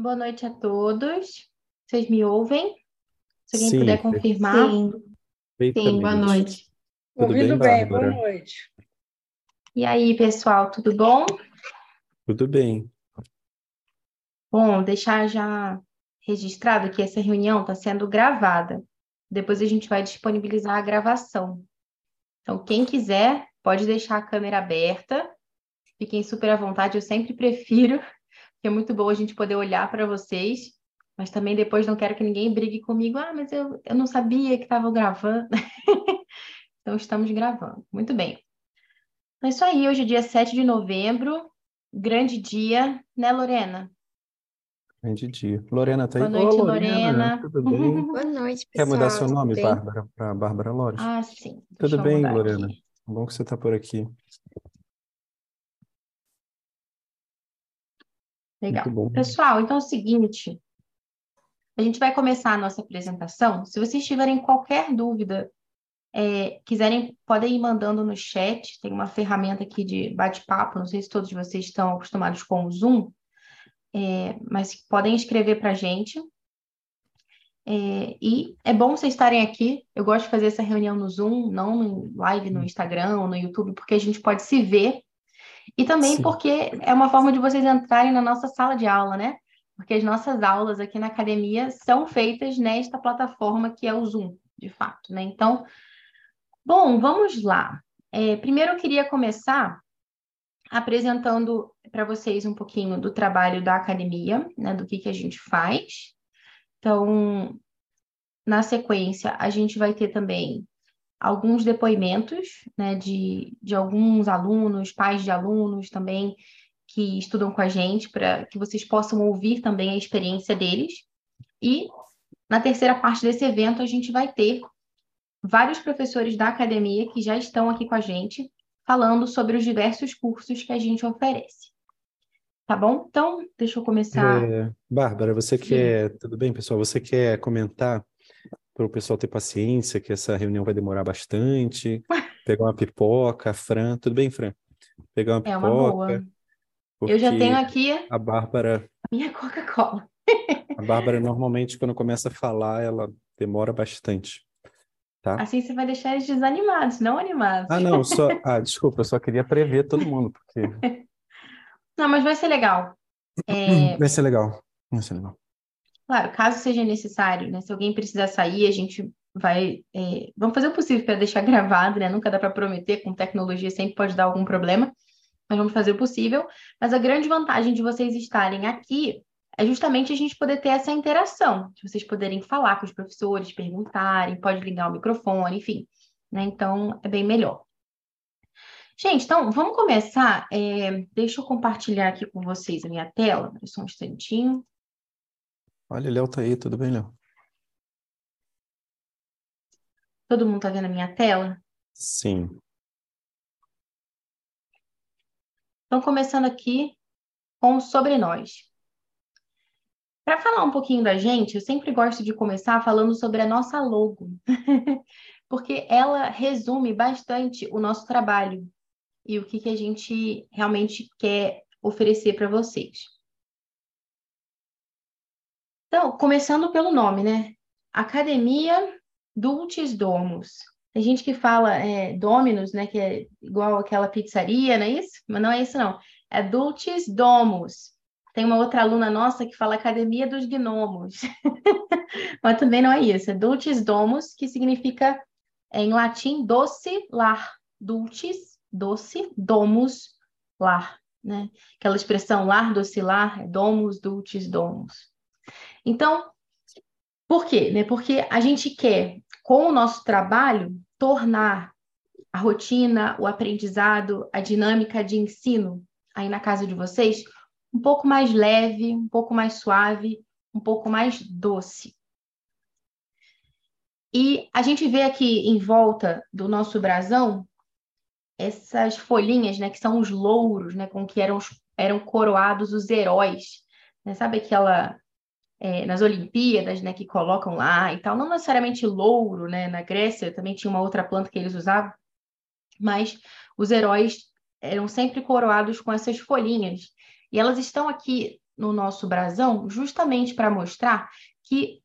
Boa noite a todos. Vocês me ouvem? Se alguém Sim, puder confirmar. Sim, sim, boa noite. Tudo Ouvindo bem, bem, boa noite. E aí, pessoal, tudo bom? Tudo bem. Bom, deixar já registrado que essa reunião está sendo gravada. Depois a gente vai disponibilizar a gravação. Então, quem quiser, pode deixar a câmera aberta. Fiquem super à vontade, eu sempre prefiro, porque é muito bom a gente poder olhar para vocês, mas também depois não quero que ninguém brigue comigo. Ah, mas eu, eu não sabia que estavam gravando. Então, estamos gravando. Muito bem. Então, é isso aí. Hoje é dia 7 de novembro. Grande dia, né, Lorena? Grande dia. Lorena tá aí? Boa noite, Ô, Lorena. Tudo bem? Boa noite, Quer pessoal. mudar seu tudo nome? Bárbara, para Bárbara Lores? Ah, sim. Tudo Deixa eu bem, Lorena? aqui. Bom que você está por aqui. Legal. Pessoal, então é o seguinte. A gente vai começar a nossa apresentação. Se vocês tiverem qualquer dúvida, é, quiserem, podem ir mandando no chat. Tem uma ferramenta aqui de bate-papo. Não sei se todos vocês estão acostumados com o Zoom, é, mas podem escrever para a gente. É, e é bom vocês estarem aqui. Eu gosto de fazer essa reunião no Zoom, não em live no Instagram ou no YouTube, porque a gente pode se ver. E também Sim. porque é uma forma de vocês entrarem na nossa sala de aula, né? Porque as nossas aulas aqui na academia são feitas nesta plataforma que é o Zoom, de fato, né? Então, bom, vamos lá. É, primeiro eu queria começar apresentando para vocês um pouquinho do trabalho da academia, né? Do que, que a gente faz. Então, na sequência, a gente vai ter também alguns depoimentos, né, de, de alguns alunos, pais de alunos também, que estudam com a gente, para que vocês possam ouvir também a experiência deles. E na terceira parte desse evento, a gente vai ter vários professores da academia que já estão aqui com a gente, falando sobre os diversos cursos que a gente oferece. Tá bom? Então, deixa eu começar. É, Bárbara, você Sim. quer. Tudo bem, pessoal? Você quer comentar para o pessoal ter paciência, que essa reunião vai demorar bastante? Pegar uma pipoca, Fran. Tudo bem, Fran? Pegar uma É uma pipoca. boa. Eu já tenho aqui a Bárbara, a minha Coca-Cola. a Bárbara normalmente quando começa a falar, ela demora bastante, tá? Assim você vai deixar eles desanimados, não animados. Ah, não, só, ah, desculpa, eu só queria prever todo mundo, porque Não, mas vai ser legal. É, vai ser legal, vai ser legal. Claro, caso seja necessário, né? Se alguém precisar sair, a gente vai. é, vamos fazer o possível para deixar gravado, né? Nunca dá para prometer, com tecnologia sempre pode dar algum problema, mas vamos fazer o possível. Mas a grande vantagem de vocês estarem aqui é justamente a gente poder ter essa interação, de vocês poderem falar com os professores, perguntarem, pode ligar o microfone, enfim, né? Então é bem melhor. Gente, então vamos começar. é, deixa eu compartilhar aqui com vocês a minha tela, só um instantinho. Olha, Léo tá aí, tudo bem, Léo? Todo mundo está vendo a minha tela? Sim. Então, começando aqui com sobre nós. Para falar um pouquinho da gente, eu sempre gosto de começar falando sobre a nossa logo, porque ela resume bastante o nosso trabalho e o que, que a gente realmente quer oferecer para vocês. Então, começando pelo nome, né? Academia Dulcis Domus. Tem gente que fala é, Dominus, né? Que é igual aquela pizzaria, não é isso? Mas não é isso, não. É Dulcis Domus. Tem uma outra aluna nossa que fala Academia dos Gnomos. Mas também não é isso. É Dulcis Domus, que significa, é, em latim, doce lar. Dulcis, doce, domus, lar. Né? Aquela expressão lar, doce, lar, é domus, dulcis, domus. Então, por quê? Né? Porque a gente quer, com o nosso trabalho, tornar a rotina, o aprendizado, a dinâmica de ensino aí na casa de vocês um pouco mais leve, um pouco mais suave, um pouco mais doce. E a gente vê aqui em volta do nosso brasão essas folhinhas, né, que são os louros, né, com que eram, eram coroados os heróis. Né? Sabe aquela é, nas Olimpíadas, né, que colocam lá e tal, não necessariamente louro, né, na Grécia também tinha uma outra planta que eles usavam, mas os heróis eram sempre coroados com essas folhinhas. E elas estão aqui no nosso brasão justamente para mostrar que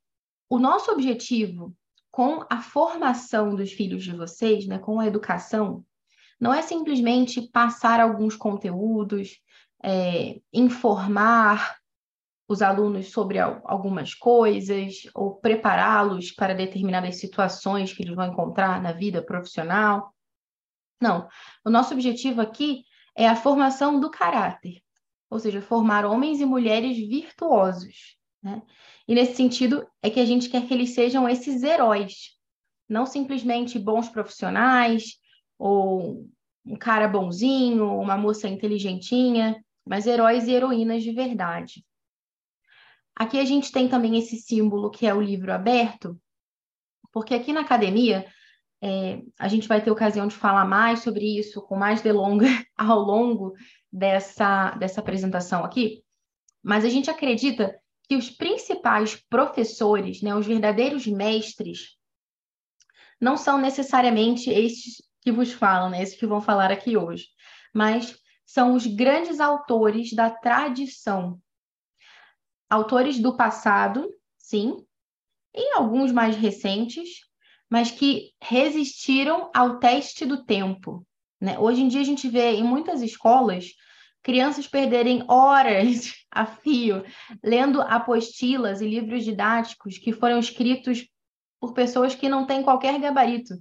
o nosso objetivo com a formação dos filhos de vocês, né, com a educação, não é simplesmente passar alguns conteúdos, é, informar os alunos sobre algumas coisas ou prepará-los para determinadas situações que eles vão encontrar na vida profissional. Não, o nosso objetivo aqui é a formação do caráter, ou seja, formar homens e mulheres virtuosos. Né? E nesse sentido é que a gente quer que eles sejam esses heróis, não simplesmente bons profissionais ou um cara bonzinho, uma moça inteligentinha, mas heróis e heroínas de verdade. Aqui a gente tem também esse símbolo que é o livro aberto, porque aqui na academia é, a gente vai ter ocasião de falar mais sobre isso com mais delonga ao longo dessa, dessa apresentação aqui, mas a gente acredita que os principais professores, né, os verdadeiros mestres, não são necessariamente estes que vos falam, né, esses que vão falar aqui hoje, mas são os grandes autores da tradição. Autores do passado, sim, e alguns mais recentes, mas que resistiram ao teste do tempo. Né? Hoje em dia a gente vê em muitas escolas crianças perderem horas a fio lendo apostilas e livros didáticos que foram escritos por pessoas que não têm qualquer gabarito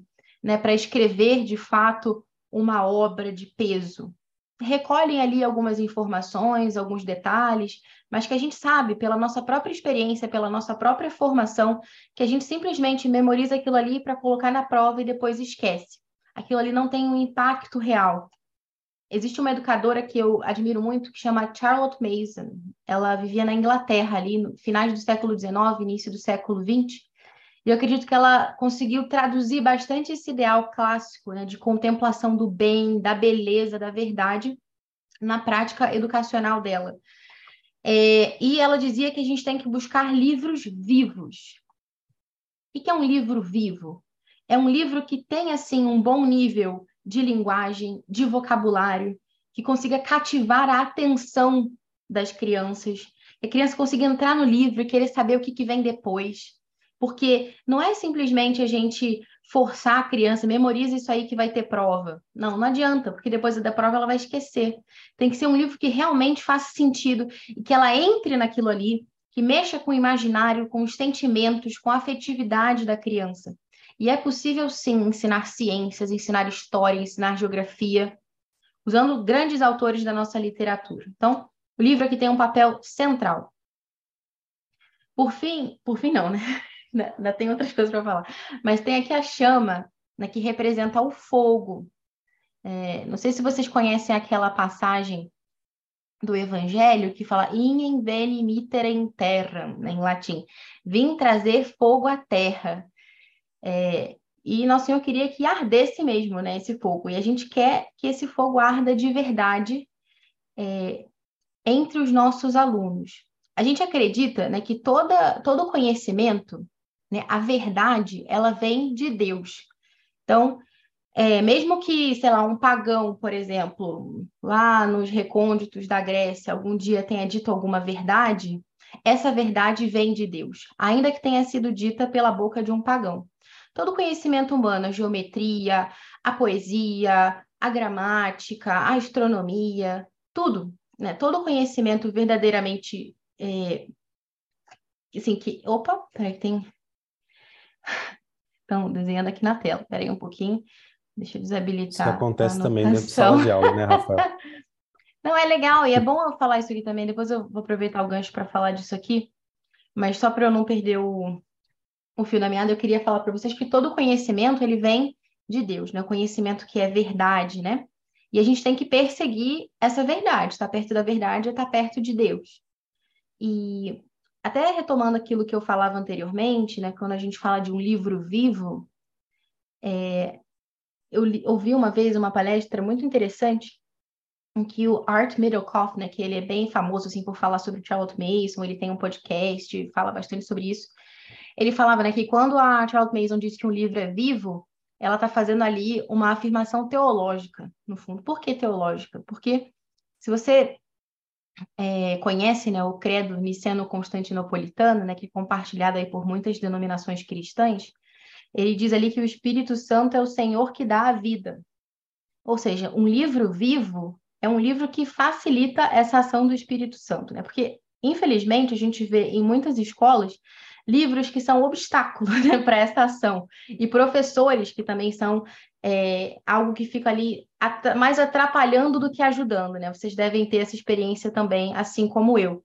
né, para escrever de fato uma obra de peso recolhem ali algumas informações, alguns detalhes, mas que a gente sabe pela nossa própria experiência, pela nossa própria formação, que a gente simplesmente memoriza aquilo ali para colocar na prova e depois esquece. Aquilo ali não tem um impacto real. Existe uma educadora que eu admiro muito que chama Charlotte Mason. Ela vivia na Inglaterra ali no finais do século XIX, início do século XX. E eu acredito que ela conseguiu traduzir bastante esse ideal clássico né, de contemplação do bem, da beleza, da verdade na prática educacional dela. É, e ela dizia que a gente tem que buscar livros vivos. O que é um livro vivo? É um livro que tem assim um bom nível de linguagem, de vocabulário, que consiga cativar a atenção das crianças, que a criança consiga entrar no livro e querer saber o que, que vem depois. Porque não é simplesmente a gente forçar a criança, memoriza isso aí que vai ter prova. Não, não adianta, porque depois da prova ela vai esquecer. Tem que ser um livro que realmente faça sentido e que ela entre naquilo ali, que mexa com o imaginário, com os sentimentos, com a afetividade da criança. E é possível sim ensinar ciências, ensinar história, ensinar geografia, usando grandes autores da nossa literatura. Então, o livro aqui tem um papel central. Por fim, por fim não, né? Ainda tem outras coisas para falar. Mas tem aqui a chama, né, que representa o fogo. É, não sei se vocês conhecem aquela passagem do Evangelho que fala in veni mittere in terra, né, em latim. Vim trazer fogo à terra. É, e Nosso Senhor queria que ardesse mesmo, né, esse fogo. E a gente quer que esse fogo arda de verdade é, entre os nossos alunos. A gente acredita né, que toda, todo conhecimento né? A verdade, ela vem de Deus. Então, é, mesmo que, sei lá, um pagão, por exemplo, lá nos recônditos da Grécia, algum dia tenha dito alguma verdade, essa verdade vem de Deus, ainda que tenha sido dita pela boca de um pagão. Todo conhecimento humano, a geometria, a poesia, a gramática, a astronomia, tudo, né? Todo conhecimento verdadeiramente é, assim que, opa, peraí, tem Estão desenhando aqui na tela. Espera aí um pouquinho. Deixa eu desabilitar. Isso acontece também dentro de sala de aula, né, Rafael? Não, é legal, e é bom eu falar isso aqui também. Depois eu vou aproveitar o gancho para falar disso aqui. Mas só para eu não perder o, o fio da meada, eu queria falar para vocês que todo conhecimento ele vem de Deus, né? O conhecimento que é verdade, né? E a gente tem que perseguir essa verdade. Estar perto da verdade é estar perto de Deus. E até retomando aquilo que eu falava anteriormente, né, quando a gente fala de um livro vivo, é, eu li, ouvi uma vez uma palestra muito interessante em que o Art Middlecoff, né, que ele é bem famoso assim por falar sobre Charlotte Mason, ele tem um podcast, fala bastante sobre isso. Ele falava, né, que quando a Charlotte Mason diz que um livro é vivo, ela está fazendo ali uma afirmação teológica, no fundo. Por que teológica? Porque se você é, conhece né, o credo niceno-constantinopolitano, né, que é compartilhado aí por muitas denominações cristãs, ele diz ali que o Espírito Santo é o Senhor que dá a vida. Ou seja, um livro vivo é um livro que facilita essa ação do Espírito Santo, né? Porque, infelizmente, a gente vê em muitas escolas livros que são obstáculos né, para essa ação, e professores que também são é, algo que fica ali at mais atrapalhando do que ajudando, né? Vocês devem ter essa experiência também, assim como eu.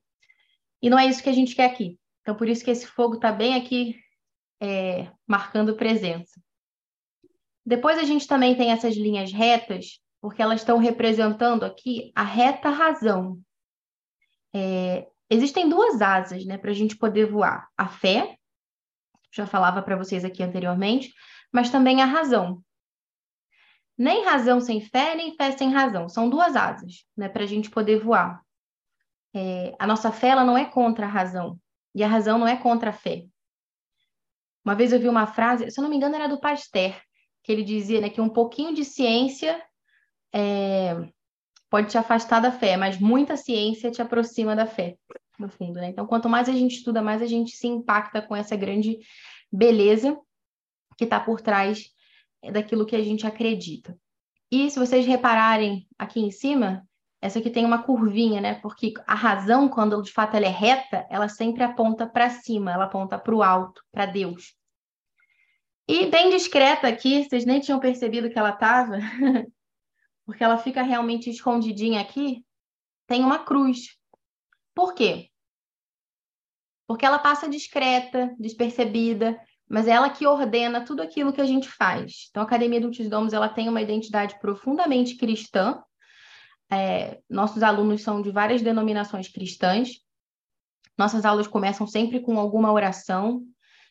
E não é isso que a gente quer aqui. Então, por isso que esse fogo está bem aqui é, marcando presença. Depois a gente também tem essas linhas retas, porque elas estão representando aqui a reta razão. É, existem duas asas, né, para a gente poder voar: a fé, já falava para vocês aqui anteriormente, mas também a razão. Nem razão sem fé, nem fé sem razão. São duas asas, né, para a gente poder voar. É, a nossa fé ela não é contra a razão e a razão não é contra a fé. Uma vez eu vi uma frase, se eu não me engano, era do Pasteur, que ele dizia né, que um pouquinho de ciência é, pode te afastar da fé, mas muita ciência te aproxima da fé, no fundo. Né? Então, quanto mais a gente estuda, mais a gente se impacta com essa grande beleza que está por trás daquilo que a gente acredita. E se vocês repararem aqui em cima, essa aqui tem uma curvinha, né? Porque a razão, quando de fato ela é reta, ela sempre aponta para cima, ela aponta para o alto, para Deus. E bem discreta aqui, vocês nem tinham percebido que ela estava, porque ela fica realmente escondidinha aqui, tem uma cruz. Por quê? Porque ela passa discreta, despercebida, mas é ela que ordena tudo aquilo que a gente faz. Então, a Academia do Domos ela tem uma identidade profundamente cristã. É, nossos alunos são de várias denominações cristãs. Nossas aulas começam sempre com alguma oração,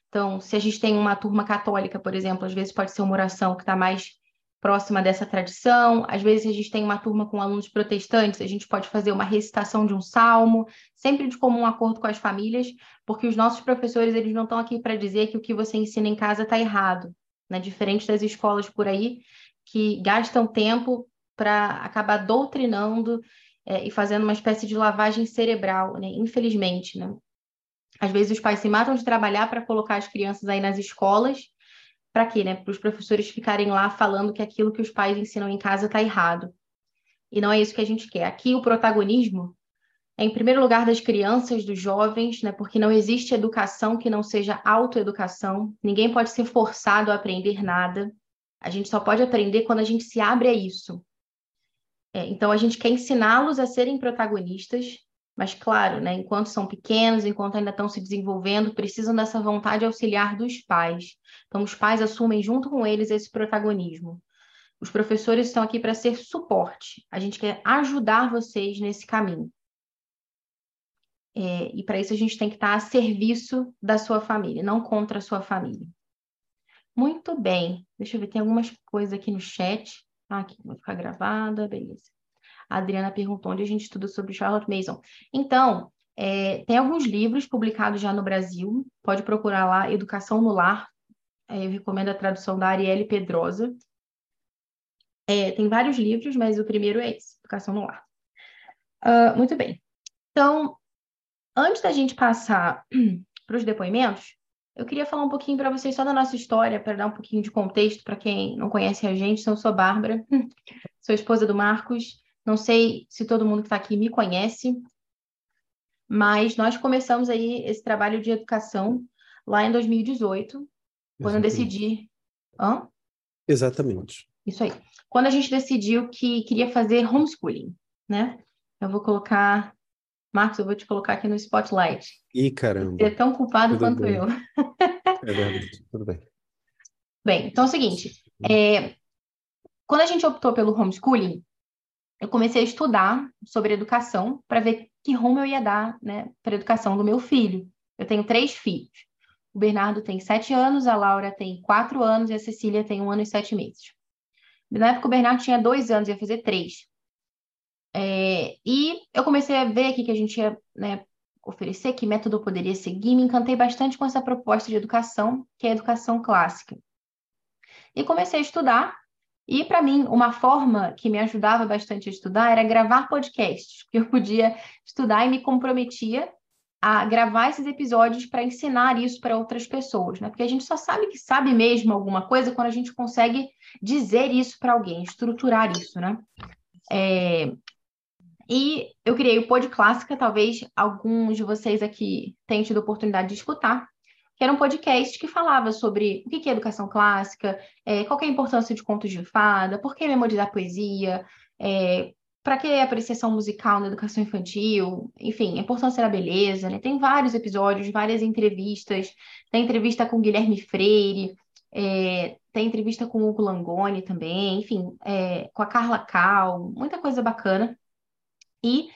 então, se a gente tem uma turma católica, por exemplo, às vezes pode ser uma oração que está mais próxima dessa tradição. Às vezes a gente tem uma turma com alunos protestantes, a gente pode fazer uma recitação de um salmo, sempre de comum acordo com as famílias, porque os nossos professores eles não estão aqui para dizer que o que você ensina em casa está errado, né? Diferente das escolas por aí que gastam tempo para acabar doutrinando é, e fazendo uma espécie de lavagem cerebral, né? Infelizmente, né? Às vezes os pais se matam de trabalhar para colocar as crianças aí nas escolas. Para quê, né? Para os professores ficarem lá falando que aquilo que os pais ensinam em casa está errado. E não é isso que a gente quer. Aqui o protagonismo é, em primeiro lugar, das crianças, dos jovens, né? Porque não existe educação que não seja autoeducação. Ninguém pode ser forçado a aprender nada. A gente só pode aprender quando a gente se abre a isso. É, então, a gente quer ensiná-los a serem protagonistas, mas, claro, né, enquanto são pequenos, enquanto ainda estão se desenvolvendo, precisam dessa vontade auxiliar dos pais. Então, os pais assumem junto com eles esse protagonismo. Os professores estão aqui para ser suporte. A gente quer ajudar vocês nesse caminho. É, e para isso a gente tem que estar a serviço da sua família, não contra a sua família. Muito bem. Deixa eu ver, tem algumas coisas aqui no chat. Ah, aqui vai ficar gravada, beleza. A Adriana perguntou onde a gente estuda sobre Charlotte Mason. Então, é, tem alguns livros publicados já no Brasil, pode procurar lá, Educação no Lar, é, eu recomendo a tradução da Arielle Pedrosa. É, tem vários livros, mas o primeiro é esse, Educação no Lar. Uh, muito bem. Então, antes da gente passar para os depoimentos, eu queria falar um pouquinho para vocês só da nossa história, para dar um pouquinho de contexto para quem não conhece a gente. Sou Bárbara, sou esposa do Marcos, não sei se todo mundo que está aqui me conhece, mas nós começamos aí esse trabalho de educação lá em 2018, Exatamente. quando eu decidi. Hã? Exatamente. Isso aí. Quando a gente decidiu que queria fazer homeschooling, né? Eu vou colocar. Marcos, eu vou te colocar aqui no spotlight. Ih, caramba. Você é tão culpado Tudo quanto bem. eu. É verdade. Tudo bem. Bem, então é o seguinte. É... Quando a gente optou pelo homeschooling, eu comecei a estudar sobre educação para ver que rumo eu ia dar né, para a educação do meu filho. Eu tenho três filhos. O Bernardo tem sete anos, a Laura tem quatro anos e a Cecília tem um ano e sete meses. Na época, o Bernardo tinha dois anos, ia fazer três. É, e eu comecei a ver aqui que a gente ia né, oferecer, que método eu poderia seguir. Me encantei bastante com essa proposta de educação, que é a educação clássica. E comecei a estudar E, para mim, uma forma que me ajudava bastante a estudar era gravar podcasts, porque eu podia estudar e me comprometia a gravar esses episódios para ensinar isso para outras pessoas, né? Porque a gente só sabe que sabe mesmo alguma coisa quando a gente consegue dizer isso para alguém, estruturar isso, né? É... E eu criei o Pod Clássica, talvez alguns de vocês aqui tenham tido oportunidade de escutar, que era um podcast que falava sobre o que é educação clássica, é, qual é a importância de contos de fada, por que memorizar poesia, é, para que apreciação musical na educação infantil, enfim, a importância da beleza, né? Tem vários episódios, várias entrevistas, tem entrevista com Guilherme Freire, é, tem entrevista com o Hugo Langoni também, enfim, é, com a Carla Cal, muita coisa bacana. E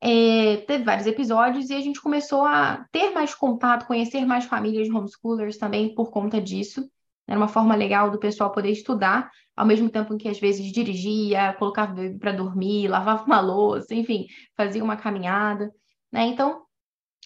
é, teve vários episódios e a gente começou a ter mais contato, conhecer mais famílias de homeschoolers também por conta disso. Era uma forma legal do pessoal poder estudar, ao mesmo tempo em que às vezes dirigia, colocava o bebê para dormir, lavava uma louça, enfim, fazia uma caminhada. Né? Então,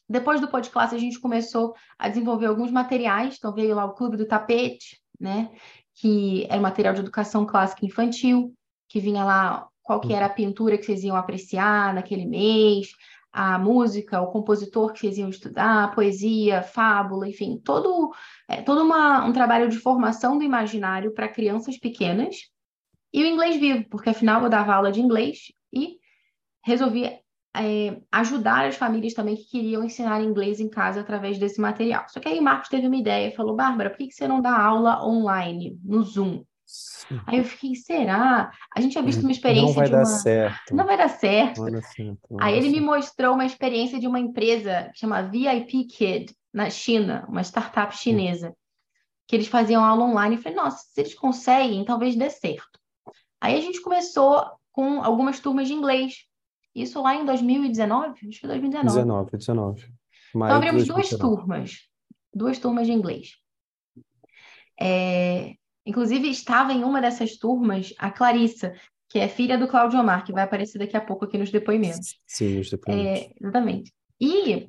depois do podcast, a gente começou a desenvolver alguns materiais. Então, veio lá o Clube do Tapete, né? que era material de educação clássica infantil, que vinha lá qual que era a pintura que vocês iam apreciar naquele mês, a música, o compositor que vocês iam estudar, poesia, fábula, enfim, todo, é, todo uma, um trabalho de formação do imaginário para crianças pequenas. E o inglês vivo, porque afinal eu dava aula de inglês e resolvi é, ajudar as famílias também que queriam ensinar inglês em casa através desse material. Só que aí Marcos teve uma ideia e falou: Bárbara, por que, que você não dá aula online, no Zoom? Aí eu fiquei, será? A gente tinha visto uma experiência não vai de dar uma... certo. Não vai dar certo. Não vai dar certo. Aí ele me mostrou uma experiência de uma empresa que chama VIP Kid, na China, uma startup chinesa, que eles faziam aula online. Eu falei, nossa, se eles conseguem, talvez dê certo. Aí a gente começou com algumas turmas de inglês. Isso lá em 2019? Acho que 2019. 19, 19. Então Maio de abrimos duas 2019. turmas, duas turmas de inglês. É, Inclusive estava em uma dessas turmas a Clarissa, que é filha do Cláudio Omar, que vai aparecer daqui a pouco aqui nos depoimentos. Sim, os depoimentos. É, exatamente. E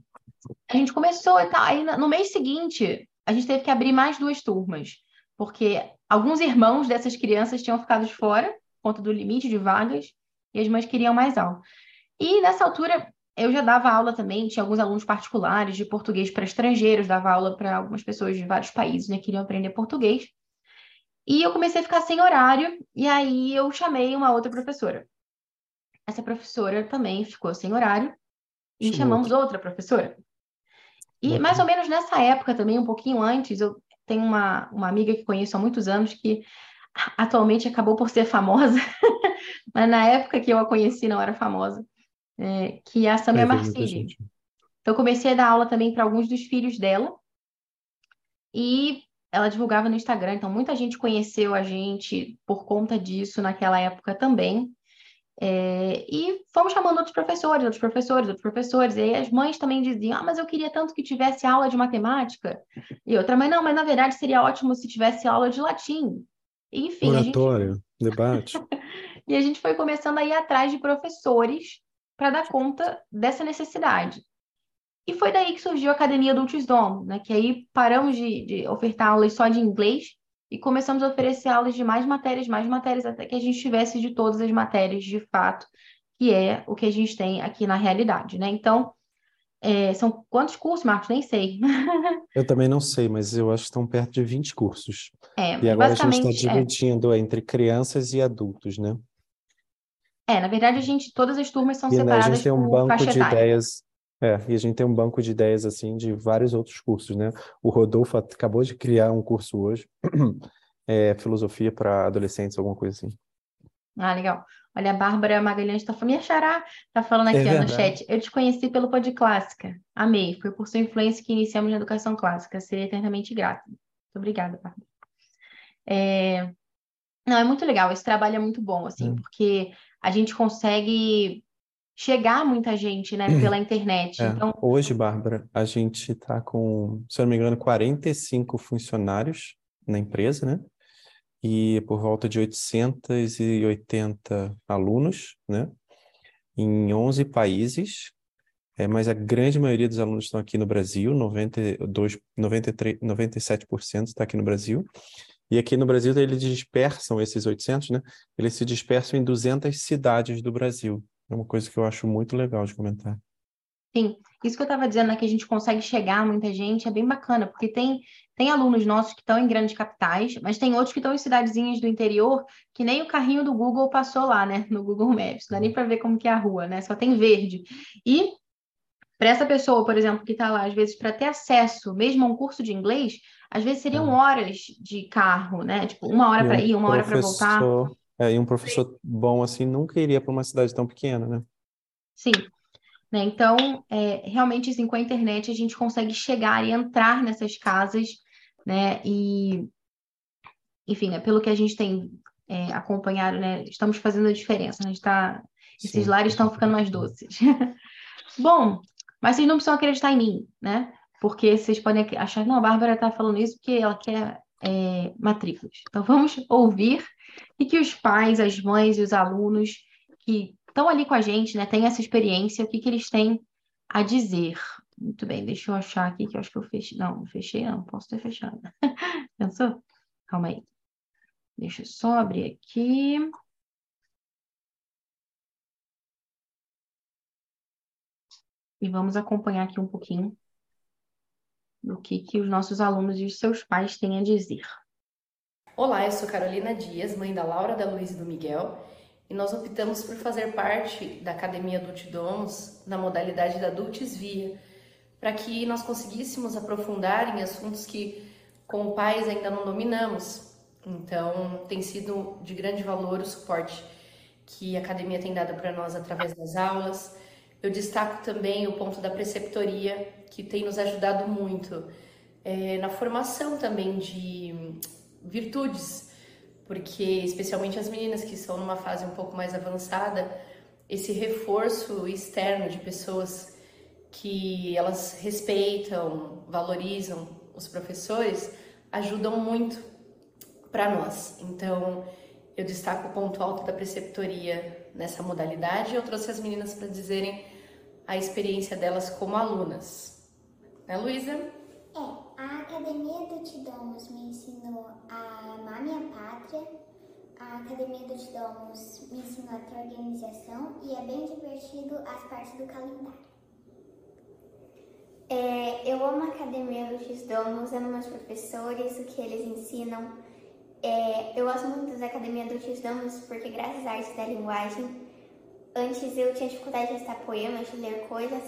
a gente começou e tal. Aí no mês seguinte, a gente teve que abrir mais duas turmas, porque alguns irmãos dessas crianças tinham ficado de fora, por conta do limite de vagas, e as mães queriam mais aula. E nessa altura, eu já dava aula também, tinha alguns alunos particulares de português para estrangeiros, dava aula para algumas pessoas de vários países, né, que queriam aprender português. E eu comecei a ficar sem horário, e aí eu chamei uma outra professora. Essa professora também ficou sem horário, e Chamou chamamos outra professora. E mais ou menos nessa época também, um pouquinho antes, eu tenho uma, uma amiga que conheço há muitos anos que atualmente acabou por ser famosa, mas na época que eu a conheci não era famosa, é, que é a Samia muita Marcilli. Então, eu comecei a dar aula também para alguns dos filhos dela. E ela divulgava no Instagram. Então, muita gente conheceu a gente por conta disso naquela época também. É, e fomos chamando outros professores, outros professores, outros professores. E aí as mães também diziam: Ah, mas eu queria tanto que tivesse aula de matemática. E outra mãe: Não, mas na verdade seria ótimo se tivesse aula de latim. Enfim, a gente Oratório, debate. e a gente foi começando a ir atrás de professores para dar conta dessa necessidade. E foi daí que surgiu a Academia Adultos Dom, né? Que aí paramos de, de ofertar aulas só de inglês e começamos a oferecer aulas de mais matérias, mais matérias, até que a gente tivesse de todas as matérias de fato, que é o que a gente tem aqui na realidade, né? Então, é, são quantos cursos, Marcos? Nem sei. Eu também não sei, mas eu acho que estão perto de 20 cursos. É, E agora a gente está é. dividindo entre crianças e adultos, né? É, na verdade, a gente, todas as turmas são E né, a separadas gente tem um banco de ideias. É, e a gente tem um banco de ideias assim de vários outros cursos, né? O Rodolfo acabou de criar um curso hoje, é, filosofia para adolescentes, alguma coisa assim. Ah, legal. Olha, a Bárbara Magalhães está falando, minha xará, tá falando É aqui ó, no chat. Eu te conheci pelo Pod Clássica. Amei. Foi por sua influência que iniciamos na educação clássica. Serei eternamente grata. Muito obrigada, Bárbara. É, Não, é muito legal. Esse trabalho é muito bom, assim, Hum. porque a gente consegue chegar a muita gente, né, pela internet. É, Então, hoje, Bárbara, a gente está com, se eu não me engano, 45 funcionários na empresa, né? E por volta de 880 alunos, né? Em 11 países, é, mas a grande maioria dos alunos estão aqui no Brasil, 92, 93, 97% está aqui no Brasil. E aqui no Brasil eles dispersam esses 800, né? Eles se dispersam em 200 cidades do Brasil. É uma coisa que eu acho muito legal de comentar. Sim, isso que eu estava dizendo, né, que a gente consegue chegar a muita gente, é bem bacana, porque tem, tem alunos nossos que estão em grandes capitais, mas tem outros que estão em cidadezinhas do interior, que nem o carrinho do Google passou lá, né, no Google Maps, não dá nem para ver como que é a rua, né, só tem verde. E para essa pessoa, por exemplo, que está lá, às vezes, para ter acesso mesmo a um curso de inglês, às vezes seriam é. horas de carro, né, tipo, uma hora para ir, uma hora para voltar. É, e um professor bom assim nunca iria para uma cidade tão pequena, né? Sim. Né? Então, é, realmente, assim, com a internet, a gente consegue chegar e entrar nessas casas, né? E, enfim, né, pelo que a gente tem é, acompanhado, né? Estamos fazendo a diferença. Né? A tá, esses Sim. lares estão ficando mais doces. Bom, mas vocês não precisam acreditar em mim, né? Porque vocês podem achar, não, a Bárbara está falando isso porque ela quer é, matrículas. Então, vamos ouvir e que os pais, as mães e os alunos que estão ali com a gente, né, têm essa experiência, o que, que eles têm a dizer. Muito bem, deixa eu achar aqui que eu acho que eu fechei. Não, não fechei, não, posso ter fechado. Pensou? Calma aí. Deixa eu só abrir aqui. E vamos acompanhar aqui um pouquinho do que, que os nossos alunos e os seus pais têm a dizer. Olá, eu sou Carolina Dias, mãe da Laura, da Luiz e do Miguel, e nós optamos por fazer parte da Academia Adultidomos na modalidade da Adultes Via, para que nós conseguíssemos aprofundar em assuntos que, como pais, ainda não dominamos. Então, tem sido de grande valor o suporte que a academia tem dado para nós através das aulas. Eu destaco também o ponto da preceptoria, que tem nos ajudado muito é, na formação também de virtudes porque especialmente as meninas que estão numa fase um pouco mais avançada, esse reforço externo de pessoas que elas respeitam, valorizam os professores, ajudam muito para nós. Então, eu destaco o ponto alto da preceptoria nessa modalidade. Eu trouxe as meninas para dizerem a experiência delas como alunas. Né, Luísa? A Academia do Tidomos me ensinou a amar minha pátria. A Academia do Tidomos me ensinou a ter organização e é bem divertido as partes do calendário. É, eu amo a Academia do Tidomos, amo meus professores, o que eles ensinam. É, eu gosto muito da Academia do Tidomos porque graças à arte da linguagem, antes eu tinha dificuldade de recitar poemas, de ler coisas,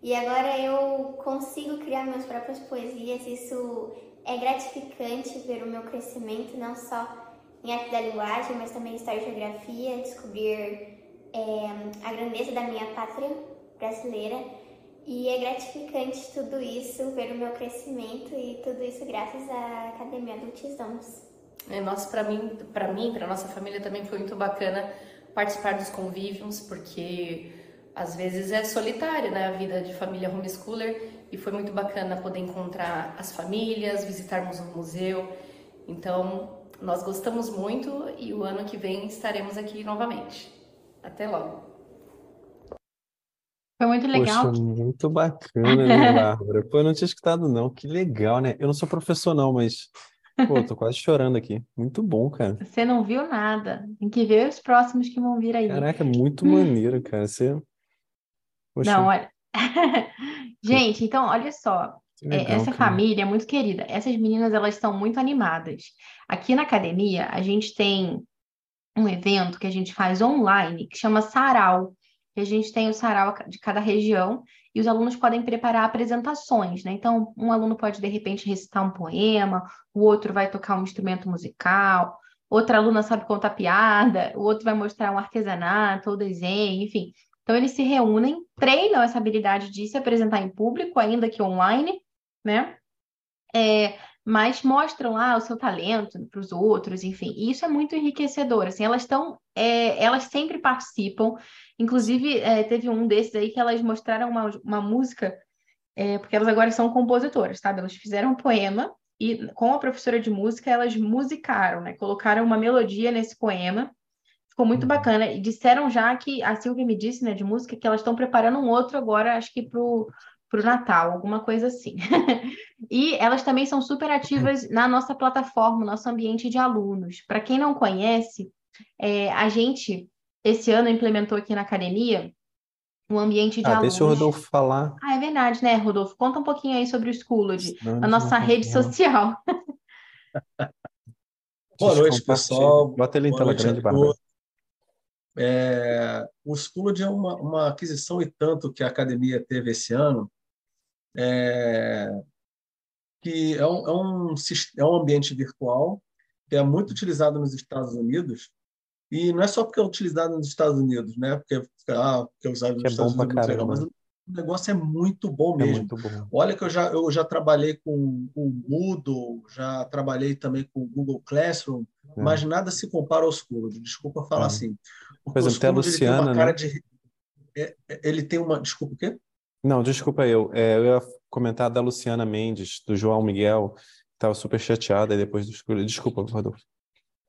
e agora eu consigo criar minhas próprias poesias. Isso é gratificante ver o meu crescimento, não só em arte da linguagem, mas também em história e geografia, descobrir é, a grandeza da minha pátria brasileira. E é gratificante tudo isso, ver o meu crescimento e tudo isso graças à Academia Adultos Dons. É, nossa, para mim, para mim, para nossa família também foi muito bacana participar dos convívios, porque às vezes é solitária, né, a vida de família homeschooler, e foi muito bacana poder encontrar as famílias, visitarmos o museu. Então, nós gostamos muito e o ano que vem estaremos aqui novamente. Até logo. Foi muito legal. Poxa, muito bacana, né, Bárbara? Pô, eu não tinha escutado, não. Que legal, né? Eu não sou professor, não, mas, pô, tô quase chorando aqui. Muito bom, cara. Você não viu nada. Tem que ver os próximos que vão vir aí. Caraca, muito maneiro, cara. Você Poxa. Não, olha. Gente, então, olha só. É, legal, essa cara. família é muito querida. Essas meninas, elas são muito animadas. Aqui na academia, a gente tem um evento que a gente faz online, que chama Sarau. Que a gente tem o sarau de cada região e os alunos podem preparar apresentações, né? Então, um aluno pode, de repente, recitar um poema, o outro vai tocar um instrumento musical, outra aluna sabe contar piada, o outro vai mostrar um artesanato ou desenho, enfim. Então, eles se reúnem, treinam essa habilidade de se apresentar em público, ainda que online, né? É, mas mostram lá o seu talento para os outros, enfim. E isso é muito enriquecedor. Assim, elas estão, é, elas sempre participam. Inclusive, é, teve um desses aí que elas mostraram uma, uma música, é, porque elas agora são compositoras, sabe? Elas fizeram um poema e com a professora de música elas musicaram, né? Colocaram uma melodia nesse poema Ficou muito uhum. bacana. E disseram já que, a Silvia me disse, né, de música, que elas estão preparando um outro agora, acho que pro, para o Natal, alguma coisa assim. e elas também são super ativas na nossa plataforma, nosso ambiente de alunos. Para quem não conhece, é, a gente, esse ano, implementou aqui na academia um ambiente de ah, alunos. Deixa o Rodolfo falar. Ah, é verdade, né, Rodolfo? Conta um pouquinho aí sobre o Schooled, a nossa rede social. Boa noite, pessoal. Bota ele em tela grande, Bárbara. É, o Schooled é uma, uma aquisição e tanto que a academia teve esse ano, é, que é um, é, um, é um ambiente virtual que é muito utilizado nos Estados Unidos e não é só porque é utilizado nos Estados Unidos, né? Porque, ah, porque é usado nos é Estados Unidos é legal, mas o negócio é muito bom É mesmo. muito bom. Olha que eu já, eu já trabalhei com o Moodle, já trabalhei também com o Google Classroom, É. mas nada se compara ao Schooled. Desculpa falar É. assim. Por Porque o exemplo, tem a Luciana, cara né? de... é- é- Ele tem uma... Desculpa, o quê? Não, desculpa eu. É, eu ia comentar da Luciana Mendes, do João Miguel, que estava super chateada depois do. Desculpa, Rodolfo.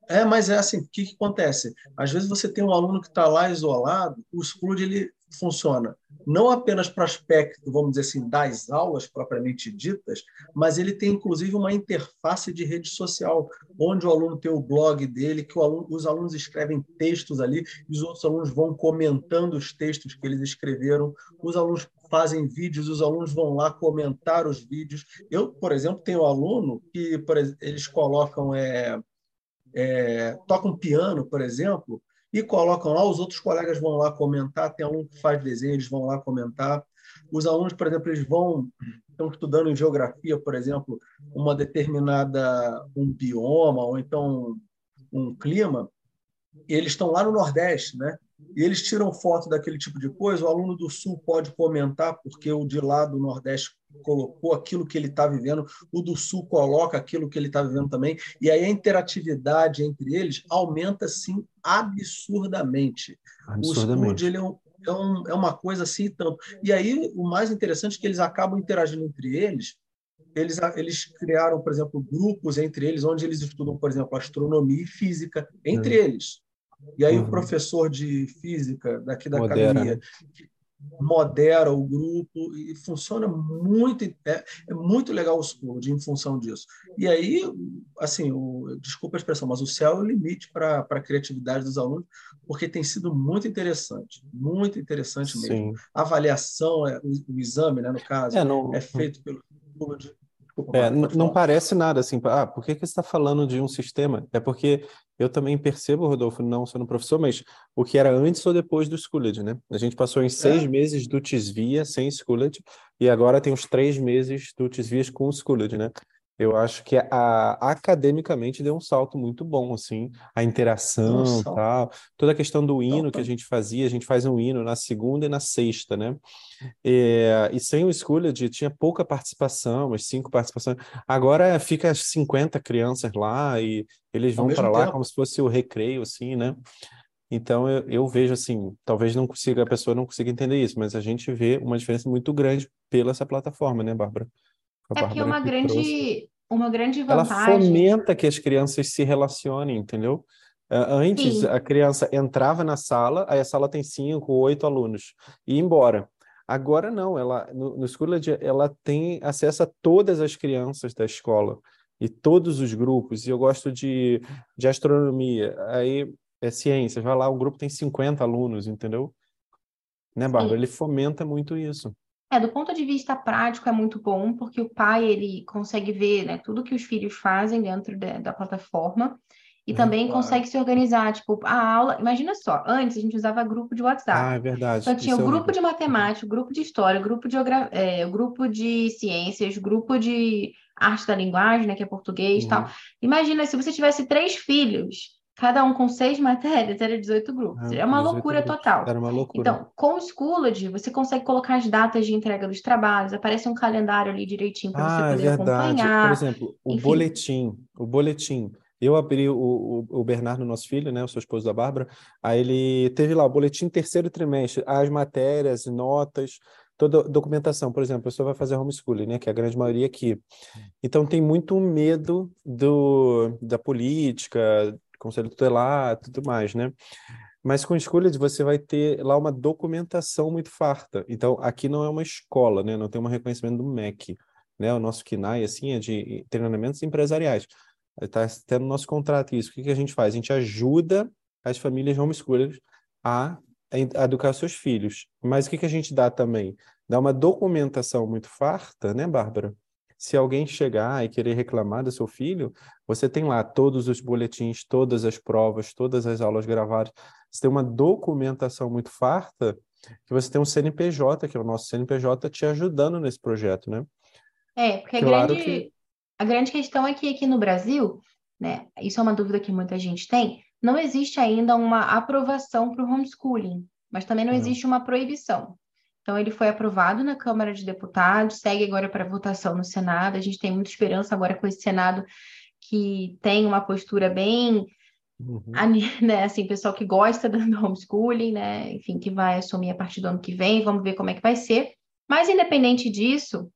É, mas é assim, o que, que acontece? Às vezes você tem um aluno que está lá isolado, o Schooled ele funciona não apenas para o aspecto, vamos dizer assim, das aulas propriamente ditas, mas ele tem inclusive uma interface de rede social, onde o aluno tem o blog dele, que aluno- os alunos escrevem textos ali, e os outros alunos vão comentando os textos que eles escreveram, os alunos fazem vídeos, os alunos vão lá comentar os vídeos. Eu, por exemplo, tenho um aluno que por eles colocam é, é, tocam piano, por exemplo, e colocam lá, os outros colegas vão lá comentar, tem aluno que faz desenho, eles vão lá comentar. Os alunos, por exemplo, eles vão, estão estudando em geografia, por exemplo, uma determinada, um bioma, ou então um clima, eles estão lá no Nordeste, né? E eles tiram foto daquele tipo de coisa, o aluno do Sul pode comentar, porque o de lá do Nordeste colocou aquilo que ele está vivendo, o do Sul coloca aquilo que ele está vivendo também, e aí a interatividade entre eles aumenta, assim, absurdamente. O Absurdamente. Schooled, ele é, um- é um- é uma coisa assim e tanto. E aí, o mais interessante é que eles acabam interagindo entre eles. Eles, eles criaram, por exemplo, grupos entre eles, onde eles estudam, por exemplo, astronomia e física entre eles. E aí, Uhum. o professor de física daqui da Modera, academia que modera o grupo e funciona muito. É, é muito legal o Schooled em função disso. E aí, assim, o, desculpa a expressão, mas o céu é o limite para a criatividade dos alunos, porque tem sido muito interessante, muito interessante mesmo. Sim. A avaliação, é, o, o exame, né, no caso, É, não, é feito pelo. Desculpa, É, não falar. parece nada assim. Ah, por que que você está falando de um sistema? É porque eu também percebo, Rodolfo, não sendo professor, mas o que era antes ou depois do Schooled, né? A gente passou em seis É. meses do Tisvia sem Schooled e agora tem os três meses do Tisvias com o Schooled, né? Eu acho que a, academicamente deu um salto muito bom, assim, a interação, salto. tal, toda a questão do hino que a gente fazia, a gente faz um hino na segunda e na sexta, né? É, e sem o Schooled tinha pouca participação, umas cinco participações. Agora fica as 50 crianças lá e eles vão para lá tempo. como se fosse o recreio, assim, né? Então eu, eu vejo assim, talvez não consiga, a pessoa não consiga entender isso, mas a gente vê uma diferença muito grande pela essa plataforma, né, Bárbara? É que é Bárbara uma que grande, trouxe. Uma grande Ela vantagem. fomenta que as crianças se relacionem, entendeu? Antes, Sim. a criança entrava na sala, aí a sala tem cinco, oito alunos, e ia embora. Agora não, ela no, no Schooled, ela tem acesso a todas as crianças da escola e todos os grupos. E eu gosto de, de astronomia, aí é ciências, vai lá, o grupo tem 50 alunos, entendeu? Né, Bárbara? Sim. Ele fomenta muito isso. É, do ponto de vista prático é muito bom, porque o pai ele consegue ver, né, tudo que os filhos fazem dentro da, da plataforma e Uhum, também claro. consegue se organizar, tipo, a aula, imagina só, antes a gente usava grupo de WhatsApp. Ah, é verdade. Então tinha Isso o é grupo horrível. de matemática, o grupo de história, o grupo de, é, o grupo de ciências, o grupo de arte da linguagem, né, que é português e tal. Uhum. Imagina se você tivesse três filhos, cada um com seis matérias, era 18 grupos. Ah, É uma 18 loucura grupos. total. Era uma loucura. Então, com o Schooled, você consegue colocar as datas de entrega dos trabalhos, aparece um calendário ali direitinho para você Ah, é poder verdade. Por acompanhar. exemplo, o enfim. boletim, o boletim. Eu abri o, o, o Bernardo, nosso filho, né, o seu esposo da Bárbara, aí ele teve lá o boletim terceiro trimestre, as matérias, notas, toda a documentação. Por exemplo, a pessoa vai fazer homeschooling, né, que é a grande maioria aqui. Então tem muito medo do, da política, conselho tutelar, tudo mais, né? Mas com Schooled você vai ter lá uma documentação muito farta. Então, aqui não é uma escola, né? Não tem um reconhecimento do MEC, né? O nosso KINAI, assim, é de treinamentos empresariais. Está tendo no nosso contrato isso. O que, que a gente faz? A gente ajuda as famílias homeschoolers a, a educar seus filhos. Mas o que, que a gente dá também? Dá uma documentação muito farta, né, Bárbara? Se alguém chegar e querer reclamar do seu filho, você tem lá todos os boletins, todas as provas, todas as aulas gravadas. Você tem uma documentação muito farta que você tem um CNPJ, que é o nosso CNPJ, te ajudando nesse projeto, né? É, porque a Claro grande, que- a grande questão é que aqui no Brasil, né, isso é uma dúvida que muita gente tem, não existe ainda uma aprovação para o homeschooling, mas também não Não. existe uma proibição. Então, ele foi aprovado na Câmara de Deputados, segue agora para votação no Senado. A gente tem muita esperança agora com esse Senado que tem uma postura bem Uhum. né, assim, pessoal que gosta do do homeschooling, né, enfim, que vai assumir a partir do ano que vem, vamos ver como é que vai ser. Mas, independente disso,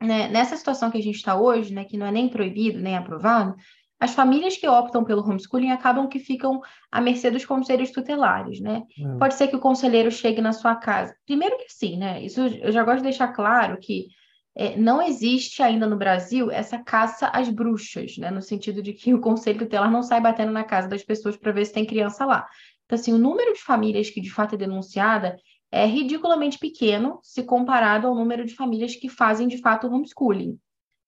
né, nessa situação que a gente está hoje, né, que não é nem proibido, nem aprovado, as famílias que optam pelo homeschooling acabam que ficam à mercê dos conselhos tutelares, né? É. Pode ser que o conselheiro chegue na sua casa. Primeiro que sim, né? Isso eu já gosto de deixar claro que é, não existe ainda no Brasil essa caça às bruxas, né? No sentido de que o conselho tutelar não sai batendo na casa das pessoas para ver se tem criança lá. Então, assim, o número de famílias que de fato é denunciada é ridiculamente pequeno se comparado ao número de famílias que fazem de fato homeschooling.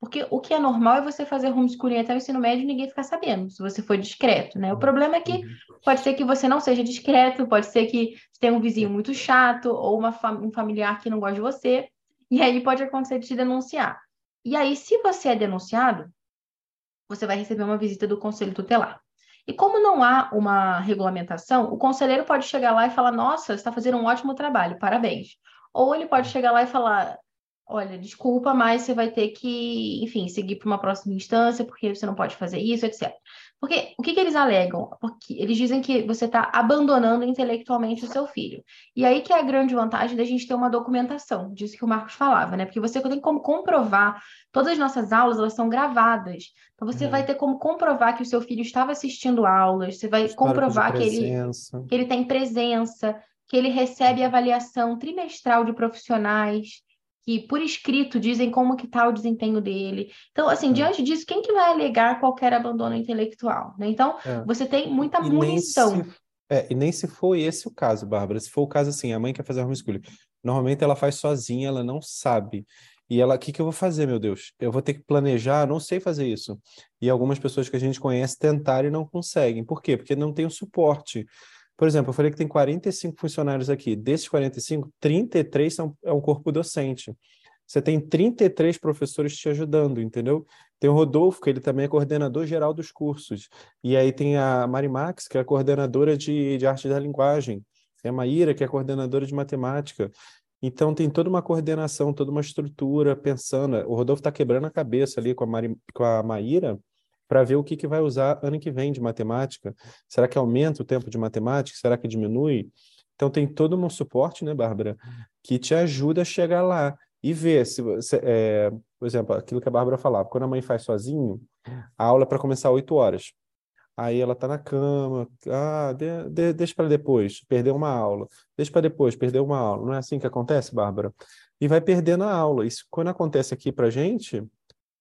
Porque o que é normal é você fazer homeschooling até o ensino médio e ninguém ficar sabendo, se você for discreto, né? O problema é que Uhum. Pode ser que você não seja discreto, pode ser que tenha um vizinho muito chato ou uma um familiar que não gosta de você, e aí pode acontecer de te denunciar. E aí, se você é denunciado, você vai receber uma visita do conselho tutelar. E como não há uma regulamentação, o conselheiro pode chegar lá e falar: Nossa, você está fazendo um ótimo trabalho, parabéns. Ou ele pode chegar lá e falar: Olha, desculpa, mas você vai ter que, enfim, seguir para uma próxima instância, porque você não pode fazer isso, etc. Porque o que, que eles alegam? Porque eles dizem que você está abandonando intelectualmente o seu filho. E aí que é a grande vantagem da gente ter uma documentação, disso que o Marcos falava, né? Porque você tem como comprovar, todas as nossas aulas, elas são gravadas. Então você Uhum. vai ter como comprovar que o seu filho estava assistindo aulas, você vai Histórico comprovar que ele que ele tem presença, que ele recebe avaliação trimestral de profissionais, que por escrito dizem como que está o desempenho dele. Então, assim, É. diante disso, quem que vai alegar qualquer abandono intelectual, né? Então, É. você tem muita E munição. se, é, e nem se foi esse o caso, Bárbara. Se for o caso assim, a mãe quer fazer homeschooling. Normalmente ela faz sozinha, ela não sabe. E ela, o que que eu vou fazer, meu Deus? Eu vou ter que planejar, não sei fazer isso. E algumas pessoas que a gente conhece tentaram e não conseguem. Por quê? Porque não tem o suporte. Por exemplo, eu falei que tem 45 funcionários aqui. Desses 45, 33 são, é um corpo docente. Você tem 33 professores te ajudando, entendeu? Tem o Rodolfo, que ele também é coordenador geral dos cursos. E aí tem a Marimax, que é coordenadora de, de arte da linguagem. Tem a Maíra, que é coordenadora de matemática. Então tem toda uma coordenação, toda uma estrutura pensando. O Rodolfo está quebrando a cabeça ali com a, Mari, com a Maíra para ver o que, que vai usar ano que vem de matemática. Será que aumenta o tempo de matemática? Será que diminui? Então tem todo um suporte, né, Bárbara, que te ajuda a chegar lá e ver se você, é, por exemplo, aquilo que a Bárbara falava, quando a mãe faz sozinho, a aula é para começar 8 horas. Aí ela tá na cama, ah, de, de, deixa para depois, perdeu uma aula. Deixa para depois, perdeu uma aula. Não é assim que acontece, Bárbara? E vai perdendo a aula. Isso quando acontece aqui pra gente,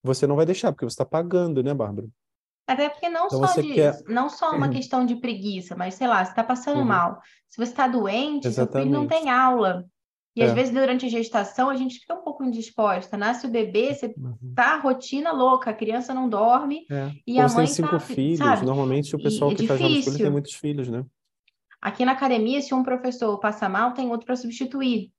você não vai deixar, porque você está pagando, né, Bárbara? Até porque não Então só de, quer- não só uma questão de preguiça, mas sei lá, você está passando Uhum. mal. Se você está doente, seu filho não tem aula. E às É. vezes durante a gestação a gente fica um pouco indisposta. Nasce o bebê, você Uhum. tá rotina louca, a criança não dorme É. e Ou a você mãe tem cinco tá, filhos. sabe? Normalmente o E pessoal é que faz homeschooling tem muitos filhos, né? Aqui na academia, se um professor passa mal, tem outro para substituir.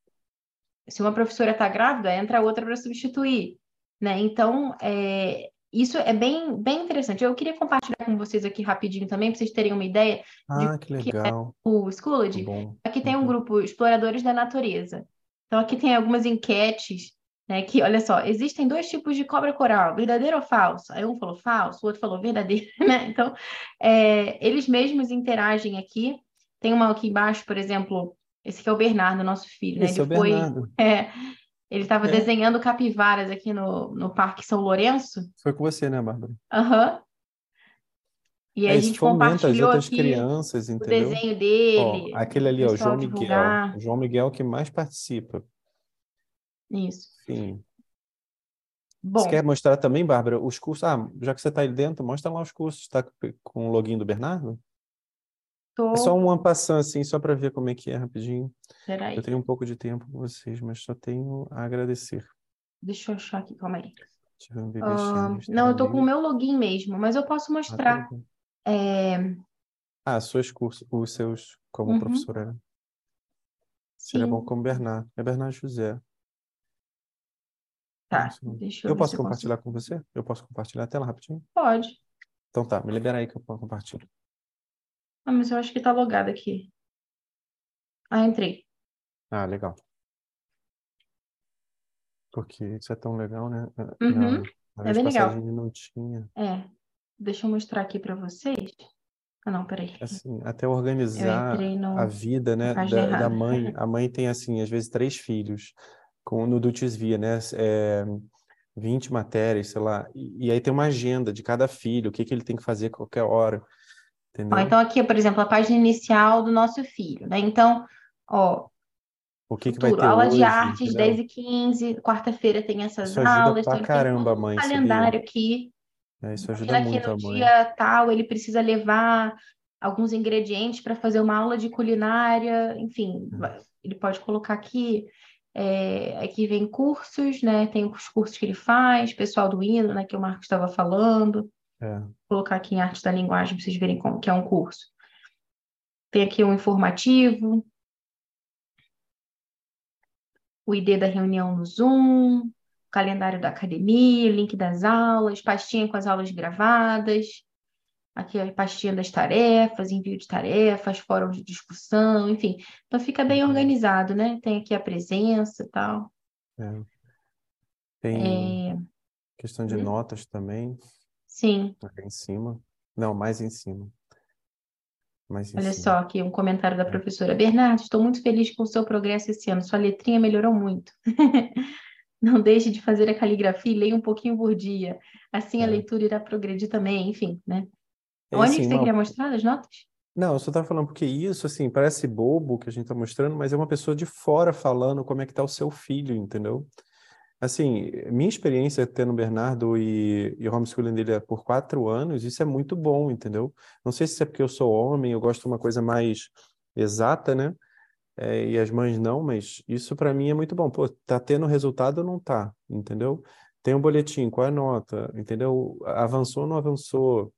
Se uma professora está grávida, entra outra para substituir, né? Então, é, isso é bem, bem interessante. Eu queria compartilhar com vocês aqui rapidinho também, para vocês terem uma ideia. Ah, que que é legal. O Schoology, aqui tem um Uhum. grupo Exploradores da Natureza. Então, aqui tem algumas enquetes, né? Que, olha só, existem dois tipos de cobra coral, verdadeiro ou falso? Aí um falou falso, o outro falou verdadeiro, né? Então, é, eles mesmos interagem aqui. Tem uma aqui embaixo, por exemplo, esse aqui é o Bernardo, nosso filho, né? Esse é Ele o foi, Bernardo. é, ele estava É. desenhando capivaras aqui no, no Parque São Lourenço. Foi com você, né, Bárbara? Aham. E É, a gente as compartilhou outras aqui crianças, o entendeu? desenho Ó, dele, aquele ali, o ó, João Miguel. divulgar. O João Miguel que mais participa. Isso. Sim. Você Bom, quer mostrar também, Bárbara, os cursos? Ah, já que você está aí dentro, mostra lá os cursos. Está com o login do Bernardo? É só tô. um en passant, assim, só para ver como é que é rapidinho. Peraí, Eu tenho um pouco de tempo com vocês, mas só tenho a agradecer. deixa eu achar aqui, calma aí. Um Ah, cheio, não, eu tô com o meu login mesmo, mas eu posso Ah, mostrar. tudo bem. É, Ah, seus cursos, os seus como uhum, professora. né? Seria bom como Bernardo. É Bernardo José. tá. Deixa eu Eu posso se eu compartilhar com você? Eu posso compartilhar a tela rapidinho? Pode. Então tá, me libera aí que eu compartilho. Ah, mas eu acho que tá logado aqui. Ah, entrei. Ah, legal. Porque isso é tão legal, né? Ah, Uhum, Não, na é bem legal. não tinha. É, deixa eu mostrar aqui pra vocês. Ah, não, peraí. Assim, até organizar entrei a no, vida, na né, da, da mãe. A mãe tem, assim, às vezes três filhos, com, no Dutis Via, né? É, 20 matérias, sei lá. E, e aí tem uma agenda de cada filho, o que que ele tem que fazer a qualquer hora, Ó, então aqui, por exemplo, a página inicial do nosso filho, né? Então, ó, O que que vai ter aula de hoje, artes, 10 entendeu? e 15, quarta-feira tem essas Isso aulas, então pra tem caramba a todo um mãe, sabia? calendário aqui. É, isso ajuda que muito no a mãe. dia tal ele precisa levar alguns ingredientes para fazer uma aula de culinária, enfim, vai- ele pode colocar aqui. é, aqui vem cursos, né? Tem os cursos que ele faz, pessoal do hino, né? Que o Marcos estava falando. É, Vou colocar aqui em arte da linguagem para vocês verem como que é um curso. Tem aqui um informativo, o ID da reunião no Zoom, calendário da academia, link das aulas, pastinha com as aulas gravadas. Aqui a pastinha das tarefas, envio de tarefas, fórum de discussão, enfim. Então fica bem uhum, organizado, né? Tem aqui a presença e tal. é. Tem É, questão de hum, notas também, sim, aqui em cima. Não, mais em cima. Mais em olha cima. só aqui um comentário da professora. Bernardo, estou muito feliz com o seu progresso esse ano. Sua letrinha melhorou muito. Não deixe de fazer a caligrafia e leia um pouquinho por dia. Assim a É. leitura irá progredir também, enfim, né? É Onde que assim, você não, queria mostrar as notas? não, eu só estava falando porque isso, assim, parece bobo que a gente está mostrando, mas é uma pessoa de fora falando como é que tá o seu filho, entendeu? Assim, minha experiência tendo Bernardo e, e o homeschooling dele é por quatro anos, isso é muito bom, entendeu? Não sei se é porque eu sou homem, eu gosto de uma coisa mais exata, né? É, e as mães não, mas isso para mim é muito bom. Pô, tá tendo resultado ou não tá, entendeu? Tem um boletim, qual é a nota, entendeu? Avançou ou não avançou?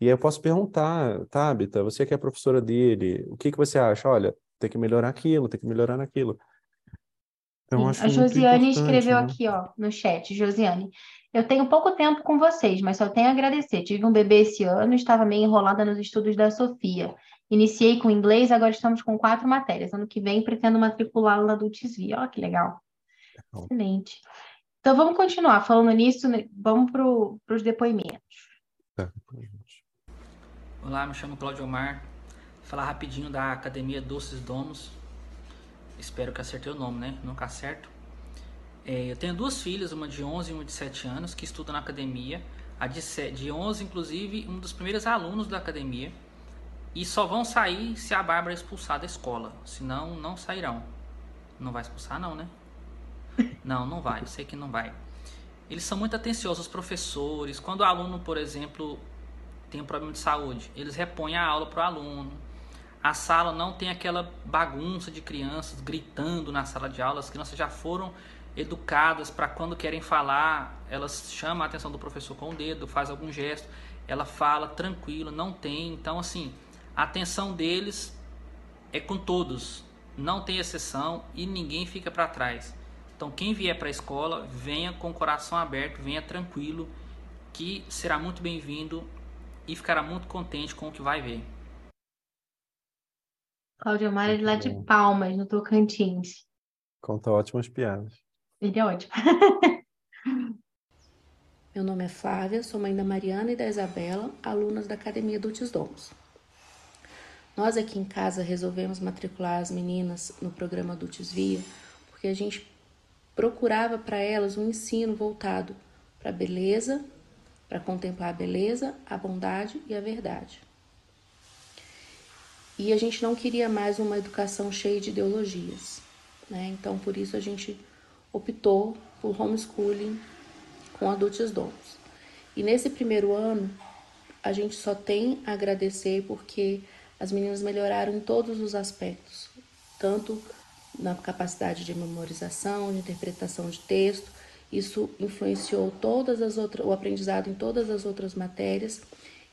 E aí eu posso perguntar, Tabita, você que é professora dele, o que que você acha? Olha, tem que melhorar aquilo, tem que melhorar naquilo. Então, a Josiane escreveu né? aqui, ó, no chat. Josiane, eu tenho pouco tempo com vocês, mas só tenho a agradecer. Tive um bebê esse ano, estava meio enrolada nos estudos da Sofia. Iniciei com inglês, agora estamos com quatro matérias. Ano que vem pretendo matriculá-la na Dulcisvia. Ó, que legal. Excelente. Então vamos continuar falando nisso, né? Vamos para os depoimentos. tá. Olá, me chamo Claudio Omar. Vou falar rapidinho da Academia Doces Domos. Espero que acertei o nome, né? Nunca acerto. É, eu tenho duas filhas, uma de 11 e uma de 7 anos, que estudam na academia. A de, de 11, inclusive, um dos primeiros alunos da academia. E só vão sair se a Bárbara expulsar da escola. Senão, não sairão. Não vai expulsar, não, né? Não, não vai. Eu sei que não vai. Eles são muito atenciosos, os professores. Quando o aluno, por exemplo, tem um problema de saúde, eles repõem a aula para o aluno. A sala não tem aquela bagunça de crianças gritando na sala de aula. As crianças já foram educadas para quando querem falar, elas chamam a atenção do professor com o dedo, faz algum gesto, ela fala tranquilo, não tem. Então, assim, a atenção deles é com todos, não tem exceção e ninguém fica para trás. Então, quem vier para a escola, venha com o coração aberto, venha tranquilo, que será muito bem-vindo e ficará muito contente com o que vai ver. Cláudio é Muito lá de. Palmas, no Tocantins. Conta ótimas piadas. Ele é ótimo. Meu nome é Flávia, sou mãe da Mariana e da Isabela, alunas da Academia Dulces Domos. Nós aqui em casa resolvemos matricular as meninas no programa Dulces Via porque a gente procurava para elas um ensino voltado para beleza, para contemplar a beleza, a bondade e a verdade. E a gente não queria mais uma educação cheia de ideologias, né? Então, por isso a gente optou por homeschooling com adultos dons. E nesse primeiro ano, a gente só tem a agradecer porque as meninas melhoraram em todos os aspectos, tanto na capacidade de memorização, de interpretação de texto. Isso influenciou todas as outras, o aprendizado em todas as outras matérias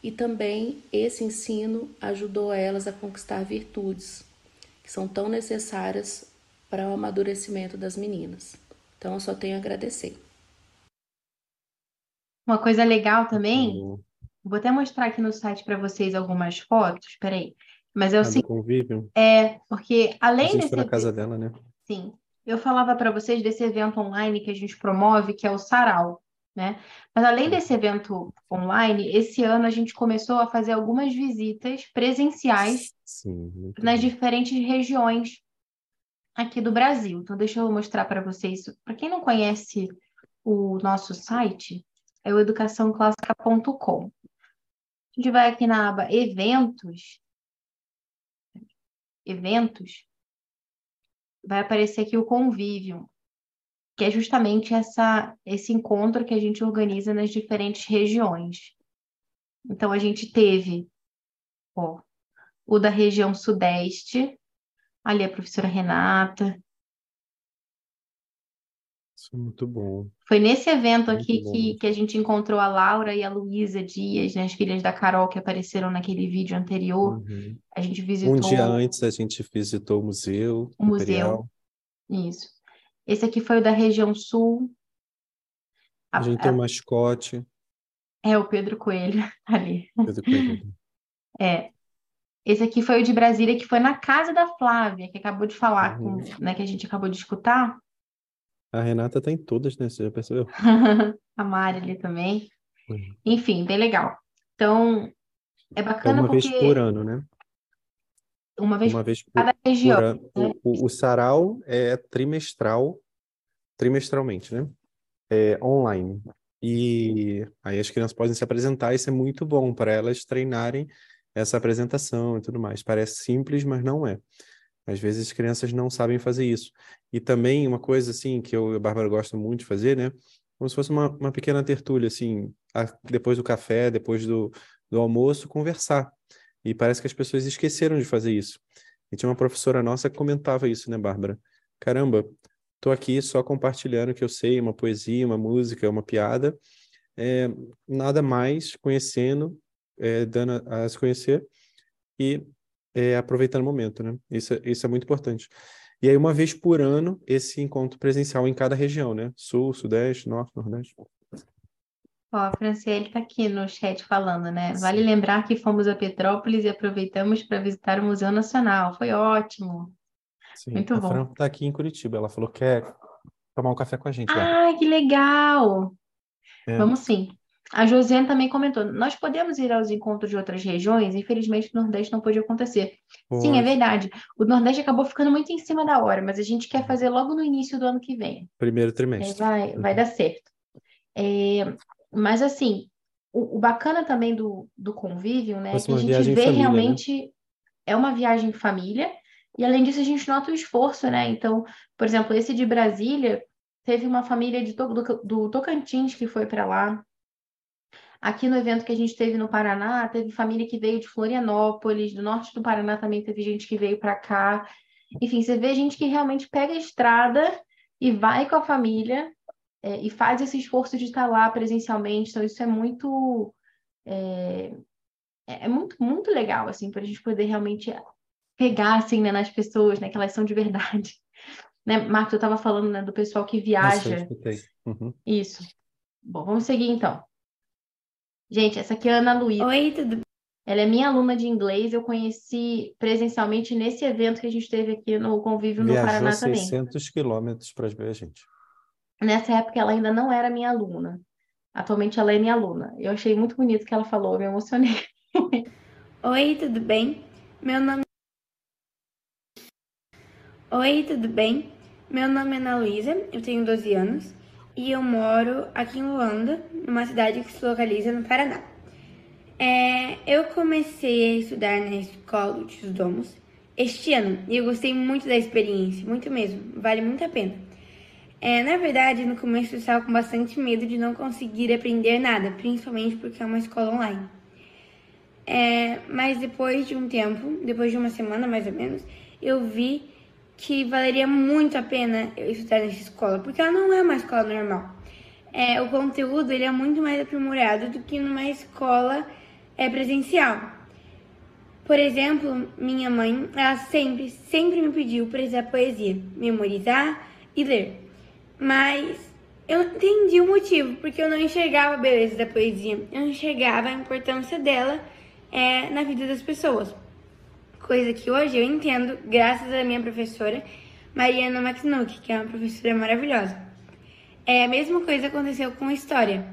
e também esse ensino ajudou elas a conquistar virtudes que são tão necessárias para o amadurecimento das meninas. Então eu só tenho a agradecer. Uma coisa legal também, vou até mostrar aqui no site para vocês algumas fotos, peraí. Mas é o Ah, do seguinte, convívio. é, porque A além gente desse foi na casa dela, né? sim, eu falava para vocês desse evento online que a gente promove, que é o Sarau, né? Mas além desse evento online, esse ano a gente começou a fazer algumas visitas presenciais Sim, nas diferentes regiões aqui do Brasil. Então, deixa eu mostrar para vocês. Para quem não conhece o nosso site, é o educaçãoclássica.com. A gente vai aqui na aba Eventos. Eventos. Vai aparecer aqui o convívio, que é justamente essa, esse encontro que a gente organiza nas diferentes regiões. Então, a gente teve ó, o da região Sudeste, ali a professora Renata. Isso é muito bom. Foi nesse evento Muito aqui bom que, que a gente encontrou a Laura e a Luísa Dias, né, as filhas da Carol, que apareceram naquele vídeo anterior. Uhum. A gente Um visitou dia antes a gente visitou o museu o museu. imperial. Isso. Esse aqui foi o da região Sul. A A- gente tem um mascote, É o Pedro Coelho ali. Pedro Coelho. É. Esse aqui foi o de Brasília, que foi na casa da Flávia, que acabou de falar, com, Uhum. né, que a gente acabou de escutar. A Renata tá em todas, né? Você já percebeu? A Mari ali também. Uhum. Enfim, bem legal. Então, é É bacana uma vez porque por ano, né? Uma vez Uma por vez por, cada por região. ano. né? O, o, sarau é trimestral, trimestralmente, né? É online. E aí as crianças podem se apresentar, isso é muito bom para elas treinarem essa apresentação e tudo mais. Parece simples, mas não é. Às vezes as crianças não sabem fazer isso. E também uma coisa assim que eu e a Bárbara gosta muito de fazer, né? Como se fosse uma, uma pequena tertúlia, assim, a- depois do café, depois do, do almoço, conversar. E parece que as pessoas esqueceram de fazer isso. E tinha uma professora nossa que comentava isso, né, Bárbara? Caramba, tô aqui só compartilhando o que eu sei, uma poesia, uma música, uma piada, é, nada mais conhecendo, é, dando a, a se conhecer e é, aproveitando o momento, né? Isso, é- isso é muito importante. E aí, uma vez por ano, esse encontro presencial em cada região, né? Sul, Sudeste, Norte, Nordeste. Ó, a Franciele está aqui no chat falando, né? Vale lembrar que fomos a Petrópolis e aproveitamos para visitar o Museu Nacional. Foi ótimo. Sim. Muito a bom. Fran tá aqui em Curitiba. Ela falou que quer tomar um café com a gente. Ai, que legal! É. Vamos sim. A Josiane também comentou: nós podemos ir aos encontros de outras regiões, infelizmente no Nordeste não pôde acontecer. Sim, é Pois, verdade. O Nordeste acabou ficando muito em cima da hora, mas a gente quer fazer logo no início do ano que vem. Primeiro É, trimestre. vai, vai dar certo. É, mas assim, o, o bacana também do, do convívio, né, é que a gente vê família, né? realmente é uma viagem em família, e além disso a gente nota o esforço, né? Então, por exemplo, esse de Brasília teve uma família de, do, do Tocantins que foi para lá. Aqui no evento que a gente teve no Paraná, teve família que veio de Florianópolis, do norte do Paraná também teve gente que veio para cá. Enfim, você vê gente que realmente pega a estrada e vai com a família é, e faz esse esforço de estar lá presencialmente. Então, isso é muito, é, é muito, muito legal, assim, para a gente poder realmente pegar, assim, né, nas pessoas, né, que elas são de verdade. Né, Marcos, eu estava falando, né, do pessoal que Nossa, eu viaja. escutei. Uhum. Isso. Bom, vamos seguir então. Gente, essa aqui é a Ana Luísa. Oi, tudo Ela é minha aluna de inglês. Eu conheci presencialmente nesse evento que a gente teve aqui no Convívio no Viajou Paraná também. 600 quilômetros para ver a gente. Nessa época ela ainda não era minha aluna. Atualmente ela é minha aluna. Eu achei muito bonito o que ela falou, me emocionei. Oi, tudo bem? Meu nome Oi, tudo bem? Meu nome é Ana Luísa, eu tenho 12 anos. e eu moro aqui em Luanda, numa cidade que se localiza no Paraná. É, eu comecei a estudar na escola dos Domos este ano e eu gostei muito da experiência, muito mesmo, vale muito a pena. É, na verdade, no começo eu estava com bastante medo de não conseguir aprender nada, principalmente porque é uma escola online. É, mas depois de um tempo, depois de uma semana mais ou menos, eu vi que valeria muito a pena eu estudar nessa escola, porque ela não é uma escola normal. É, o conteúdo ele é muito mais aprimorado do que numa escola é, presencial. Por exemplo, minha mãe, ela sempre, sempre me pediu para estudar poesia, memorizar e ler. Mas eu entendi o motivo, porque eu não enxergava a beleza da poesia, eu não enxergava a importância dela é, na vida das pessoas coisa que hoje eu entendo graças à minha professora Mariana Maxnuck, que é uma professora maravilhosa. É, a mesma coisa aconteceu com história.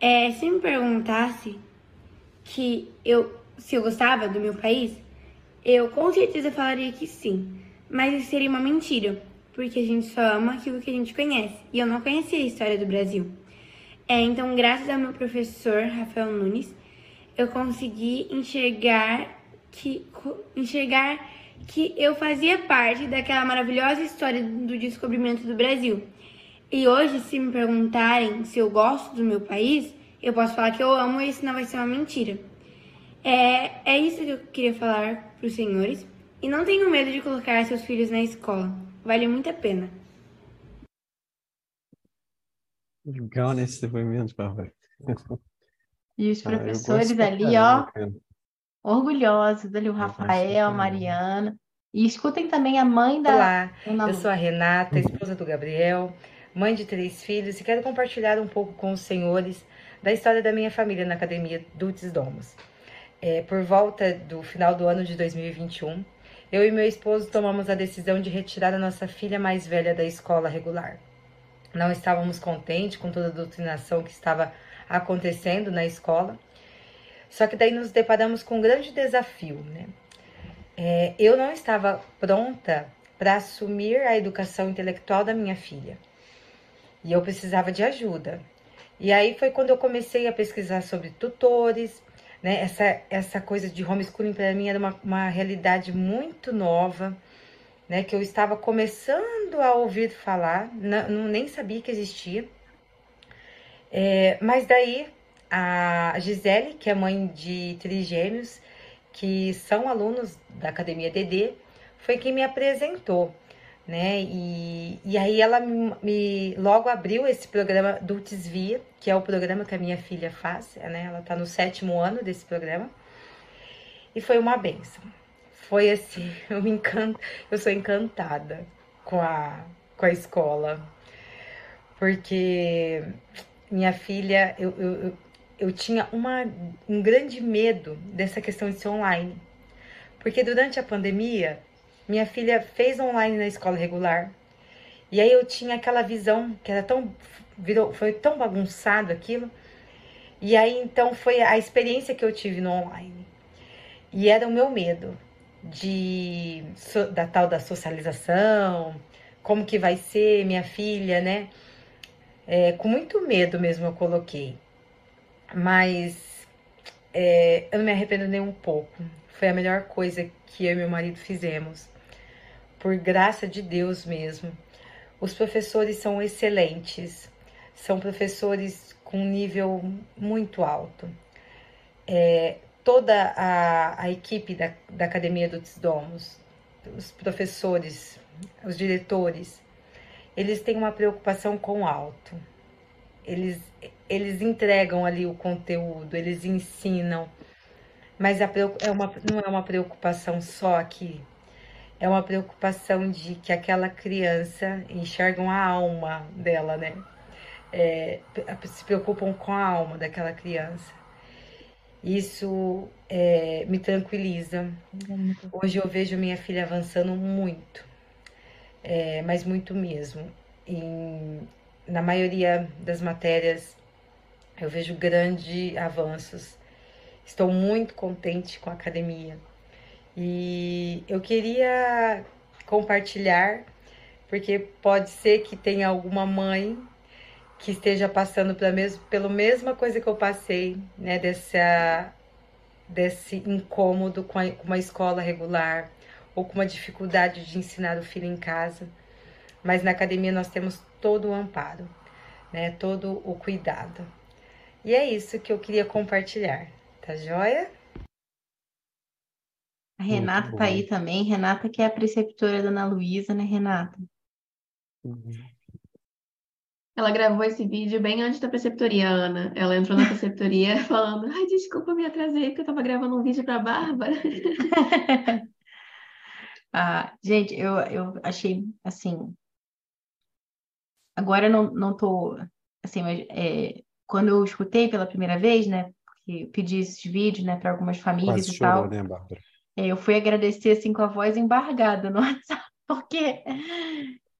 É, se me perguntasse que eu, se eu gostava do meu país, eu com certeza falaria que sim, mas isso seria uma mentira, porque a gente só ama aquilo que a gente conhece, e eu não conhecia a história do Brasil. É, então, graças ao meu professor Rafael Nunes, eu consegui enxergar que enxergar que eu fazia parte daquela maravilhosa história do descobrimento do Brasil. E hoje, se me perguntarem se eu gosto do meu país, eu posso falar que eu amo e isso não vai ser uma mentira. É, é isso que eu queria falar para os senhores. E não tenham medo de colocar seus filhos na escola. Vale muito a pena. Legal nesse depoimento, Bárbara. E os ah, professores ah, ali, ó, orgulhosos ali, o Rafael, a Mariana. E escutem também a mãe da. Olá, eu sou a Renata, esposa do Gabriel, mãe de três filhos, e quero compartilhar um pouco com os senhores da história da minha família na Academia Dutes Domos. É, por volta do final do ano de 2021, eu e meu esposo tomamos a decisão de retirar a nossa filha mais velha da escola regular. Não estávamos contentes com toda a doutrinação que estava acontecendo na escola só que daí nos deparamos com um grande desafio, né? É, eu não estava pronta para assumir a educação intelectual da minha filha. E eu precisava de ajuda. E aí foi quando eu comecei a pesquisar sobre tutores, né? Essa, essa coisa de homeschooling para mim era uma, uma realidade muito nova, né? Que eu estava começando a ouvir falar, não, nem sabia que existia. É, mas daí a Gisele, que é mãe de trigêmeos, que são alunos da Academia DD, foi quem me apresentou, né? E, e aí ela me, me logo abriu esse programa Dulces Via, que é o programa que a minha filha faz, né? Ela está no sétimo ano desse programa. E foi uma benção. Foi assim, eu me encanto, eu sou encantada com a, com a escola. Porque minha filha, eu, eu, eu tinha uma, um grande medo dessa questão de ser online. Porque durante a pandemia, minha filha fez online na escola regular. E aí eu tinha aquela visão que era tão virou, foi tão bagunçado aquilo. E aí então foi a experiência que eu tive no online. E era o meu medo de da tal da socialização, como que vai ser minha filha, né? É, com muito medo mesmo eu coloquei mas é, eu não me arrependo nem um pouco. Foi a melhor coisa que eu e meu marido fizemos. Por graça de Deus mesmo. Os professores são excelentes, são professores com nível muito alto. É, toda a, a equipe da, da Academia dos Domos, os professores, os diretores, eles têm uma preocupação com o alto. Eles eles entregam ali o conteúdo, eles ensinam, mas a, é uma, não é uma preocupação só aqui, é uma preocupação de que aquela criança enxergam a alma dela, né? É, se preocupam com a alma daquela criança. Isso é, me tranquiliza. Hoje eu vejo minha filha avançando muito, é, mas muito mesmo. Em, na maioria das matérias eu vejo grandes avanços. Estou muito contente com a academia. E eu queria compartilhar, porque pode ser que tenha alguma mãe que esteja passando pela, mes pela mesma coisa que eu passei, né? Dessa, desse incômodo com, a, com uma escola regular ou com uma dificuldade de ensinar o filho em casa. Mas na academia nós temos todo o amparo, né? Todo o cuidado. E é isso que eu queria compartilhar, tá joia? A Renata tá aí também. Renata, que é a preceptora da Ana Luísa, né, Renata? Uhum. Ela gravou esse vídeo bem antes da preceptoria, Ana. Ela entrou na preceptoria falando: Ai, desculpa, me atrasei porque eu tava gravando um vídeo pra Bárbara. ah, gente, eu, eu achei assim. Agora eu não, não tô. Assim, mas é, quando eu escutei pela primeira vez, né? Porque eu pedi esses vídeos, né, para algumas famílias Quase e chorou, tal. né, Bárbara? É, eu fui agradecer assim com a voz embargada no WhatsApp, porque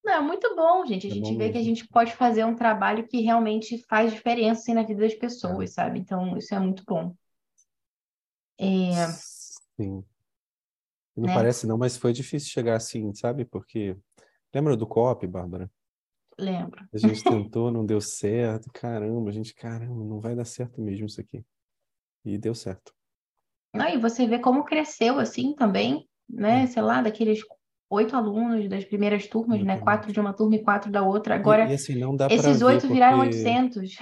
não, é muito bom, gente. A É gente vê que a mesmo. gente pode fazer um trabalho que realmente faz diferença assim, na vida das É. pessoas, sabe? Então, isso é muito bom. É, Sim. Não né? parece não, mas foi difícil chegar assim, sabe? Porque lembra do COP, Bárbara? Lembro. A gente tentou, não deu certo. Caramba, a gente, caramba, não vai dar certo mesmo isso aqui. E deu certo. E você vê como cresceu assim também, né? É. Sei lá, daqueles oito alunos das primeiras turmas, né? Exatamente. Quatro de uma turma e quatro da outra. E, Agora, e assim, não dá para esses oito viraram porque 800.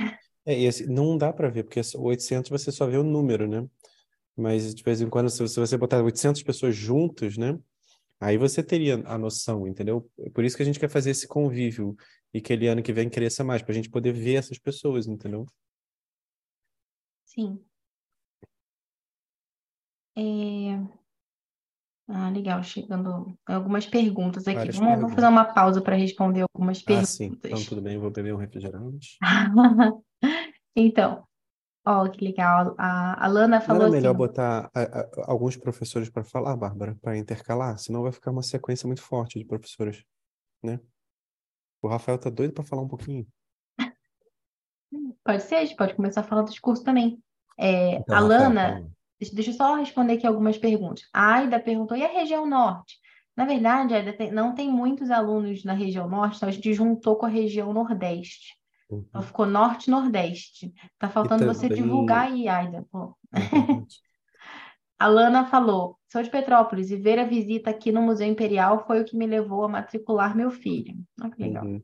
é, e assim, não dá para ver porque esse 800 você só vê o número, né? Mas de vez em quando se, se você botar 800 pessoas juntos, né? Aí você teria a noção, entendeu? É Por isso que a gente quer fazer esse convívio e que ele ano que vem cresça mais, para a gente poder ver essas pessoas, entendeu? Sim. É... Ah, legal, chegando algumas perguntas aqui. Várias Vamos, vamos fazer perguntas. uma pausa para responder algumas Ah, sim. Então perguntas. tudo bem, vou beber um refrigerante. Então, ó, que legal. A, a Lana Não falou era melhor assim, botar a- a- alguns professores para falar, Bárbara, para intercalar? Senão vai ficar uma sequência muito forte de professores, né? O Rafael tá doido para falar um pouquinho. pode ser, a gente pode começar a falar dos cursos também. É, Então, a Lana. Deixa, eu só responder aqui algumas perguntas. A Aida perguntou, e a região norte? Na verdade, Aida, tem- não tem muitos alunos na região norte, então a gente juntou com a região nordeste. Então Uhum. ficou norte-nordeste. Tá faltando você também divulgar aí, Aida. Pô. A Lana falou: sou de Petrópolis e ver a visita aqui no Museu Imperial foi o que me levou a matricular meu filho. Olha que legal. Uhum.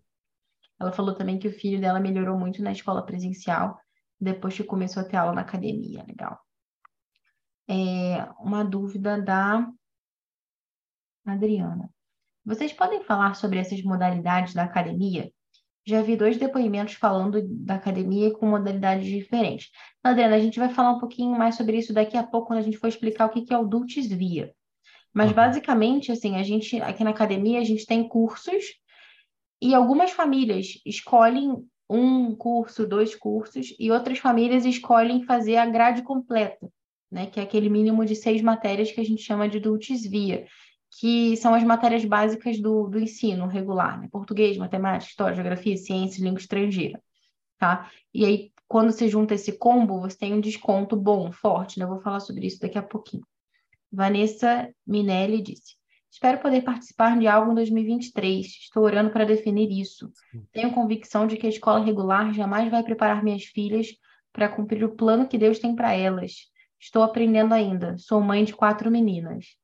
Ela falou também que o filho dela melhorou muito na escola presencial depois que começou a ter aula na academia. Legal. É, uma dúvida da Adriana. Vocês podem falar sobre essas modalidades da academia? Já vi dois depoimentos falando da academia com modalidades diferentes. Adriana, a gente vai falar um pouquinho mais sobre isso daqui a pouco, quando a gente for explicar o que é o Dulcis Via. Mas Uhum. basicamente, assim, a gente aqui na academia a gente tem cursos e algumas famílias escolhem um curso, dois cursos, e outras famílias escolhem fazer a grade completa, né? Que é aquele mínimo de seis matérias que a gente chama de Dulcis Via, que são as matérias básicas do, do ensino regular, né? Português, matemática, história, geografia, ciência, língua estrangeira, tá? E aí, quando você junta esse combo, você tem um desconto bom, forte, né? Eu vou falar sobre isso daqui a pouquinho. Vanessa Minelli disse: Espero poder participar de algo em 2023. Estou orando para definir isso. Tenho convicção de que a escola regular jamais vai preparar minhas filhas para cumprir o plano que Deus tem para elas. Estou aprendendo ainda. Sou mãe de quatro meninas.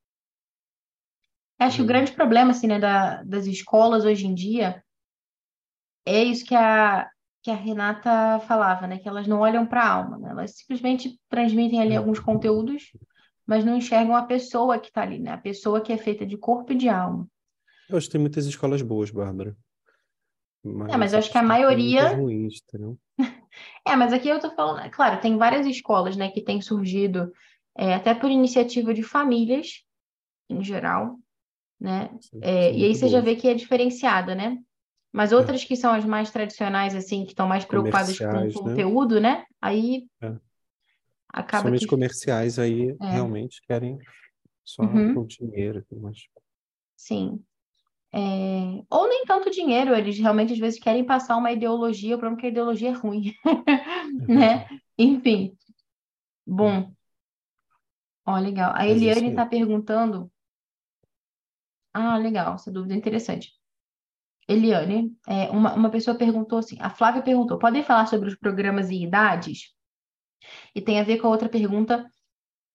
Acho que o Hum. grande problema assim, né, da- das escolas hoje em dia é isso que a, que a Renata falava, né? Que elas não olham para a alma, né? Elas simplesmente transmitem ali É. alguns conteúdos, mas não enxergam a pessoa que está ali, né? A pessoa que é feita de corpo e de alma. Eu acho que tem muitas escolas boas, Bárbara. É, mas eu acho que a maioria. ruins, entendeu? É, mas aqui eu tô falando, é claro, tem várias escolas, né, que têm surgido é, até por iniciativa de famílias, em geral, né? São- É, são e aí você já boas. vê que é diferenciada, né? Mas outras que são as mais tradicionais, assim, que estão mais preocupadas com o né? conteúdo, né? Aí É. acaba Somente que. comerciais aí É. realmente querem só Uhum. o dinheiro mais. Sim. É, Ou nem tanto dinheiro, eles realmente às vezes querem passar uma ideologia, o problema é que a ideologia é ruim, né? Enfim. Bom. Ó, legal. A é Eliane está perguntando. Ah, legal, essa dúvida é interessante. Eliane, é, uma, uma pessoa perguntou assim, a Flávia perguntou, podem falar sobre os programas e idades? E tem a ver com a outra pergunta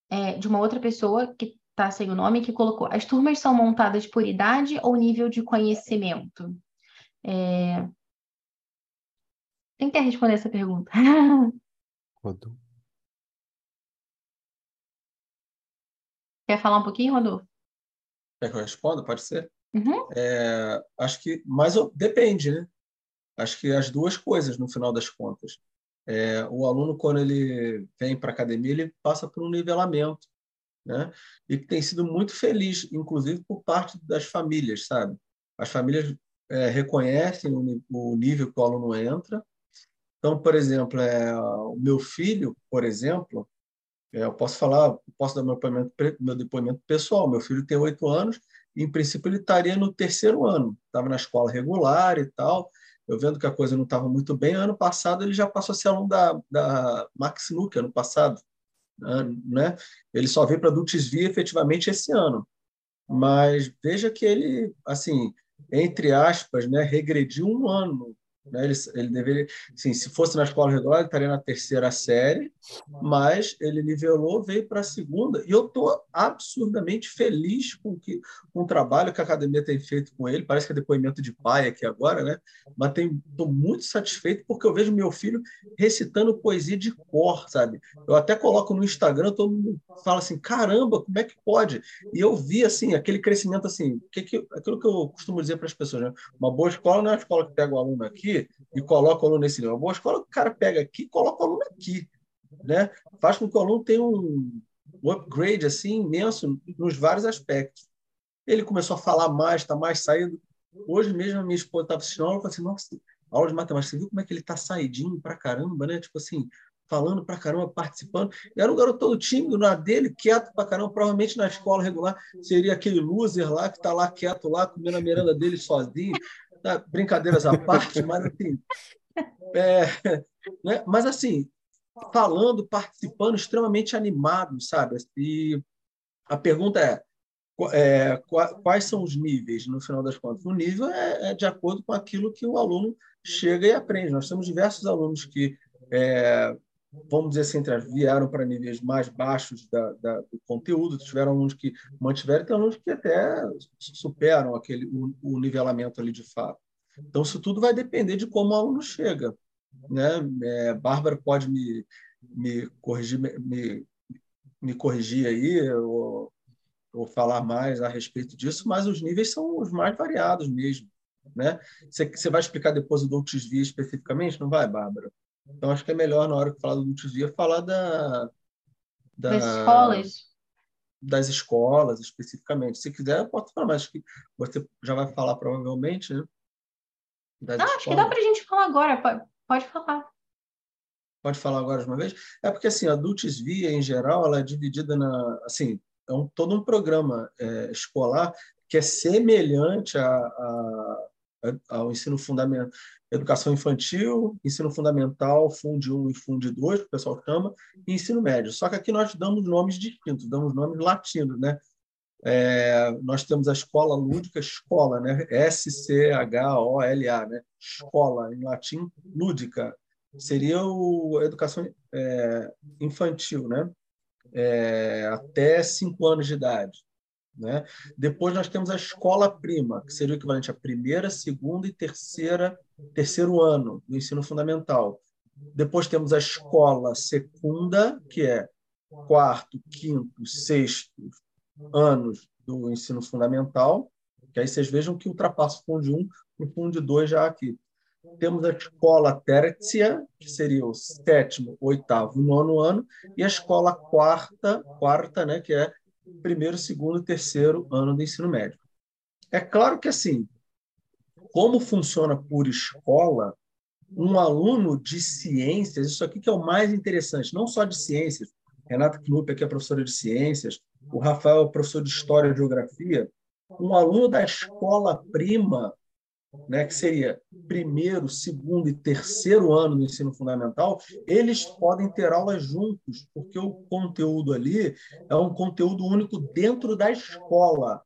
é, de uma outra pessoa que está sem o nome, que colocou, as turmas são montadas por idade ou nível de conhecimento? É... Quem quer responder essa pergunta? Rodolfo. Quer falar um pouquinho, Rodolfo? Quer que eu responda? Pode ser? Uhum. É, acho que, mas depende, né? Acho que as duas coisas no final das contas. É, o aluno, quando ele vem para a academia, ele passa por um nivelamento, né? E que tem sido muito feliz, inclusive por parte das famílias, sabe? As famílias é, reconhecem o, o, nível que o aluno entra. Então, por exemplo, é, o meu filho, por exemplo, é, eu posso falar, posso dar meu depoimento, meu depoimento pessoal. Meu filho tem oito anos e, em princípio, ele estaria no terceiro ano. Estava na escola regular e tal. Eu vendo que a coisa não estava muito bem. Ano passado, ele já passou a ser aluno da, da Max Nuke, ano passado. Né? Ele só veio para Adults Via efetivamente esse ano. Mas veja que ele, assim, entre aspas, né, regrediu um ano né? Ele, ele deveria, sim, se fosse na escola regular, ele estaria na terceira série, mas ele nivelou, veio para a segunda, e eu estou absurdamente feliz com, que, com o trabalho que a academia tem feito com ele. Parece que é depoimento de pai aqui agora, né? mas estou muito satisfeito porque eu vejo meu filho recitando poesia de cor, sabe? Eu até coloco no Instagram, todo mundo fala assim: caramba, como é que pode? E eu vi assim, aquele crescimento assim, que, que, aquilo que eu costumo dizer para as pessoas, né? uma boa escola não é a escola que pega o aluno aqui e coloca o aluno nesse nível. Uma boa escola, o cara pega aqui e coloca o aluno aqui. Né? Faz com que o aluno tenha um, upgrade assim, imenso nos vários aspectos. Ele começou a falar mais, está mais saído. Hoje mesmo a minha esposa estava assistindo aula e falou assim, nossa, aula de matemática, você viu como é que ele está saidinho pra caramba, né? Tipo assim, falando pra caramba, participando. Era um garoto todo tímido na dele, quieto pra caramba. Provavelmente na escola regular seria aquele loser lá que está lá quieto lá, comendo a merenda dele sozinho tá, brincadeiras à parte, mas assim, é, né? mas assim, falando, participando, extremamente animado, sabe? E a pergunta é, é, quais são os níveis, no final das contas? O nível é, é, de acordo com aquilo que o aluno chega e aprende. Nós temos diversos alunos que, é, vamos dizer assim, vieram para níveis mais baixos da, da, do conteúdo, tiveram alunos que mantiveram, tem alunos que até superam aquele, o, o nivelamento ali de fato. Então, isso tudo vai depender de como o aluno chega. Né? É, Bárbara pode me, me corrigir, me, me corrigir aí, ou, ou falar mais a respeito disso, mas os níveis são os mais variados mesmo. Né? Você, vai explicar depois o Doutis Via especificamente? Não vai, Bárbara? Então, acho que é melhor, na hora que falar do Doutis Via, falar da, da, das escolas. Das escolas, especificamente. Se quiser, eu posso falar, mas acho que você já vai falar provavelmente, né? Não, acho que dá para a gente falar agora. Pode, falar. Pode falar agora de uma vez? É porque, assim, a Adults Via, em geral, ela é dividida na... Assim, é um, todo um programa é, escolar que é semelhante a, a, a, ao ensino fundamental, educação infantil, ensino fundamental, Funde 1 e Funde 2, que o pessoal chama, e ensino médio. Só que aqui nós damos nomes distintos, damos nomes latinos, né? É, nós temos a escola lúdica, escola, né? S-C-H-O-L-A, né? Escola, em latim, lúdica. Seria o, a educação é, infantil, né? É, até cinco anos de idade. Né? Depois nós temos a escola prima, que seria o equivalente à primeira, segunda e terceira, terceiro ano do ensino fundamental. Depois temos a escola segunda, que é quarto, quinto, sexto, anos do ensino fundamental, que aí vocês vejam que ultrapassa o Fundo 1 e o Fundo 2 já aqui. Temos a escola tércia, que seria o sétimo, oitavo, nono ano, e a escola quarta, quarta, né, que é primeiro, segundo e terceiro ano do ensino médio. É claro que assim, como funciona por escola, um aluno de ciências, isso aqui que é o mais interessante, não só de ciências, Renata Knupp aqui é professora de ciências, o Rafael é professor de História e Geografia, um aluno da escola prima, né, que seria primeiro, segundo e terceiro ano do ensino fundamental, eles podem ter aulas juntos, porque o conteúdo ali é um conteúdo único dentro da escola.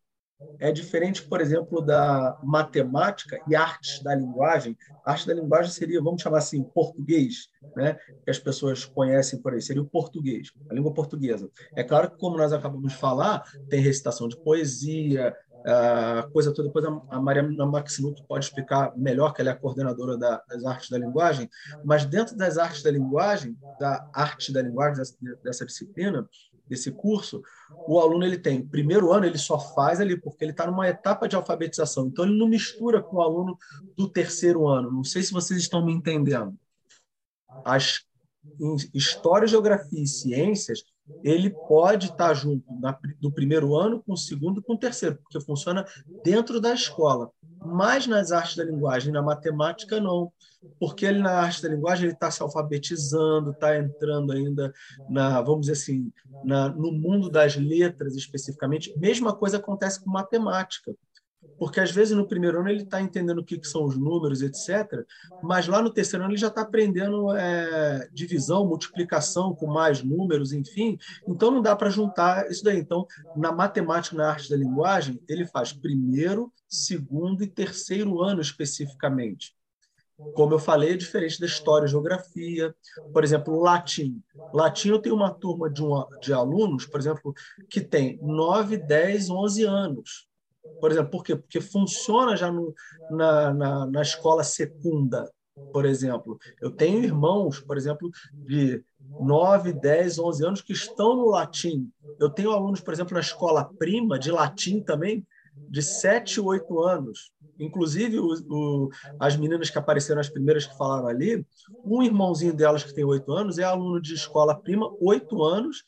É diferente, por exemplo, da matemática e artes da linguagem. A arte da linguagem seria, vamos chamar assim, português, né? que as pessoas conhecem por aí, seria o português, a língua portuguesa. É claro que, como nós acabamos de falar, tem recitação de poesia, a coisa toda. Depois a Mariana Maximuto pode explicar melhor, que ela é a coordenadora das artes da linguagem, mas dentro das artes da linguagem, da arte da linguagem, dessa disciplina, desse curso, o aluno ele tem primeiro ano ele só faz ali porque ele está numa etapa de alfabetização, então ele não mistura com o aluno do terceiro ano. Não sei se vocês estão me entendendo. As história, geografia e ciências ele pode estar junto na, do primeiro ano com o segundo com o terceiro, porque funciona dentro da escola. Mas nas artes da linguagem, na matemática, não. Porque ele, na arte da linguagem, ele está se alfabetizando, está entrando ainda na, vamos dizer assim, na, no mundo das letras especificamente. Mesma coisa acontece com matemática porque às vezes no primeiro ano ele está entendendo o que, que, são os números, etc., mas lá no terceiro ano ele já está aprendendo é, divisão, multiplicação com mais números, enfim. Então não dá para juntar isso daí. Então, na matemática, na arte da linguagem, ele faz primeiro, segundo e terceiro ano especificamente. Como eu falei, é diferente da história e geografia. Por exemplo, o latim. Latim, eu tenho uma turma de, uma, de alunos, por exemplo, que tem 9, 10, 11 anos por exemplo, por quê? Porque funciona já no, na, na, na escola secunda, por exemplo. Eu tenho irmãos, por exemplo, de 9, 10, 11 anos que estão no latim. Eu tenho alunos, por exemplo, na escola prima, de latim também, de 7, 8 anos. Inclusive, o, o, as meninas que apareceram, as primeiras que falaram ali, um irmãozinho delas que tem 8 anos é aluno de escola prima, 8 anos.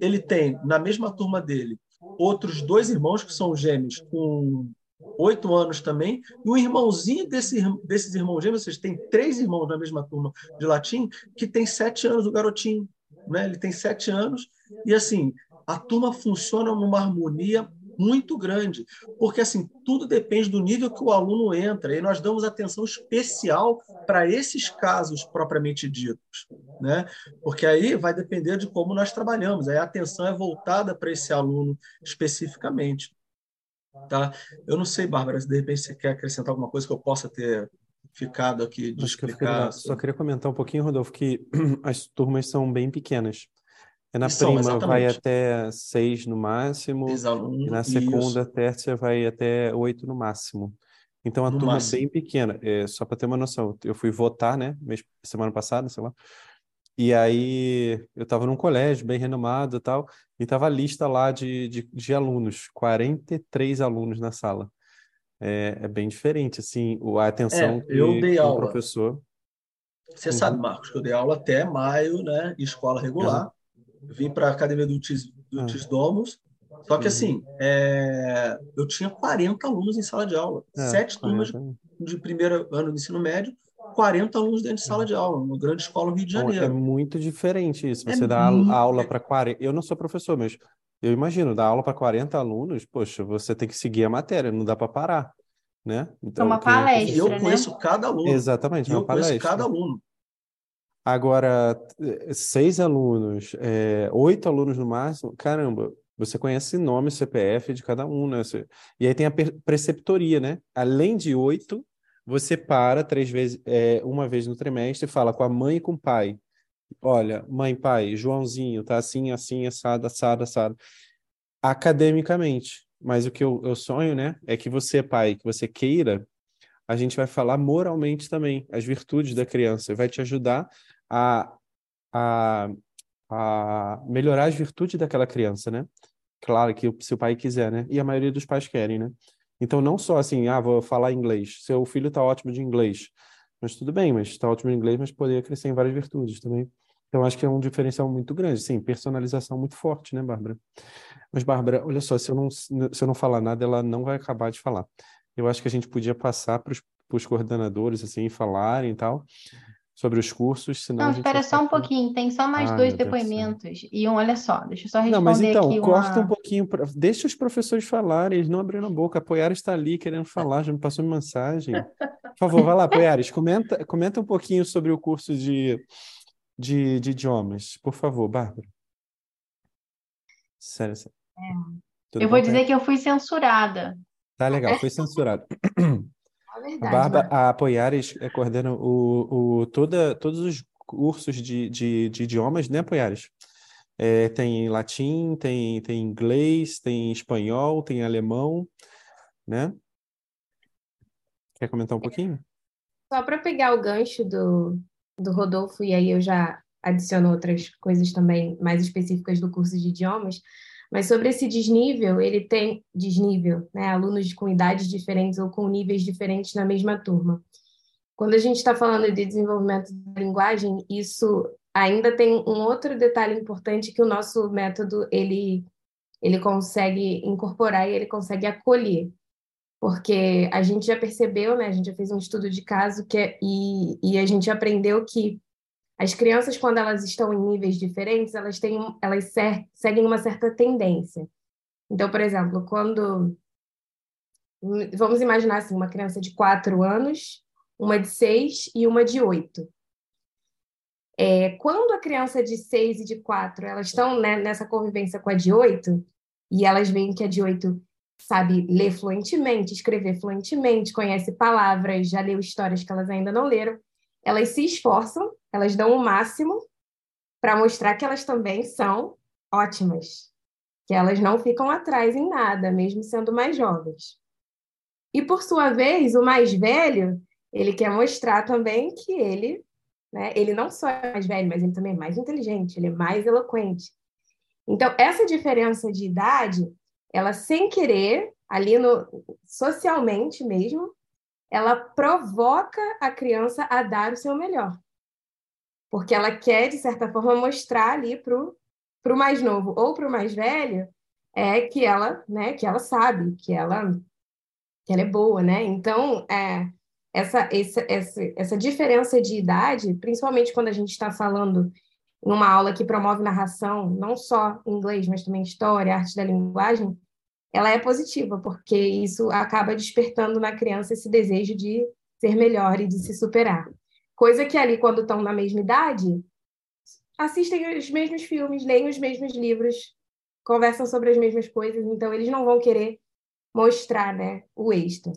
Ele tem, na mesma turma dele, outros dois irmãos que são gêmeos com oito anos também, e um irmãozinho desse, desses irmãos gêmeos, ou seja, tem três irmãos na mesma turma de latim, que tem sete anos, o garotinho. Né? Ele tem sete anos, e assim, a turma funciona numa harmonia muito grande, porque assim tudo depende do nível que o aluno entra e nós damos atenção especial para esses casos propriamente ditos, né? Porque aí vai depender de como nós trabalhamos. Aí a atenção é voltada para esse aluno especificamente, tá? Eu não sei, Bárbara, se de repente você quer acrescentar alguma coisa que eu possa ter ficado aqui de Acho explicar. Que só queria comentar um pouquinho, Rodolfo, que as turmas são bem pequenas. É na prima exatamente. vai até seis no máximo, e na segunda, isso. terça vai até oito no máximo. Então a no turma máximo. é bem pequena. É, só para ter uma noção, eu fui votar, né, semana passada, sei lá. E aí eu estava num colégio bem renomado e tal, e estava a lista lá de, de, de, alunos, 43 alunos na sala. É, é bem diferente, assim, a atenção é, eu que, dei que aula. o professor. Você uhum. sabe, Marcos, que eu dei aula até maio, né, escola regular. Uhum vim para a Academia do Tis, do Tis Domus. Só que, assim, é, eu tinha 40 alunos em sala de aula. É, sete turmas de primeiro ano do ensino médio, 40 alunos dentro de sala de aula, uma grande escola no Rio de Janeiro. É muito diferente isso. É você é dá muito... aula para 40. Eu não sou professor, mas eu imagino, dar aula para 40 alunos, poxa, você tem que seguir a matéria, não dá para parar. Né? Então, uma palestra. Eu né? conheço cada aluno. Exatamente, uma eu palestra. conheço cada aluno. Agora, seis alunos, é, oito alunos no máximo, caramba, você conhece nome, CPF de cada um, né? E aí tem a preceptoria, né? Além de oito, você para três vezes, é, uma vez no trimestre e fala com a mãe e com o pai. Olha, mãe, pai, Joãozinho, tá assim, assim, assado, assado, assado. Academicamente. Mas o que eu, eu sonho, né? É que você, pai, que você queira a gente vai falar moralmente também, as virtudes da criança, vai te ajudar a, a, a melhorar as virtudes daquela criança, né? Claro que se o pai quiser, né? E a maioria dos pais querem, né? Então, não só assim, ah, vou falar inglês, seu filho está ótimo de inglês, mas tudo bem, mas está ótimo de inglês, mas poderia crescer em várias virtudes também. Então, acho que é um diferencial muito grande, sim, personalização muito forte, né, Bárbara? Mas, Bárbara, olha só, se eu não, se eu não falar nada, ela não vai acabar de falar eu acho que a gente podia passar para os coordenadores, assim, falarem e tal, sobre os cursos, senão Não, espera só um pouquinho, tem só mais ah, dois depoimentos. E um, olha só, deixa eu só responder Não, mas então, corta uma... um pouquinho, pra... deixa os professores falarem, eles não abriram a boca, a Poiares está ali querendo falar, já me passou uma mensagem. Por favor, vai lá, Poiares, comenta, comenta um pouquinho sobre o curso de, de, de idiomas, por favor, Bárbara. Sério, sério. É. Eu vou Thay? dizer que eu fui censurada. Tá legal, foi censurado. É A verdade, Barba, Bárbara. a Apoiares é, coordena o, o, toda, todos os cursos de, de, de idiomas, né, Apoiares? É, tem latim, tem, tem inglês, tem espanhol, tem alemão, né? Quer comentar um pouquinho? Só para pegar o gancho do, do Rodolfo, e aí eu já adiciono outras coisas também mais específicas do curso de idiomas, mas sobre esse desnível, ele tem desnível, né? Alunos com idades diferentes ou com níveis diferentes na mesma turma. Quando a gente está falando de desenvolvimento da linguagem, isso ainda tem um outro detalhe importante que o nosso método ele ele consegue incorporar e ele consegue acolher porque a gente já percebeu, né? A gente já fez um estudo de caso que é, e, e a gente aprendeu que as crianças, quando elas estão em níveis diferentes, elas têm, elas seguem uma certa tendência. Então, por exemplo, quando vamos imaginar assim, uma criança de quatro anos, uma de seis e uma de oito. É, quando a criança de seis e de quatro elas estão né, nessa convivência com a de oito e elas veem que a de oito sabe ler fluentemente, escrever fluentemente, conhece palavras, já leu histórias que elas ainda não leram, elas se esforçam, elas dão o máximo para mostrar que elas também são ótimas, que elas não ficam atrás em nada, mesmo sendo mais jovens. E por sua vez, o mais velho, ele quer mostrar também que ele, né, ele não só é mais velho, mas ele também é mais inteligente, ele é mais eloquente. Então, essa diferença de idade ela sem querer, ali no socialmente mesmo, ela provoca a criança a dar o seu melhor. Porque ela quer, de certa forma, mostrar ali para o mais novo ou para o mais velho é que ela, né, que ela sabe, que ela, que ela é boa, né? Então, é, essa, essa, essa, essa diferença de idade, principalmente quando a gente está falando em uma aula que promove narração, não só inglês, mas também história, arte da linguagem, ela é positiva, porque isso acaba despertando na criança esse desejo de ser melhor e de se superar. Coisa que ali, quando estão na mesma idade, assistem os mesmos filmes, leem os mesmos livros, conversam sobre as mesmas coisas, então eles não vão querer mostrar né, o extra.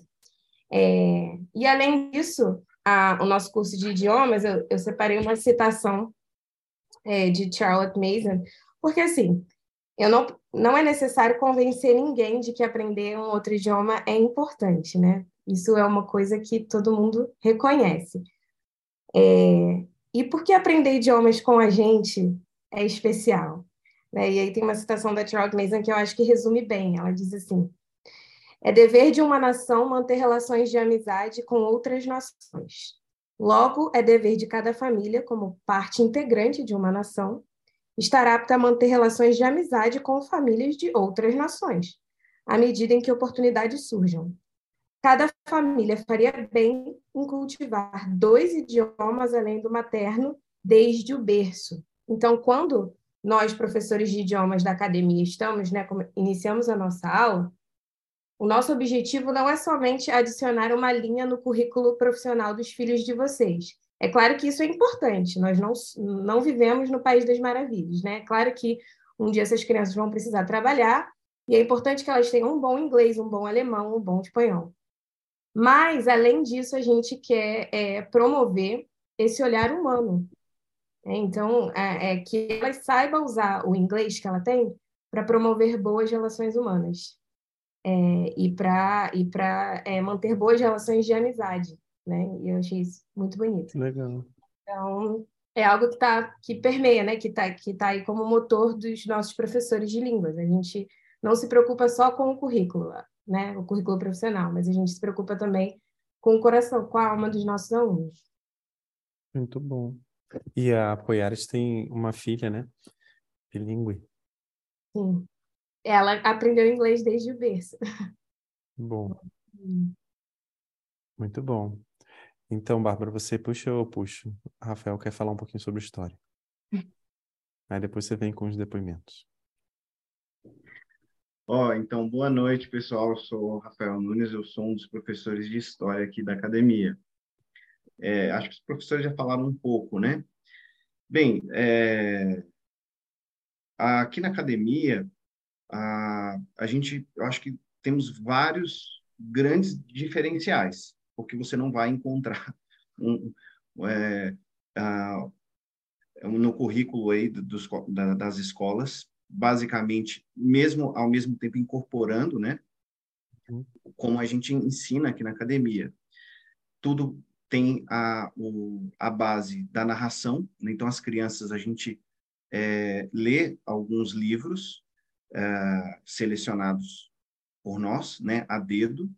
É, e além disso, a, o nosso curso de idiomas, eu, eu separei uma citação é, de Charlotte Mason, porque assim, eu não, não é necessário convencer ninguém de que aprender um outro idioma é importante, né? Isso é uma coisa que todo mundo reconhece. É, e por que aprender idiomas com a gente é especial? Né? E aí tem uma citação da Charlotte Mason que eu acho que resume bem. Ela diz assim: é dever de uma nação manter relações de amizade com outras nações. Logo, é dever de cada família, como parte integrante de uma nação, estar apta a manter relações de amizade com famílias de outras nações, à medida em que oportunidades surjam. Cada família faria bem em cultivar dois idiomas além do materno desde o berço. Então, quando nós, professores de idiomas da academia, estamos, né, iniciamos a nossa aula, o nosso objetivo não é somente adicionar uma linha no currículo profissional dos filhos de vocês. É claro que isso é importante, nós não, não vivemos no País das Maravilhas, né? É claro que um dia essas crianças vão precisar trabalhar e é importante que elas tenham um bom inglês, um bom alemão, um bom espanhol. Mas, além disso, a gente quer é, promover esse olhar humano. Né? Então, é, é, que elas saibam usar o inglês que ela tem para promover boas relações humanas é, e para e é, manter boas relações de amizade. Né? E eu achei isso muito bonito. Legal. Então, é algo que, tá, que permeia, né? que está que tá aí como motor dos nossos professores de línguas. A gente não se preocupa só com o currículo, né? o currículo profissional, mas a gente se preocupa também com o coração, com a alma dos nossos alunos. Muito bom. E a Apoiares tem uma filha, né? Bilíngue. Sim. Ela aprendeu inglês desde o berço. Bom. Muito bom. Então, Bárbara, você puxa ou eu puxo? Rafael quer falar um pouquinho sobre história. Aí depois você vem com os depoimentos. Ó, oh, então, boa noite, pessoal. Eu sou o Rafael Nunes, eu sou um dos professores de História aqui da academia. É, acho que os professores já falaram um pouco, né? Bem, é, aqui na academia, a, a gente, eu acho que temos vários grandes diferenciais, porque você não vai encontrar um, é, a, no currículo aí dos, da, das escolas, basicamente, mesmo ao mesmo tempo incorporando, né, uhum. como a gente ensina aqui na academia. Tudo tem a, o, a base da narração, né? então as crianças, a gente é, lê alguns livros é, selecionados por nós, né, a dedo,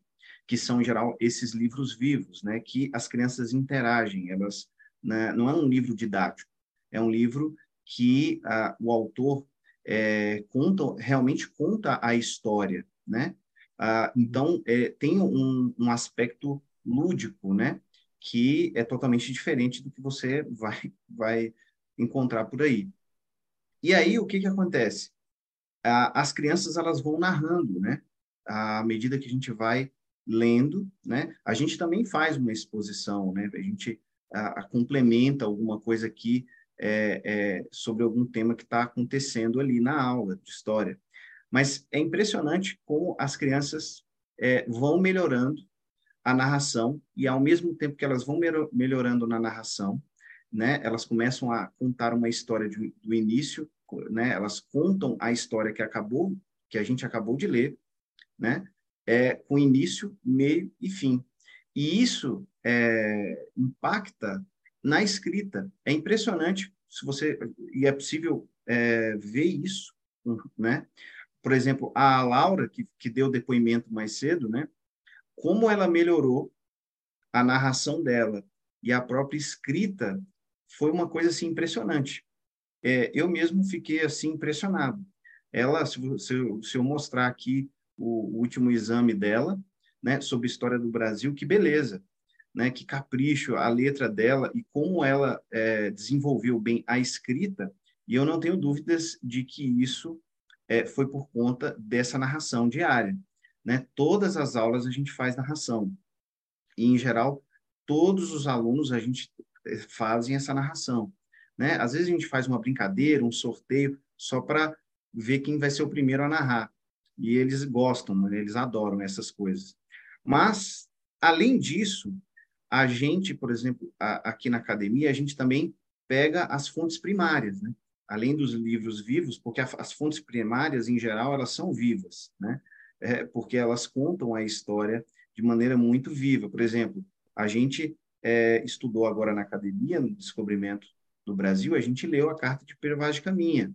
que são, em geral, esses livros vivos, né, que as crianças interagem, elas, né, não é um livro didático, é um livro que o autor é, conta, realmente conta a história, né, ah, então, é, tem um, um aspecto lúdico, né, que é totalmente diferente do que você vai, vai encontrar por aí. E aí, o que, que acontece? As crianças elas vão narrando, né? À medida que a gente vai lendo, né? A gente também faz uma exposição, né? A gente a, a complementa alguma coisa aqui é, é, sobre algum tema que está acontecendo ali na aula de história. Mas é impressionante como as crianças é, vão melhorando a narração e ao mesmo tempo que elas vão melhorando na narração, né, elas começam a contar uma história de, do início, né, elas contam a história que acabou, que a gente acabou de ler, né, é, com início, meio e fim. E isso é, impacta na escrita. É impressionante se você e é possível é, ver isso, né? Por exemplo, a Laura que, que deu depoimento mais cedo, né? como ela melhorou a narração dela e a própria escrita foi uma coisa assim impressionante. É, eu mesmo fiquei assim impressionado. Ela, se, se, se eu mostrar aqui o, último exame dela, né, sobre história do Brasil, que beleza, né, que capricho a letra dela e como ela é, desenvolveu bem a escrita. E eu não tenho dúvidas de que isso é, foi por conta dessa narração diária. Né? Todas as aulas a gente faz narração. E, em geral, todos os alunos a gente eh, fazem essa narração. Né? Às vezes a gente faz uma brincadeira, um sorteio, só para ver quem vai ser o primeiro a narrar. E eles gostam, né? eles adoram essas coisas. Mas, além disso, a gente, por exemplo, a, aqui na academia, a gente também pega as fontes primárias, né? além dos livros vivos, porque a, as fontes primárias, em geral, elas são vivas, né? é, porque elas contam a história de maneira muito viva. Por exemplo, a gente é, estudou agora na academia, no descobrimento do Brasil, a gente leu a carta de Pero Vaz de Caminha.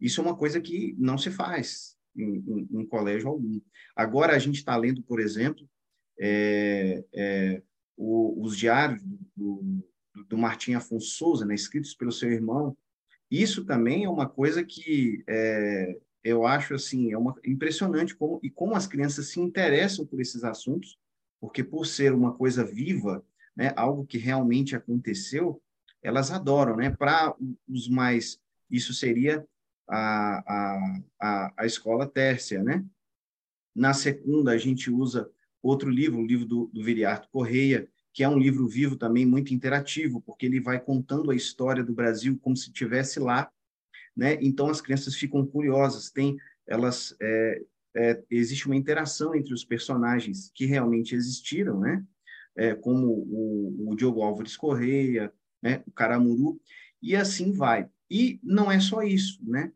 Isso é uma coisa que não se faz em, colégio algum. Agora a gente está lendo, por exemplo, é, é, o, os diários do, do, do Martim Afonso Souza, né, escritos pelo seu irmão. Isso também é uma coisa que é, eu acho assim, é uma, impressionante como e como as crianças se interessam por esses assuntos, porque por ser uma coisa viva, né, algo que realmente aconteceu, elas adoram, né? Para os mais, isso seria a, a, a, escola tércia, né? Na segunda, a gente usa outro livro, o livro do, do Viriato Correia, que é um livro vivo também muito interativo, porque ele vai contando a história do Brasil como se estivesse lá, né? Então as crianças ficam curiosas, tem elas é, é, existe uma interação entre os personagens que realmente existiram, né? É, como o, o Diogo Álvares Correia, né? O Caramuru e assim vai. E não é só isso, né?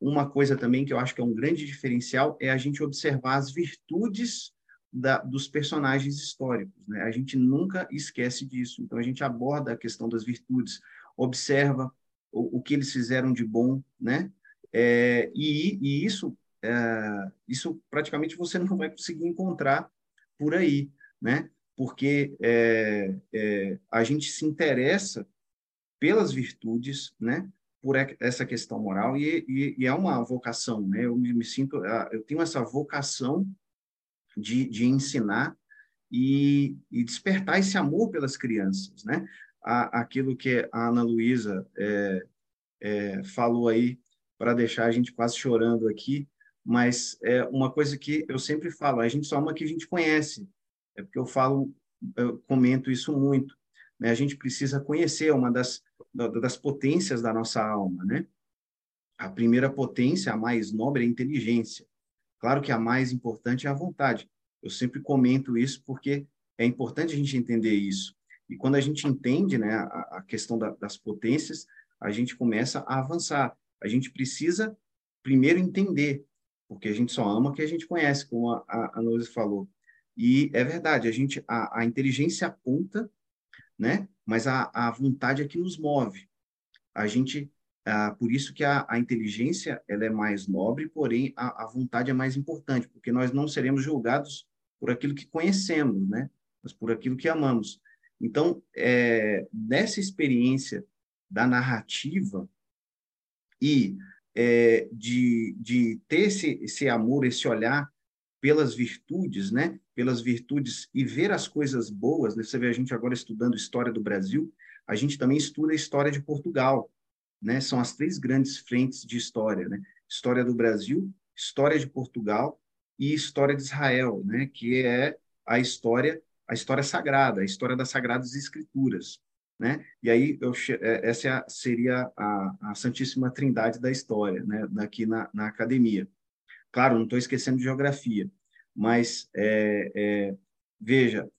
Uma coisa também que eu acho que é um grande diferencial é a gente observar as virtudes da, dos personagens históricos. Né? A gente nunca esquece disso. Então, a gente aborda a questão das virtudes, observa o, o que eles fizeram de bom, né? É, e, e isso, é, isso praticamente você não vai conseguir encontrar por aí, né? Porque é, é, a gente se interessa pelas virtudes, né? Por essa questão moral e, e, e é uma vocação, né? Eu me, sinto, eu tenho essa vocação de, de ensinar e, e despertar esse amor pelas crianças, né? a, aquilo que a Ana Luísa é, é, falou aí, para deixar a gente quase chorando aqui, mas é uma coisa que eu sempre falo, a gente só ama que a gente conhece, é porque eu falo, eu comento isso muito, né? A gente precisa conhecer uma das, das potências da nossa alma, né? a primeira potência, a mais nobre, é a inteligência. Claro que a mais importante é a vontade. Eu sempre comento isso porque é importante a gente entender isso. E quando a gente entende né, a, a questão da, das potências, a gente começa a avançar. A gente precisa primeiro entender, porque a gente só ama o que a gente conhece, como a, a, a falou. E é verdade, a gente a, a inteligência aponta, né? Mas a, a vontade é que nos move. A gente ah, por isso que a, a, inteligência ela é mais nobre, porém a, a, vontade é mais importante, porque nós não seremos julgados por aquilo que conhecemos, né? Mas por aquilo que amamos. Então, é, nessa experiência da narrativa e é, de, de ter esse, esse amor, esse olhar pelas virtudes, né? Pelas virtudes e ver as coisas boas. Né? Você vê a gente agora estudando história do Brasil, a gente também estuda a história de Portugal, né? São as três grandes frentes de história, né? História do Brasil, história de Portugal e história de Israel, né? Que é a história, a história sagrada, a história das sagradas escrituras, né? E aí eu, é, essa é seria a, a Santíssima Trindade da história, né? Aqui na, na academia. Claro, não estou esquecendo de geografia, mas é, é, veja,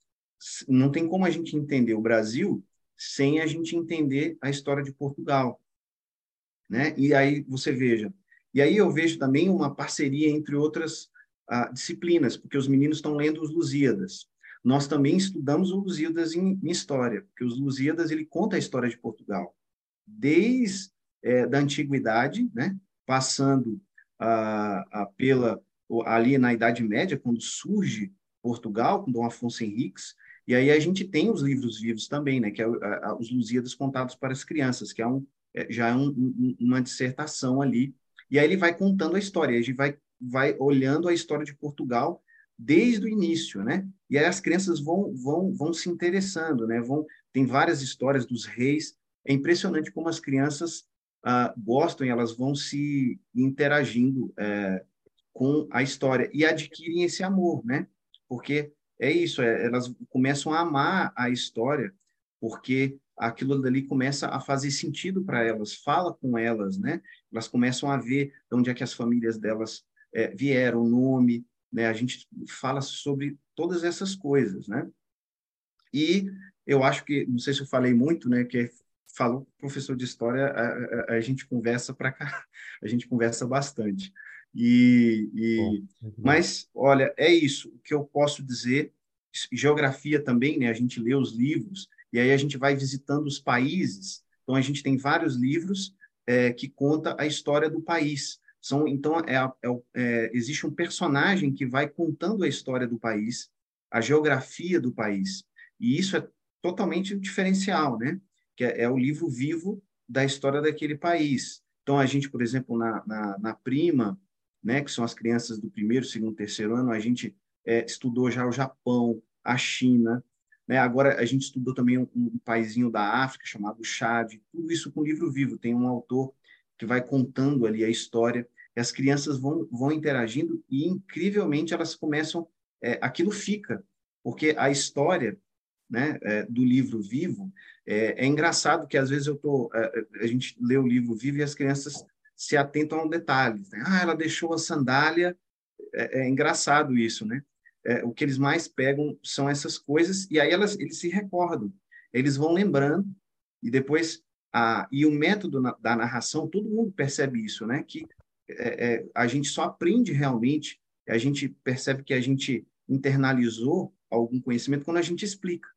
não tem como a gente entender o Brasil sem a gente entender a história de Portugal, né? E aí você veja, e aí eu vejo também uma parceria entre outras ah, disciplinas, porque os meninos estão lendo os Lusíadas. Nós também estudamos os Lusíadas em, em, história, porque os Lusíadas ele conta a história de Portugal, desde é, da antiguidade, né? Passando pela ali na Idade Média, quando surge Portugal, com Dom Afonso Henriques, e aí a gente tem os livros vivos também, né, que é os Lusíadas contados para as crianças, que é, um, é já é um, um, uma dissertação ali, e aí ele vai contando a história, a gente vai, vai olhando a história de Portugal desde o início, né, e aí as crianças vão, vão, vão se interessando, né, vão, tem várias histórias dos reis, é impressionante como as crianças uh, gostam e elas vão se interagindo uh, com a história e adquirem esse amor, né? Porque é isso, é, elas começam a amar a história, porque aquilo dali começa a fazer sentido para elas, fala com elas, né? Elas começam a ver de onde é que as famílias delas é, vieram, o nome, né? A gente fala sobre todas essas coisas, né? E eu acho que, não sei se eu falei muito, né, que falou professor de história, a, a, a gente conversa para cá, a gente conversa bastante. E, e mas olha, é isso. O que eu posso dizer, geografia também, né? A gente lê os livros e aí a gente vai visitando os países. Então a gente tem vários livros é, que conta a história do país. São então é, é, é, existe um personagem que vai contando a história do país, a geografia do país. E isso é totalmente diferencial, né? que é, é, o livro vivo da história daquele país. Então, a gente, por exemplo, na, na, na Prima, né, que são as crianças do primeiro, segundo, terceiro ano, a gente é, estudou já o Japão, a China, né? agora a gente estudou também um, um paizinho da África chamado Chad, tudo isso com livro vivo. Tem um autor que vai contando ali a história, e as crianças vão, vão interagindo e, incrivelmente, elas começam, é, aquilo fica, porque a história né, é, do livro vivo, é, é, engraçado que às vezes eu tô, é, é, a gente lê o livro vivo e as crianças se atentam a um detalhe. Né? Ah, ela deixou a sandália. É, é engraçado isso, né? É, o que eles mais pegam são essas coisas e aí elas, eles se recordam, eles vão lembrando e depois a, e o método na, da narração todo mundo percebe isso, né? Que é, a gente só aprende realmente, a gente percebe que a gente internalizou algum conhecimento quando a gente explica.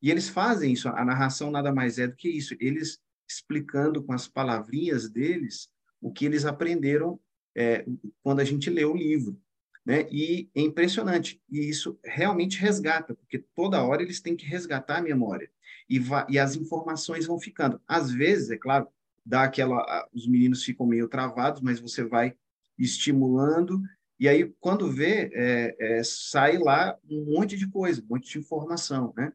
E eles fazem isso, a narração nada mais é do que isso, eles explicando com as palavrinhas deles o que eles aprenderam é, quando a gente lê o livro. Né? E é impressionante, e isso realmente resgata, porque toda hora eles têm que resgatar a memória, e, e as informações vão ficando. Às vezes, é claro, dá aquela, os meninos ficam meio travados, mas você vai estimulando, e aí, quando vê, é, é, sai lá um monte de coisa, um monte de informação, né?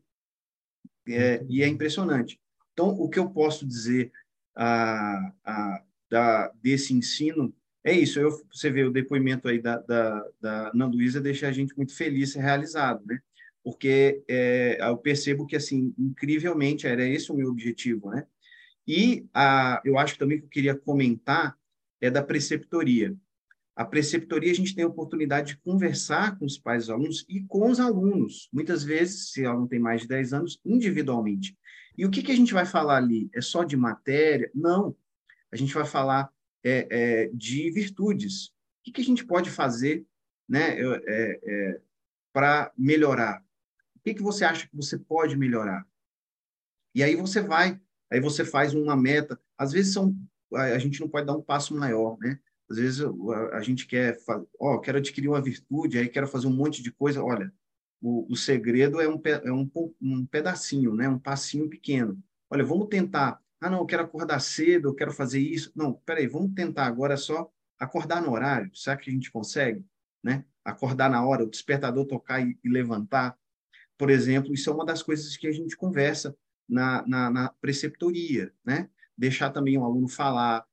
É, e é impressionante. Então, o que eu posso dizer a, a, da, desse ensino é isso. Eu, você vê o depoimento aí da, da, da Ana Luísa deixa a gente muito feliz e realizado, né? Porque é, eu percebo que, assim, incrivelmente, era esse o meu objetivo, né? E a, eu acho também que eu queria comentar é da preceptoria. A preceptoria, a gente tem a oportunidade de conversar com os pais dos alunos e com os alunos, muitas vezes, se o aluno tem mais de 10 anos, individualmente. E o que, que a gente vai falar ali? É só de matéria? Não. A gente vai falar é, é, de virtudes. O que, que a gente pode fazer né, é, é para melhorar? O que, que você acha que você pode melhorar? E aí você vai, aí você faz uma meta. Às vezes são, a gente não pode dar um passo maior, né? Às vezes a, gente quer, ó, quero adquirir uma virtude, aí quero fazer um monte de coisa. Olha, o, o segredo é um, é um, um pedacinho, né? Um passinho pequeno. Olha, vamos tentar. Ah, não, eu quero acordar cedo, eu quero fazer isso. Não, peraí, vamos tentar agora só acordar no horário. Será que a gente consegue? Né? Acordar na hora, o despertador tocar e, e levantar. Por exemplo, isso é uma das coisas que a gente conversa na, na, na preceptoria, né? Deixar também o aluno falar,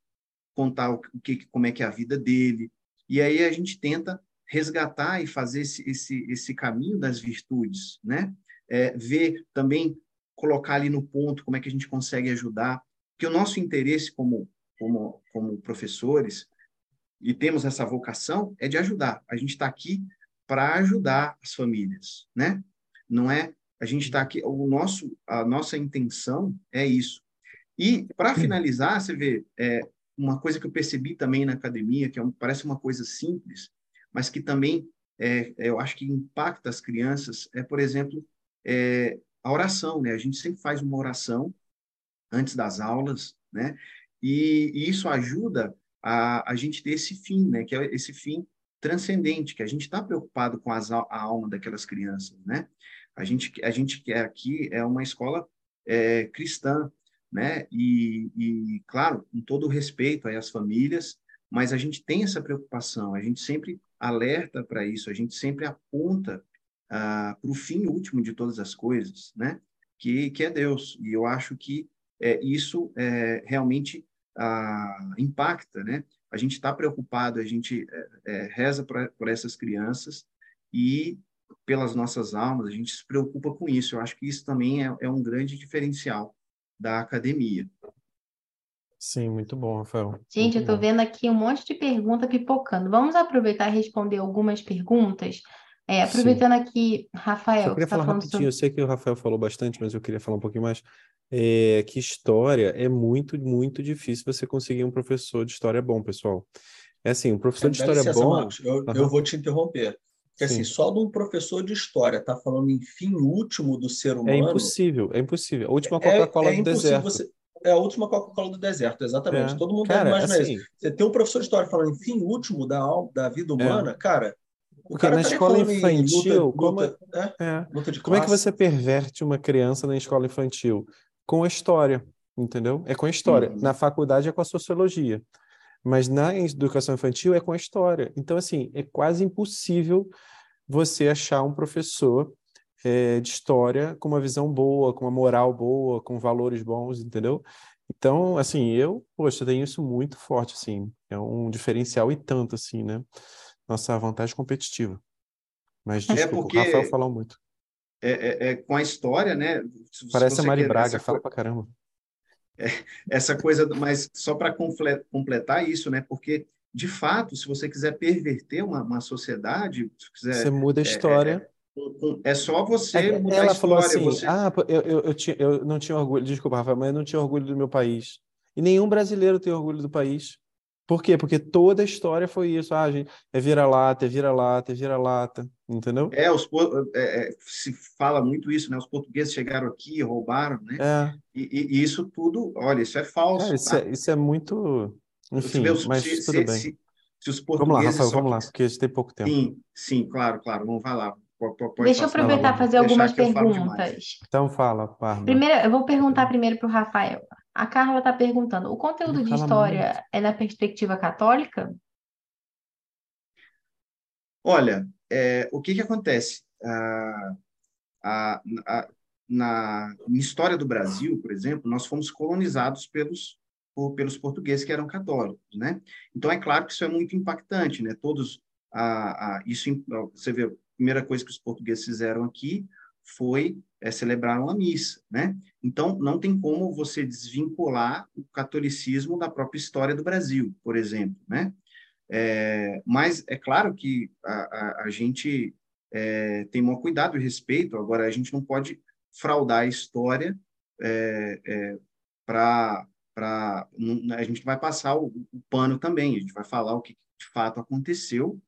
contar o que, como é que é a vida dele. E aí a gente tenta resgatar e fazer esse, esse, esse caminho das virtudes, né? É, ver também, colocar ali no ponto como é que a gente consegue ajudar, que o nosso interesse como, como, como professores, e temos essa vocação, é de ajudar. A gente está aqui para ajudar as famílias, né? Não é a gente está aqui, o nosso, a nossa intenção é isso. E para finalizar, você vê, é, uma coisa que eu percebi também na academia, que é um, parece uma coisa simples, mas que também é, eu acho que impacta as crianças, é, por exemplo, é, a oração, né? A gente sempre faz uma oração antes das aulas, né? E, e isso ajuda a, a gente ter esse fim, né? Que é esse fim transcendente, que a gente está preocupado com as, a alma daquelas crianças, né? A gente, a gente quer aqui é uma escola é, cristã, né? E, e, claro, com todo o respeito às famílias, mas a gente tem essa preocupação, a gente sempre alerta para isso, a gente sempre aponta ah, para o fim último de todas as coisas, né? Que, que é Deus. E eu acho que é, isso é, realmente ah, impacta, né? A gente está preocupado, a gente é, é reza pra, por essas crianças e pelas nossas almas, a gente se preocupa com isso. Eu acho que isso também é, é um grande diferencial da academia. Sim, muito bom, Rafael. Gente, muito eu estou vendo aqui um monte de pergunta pipocando. Vamos aproveitar e responder algumas perguntas? É, aproveitando Sim. aqui, Rafael. Eu queria tá falar rapidinho, sobre... eu sei que o Rafael falou bastante, mas eu queria falar um pouquinho mais. É, que história é muito, muito difícil você conseguir um professor de história bom, pessoal. É assim, um professor de história licença, bom. Marcos, eu, uhum. eu vou te interromper. Porque, assim, só de um professor de história tá falando em fim último do ser é humano. É impossível, é impossível. A última Coca-Cola é, é do deserto. Você, é a última Coca-Cola do deserto, exatamente. É. Todo mundo cara, deve imaginar assim, isso. Você tem um professor de história falando em fim último da, da vida é. É. cara. Porque na escola infantil, luta, como, luta, é, luta como é que você perverte uma criança na escola infantil? Com a história, entendeu? É com a história. Uhum. Na faculdade é com a sociologia. Mas na educação infantil é com a história. Então, assim, é quase impossível você achar um professor é, de história com uma visão boa, com uma moral boa, com valores bons, entendeu? Então, assim, eu, poxa, tenho isso muito forte, assim, é um diferencial e tanto, assim, né? Nossa vantagem competitiva. Mas, é desculpa, é porque... o Rafael falou muito. É, é, é, com a história, né? Se Parece a Mari Braga, fala pra caramba. É, essa coisa, mas só para completar isso, né? Porque, de fato, se você quiser perverter uma, uma sociedade, quiser, você muda a é, história. É, é só você é, mudar ela a história. Falou assim, você... Ah, eu, eu, eu, tinha, eu não tinha orgulho, desculpa, Rafael, mas eu não tinha orgulho do meu país. E nenhum brasileiro tem orgulho do país. Por quê? Porque toda a história foi isso. Ah, gente, é vira-lata, é vira-lata, é vira-lata, entendeu? É, os, é, é, se fala muito isso, né? Os portugueses chegaram aqui, roubaram, né? É. E, e, isso tudo, olha, isso é falso. É, isso, tá? é, isso, é, muito. Enfim, mas se, tudo se, bem. Se, se, os portugueses. Vamos lá, Rafael, vamos lá, porque a gente tem pouco tempo. Sim, sim, claro, claro. Vamos vai lá. Pode Deixa eu aproveitar e fazer algumas perguntas. Então fala, Parma. Primeiro, eu vou perguntar primeiro para o Rafael. A Carla está perguntando: o conteúdo de história muito. é na perspectiva católica? Olha, é, o que, que acontece? Ah, a, a, na, na história do Brasil, por exemplo, nós fomos colonizados pelos, por, pelos portugueses que eram católicos, né? Então, é claro que isso é muito impactante, né? Todos, a, a, isso, você vê, a primeira coisa que os portugueses fizeram aqui foi é, celebrar uma missa, né? Então, não tem como você desvincular o catolicismo da própria história do Brasil, por exemplo, né? É, mas é claro que a, a, a gente é, tem um cuidado e respeito, agora a gente não pode fraudar a história é, é para a gente vai passar o, o, pano também, a gente vai falar o que de fato aconteceu,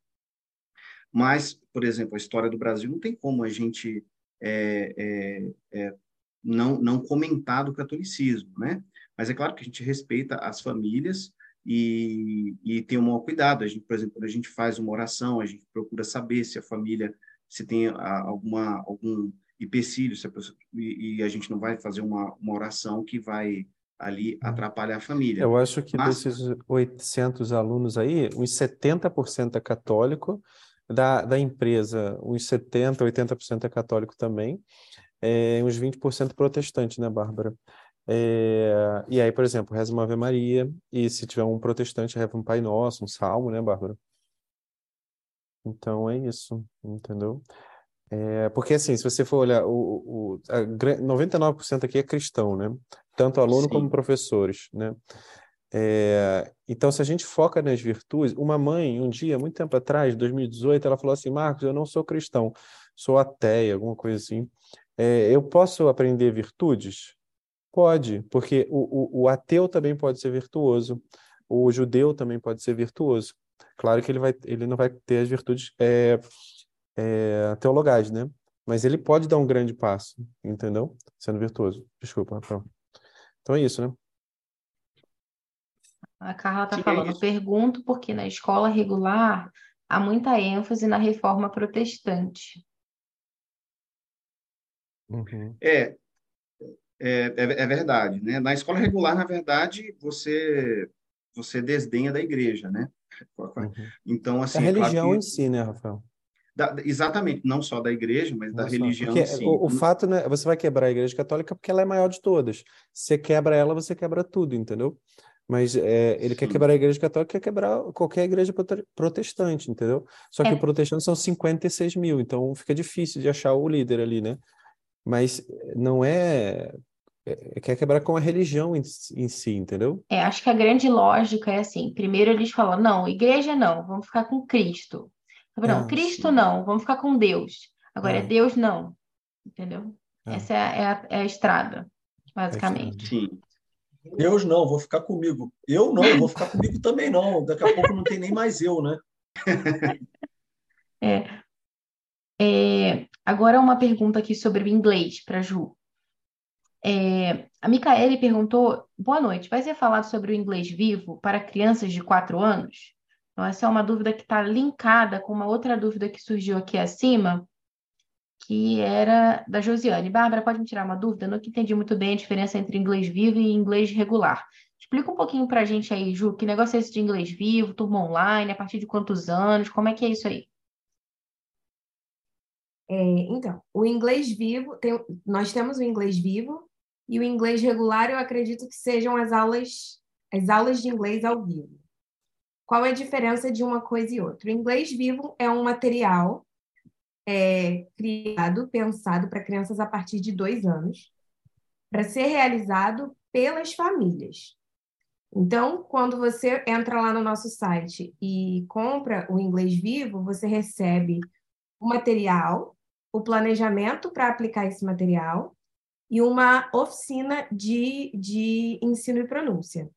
mas, por exemplo, a história do Brasil não tem como a gente é, é, é, não, não comentar do catolicismo, né? Mas é claro que a gente respeita as famílias e, e tem um maior cuidado. A gente, por exemplo, quando a gente faz uma oração, a gente procura saber se a família, se tem alguma, algum empecilho, se a pessoa, e, e, a gente não vai fazer uma, uma oração que vai ali uhum. atrapalhar a família. Eu acho que Mas... desses 800 alunos aí, uns 70% é católico, da, da empresa, uns 70%, 80% é católico também, é, uns 20% protestante, né, Bárbara? É, e aí, por exemplo, reza uma Ave Maria, e se tiver um protestante, reza um Pai Nosso, um Salmo, né, Bárbara? Então é isso, entendeu? É, porque assim, se você for olhar, o, o, a, 99% aqui é cristão, né? Tanto aluno Sim. como professores, né? É, então, se a gente foca nas virtudes, uma mãe, um dia, muito tempo atrás, 2018, ela falou assim: Marcos, eu não sou cristão, sou ateia, alguma coisa assim. É, eu posso aprender virtudes? Pode, porque o, o, o, ateu também pode ser virtuoso, o judeu também pode ser virtuoso. Claro que ele, vai, ele não vai ter as virtudes é, é, teologais, né? Mas ele pode dar um grande passo, entendeu? Sendo virtuoso. Desculpa, Rafael. Então é isso, né? A Carla está falando, é pergunto porque na escola regular há muita ênfase na reforma protestante. Uhum. É, é, é, verdade, né? Na escola regular, na verdade, você você desdenha da igreja, né? Uhum. Então, assim, a religião claro que... em si, né, Rafael? Da, exatamente, não só da igreja, mas da religião porque em si. O, o fato, né, você vai quebrar a igreja católica porque ela é maior de todas. Você quebra ela, você quebra tudo, entendeu? Mas é, ele Sim. quer quebrar a igreja católica, quer quebrar qualquer igreja protestante, entendeu? Só que é. protestantes são 56 mil, então fica difícil de achar o líder ali, né? Mas não é, é quer quebrar com a religião em, em, si, entendeu? É, acho que a grande lógica é assim: primeiro eles falam, não, igreja não, vamos ficar com Cristo. Não, ah, Cristo sim. não, vamos ficar com Deus. Agora é, é Deus não, entendeu? É. Essa é a, é a, é a estrada, basicamente. Sim. Deus não, vou ficar comigo. Eu não, vou ficar comigo também não. Daqui a pouco não tem nem mais eu, né? É. é agora uma pergunta aqui sobre o inglês para Ju. É, a Micaele perguntou: boa noite, vai ser falado sobre o inglês vivo para crianças de 4 anos? Então, essa é uma dúvida que está linkada com uma outra dúvida que surgiu aqui acima, que era da Josiane. Bárbara, pode me tirar uma dúvida? Não entendi muito bem a diferença entre inglês vivo e inglês regular. Explica um pouquinho para a gente aí, Ju, que negócio é esse de inglês vivo, turma online, a partir de quantos anos, como é que é isso aí? É, então, o inglês vivo, tem, nós temos o inglês vivo e o inglês regular, eu acredito que sejam as aulas, as aulas de inglês ao vivo. Qual é a diferença de uma coisa e outra? O inglês vivo é um material é, criado, pensado para crianças a partir de dois anos, para ser realizado pelas famílias. Então, quando você entra lá no nosso site e compra o Inglês Vivo, você recebe o material, o planejamento para aplicar esse material e uma oficina de, de ensino e pronúncia.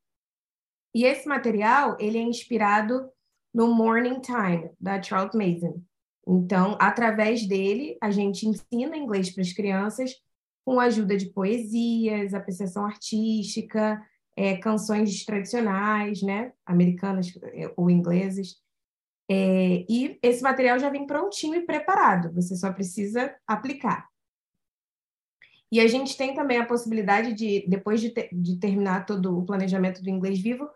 E esse material ele é inspirado no Morning Time, da Charles Mason. Então, através dele, a gente ensina inglês para as crianças com a ajuda de poesias, apreciação artística, é, canções tradicionais, né, americanas é, ou ingleses. É, e esse material já vem prontinho e preparado, você só precisa aplicar. E a gente tem também a possibilidade de, depois de, ter, de terminar todo o planejamento do inglês vivo,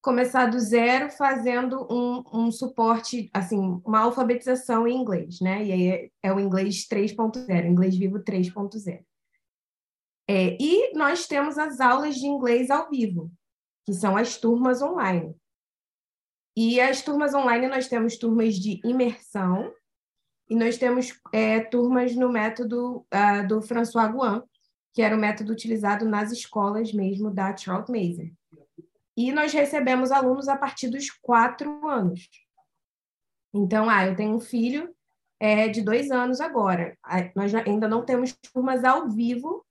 começar do zero fazendo um, um suporte, assim, uma alfabetização em inglês, né? E aí é, é o inglês 3.0, inglês vivo 3.0. É, e nós temos as aulas de inglês ao vivo, que são as turmas online. E as turmas online nós temos turmas de imersão e nós temos é, turmas no método uh, do François Guan, que era o método utilizado nas escolas mesmo da Charles Mason. E nós recebemos alunos a partir dos quatro anos. Então, ah, eu tenho um filho é, de dois anos agora. Nós ainda não temos turmas ao vivo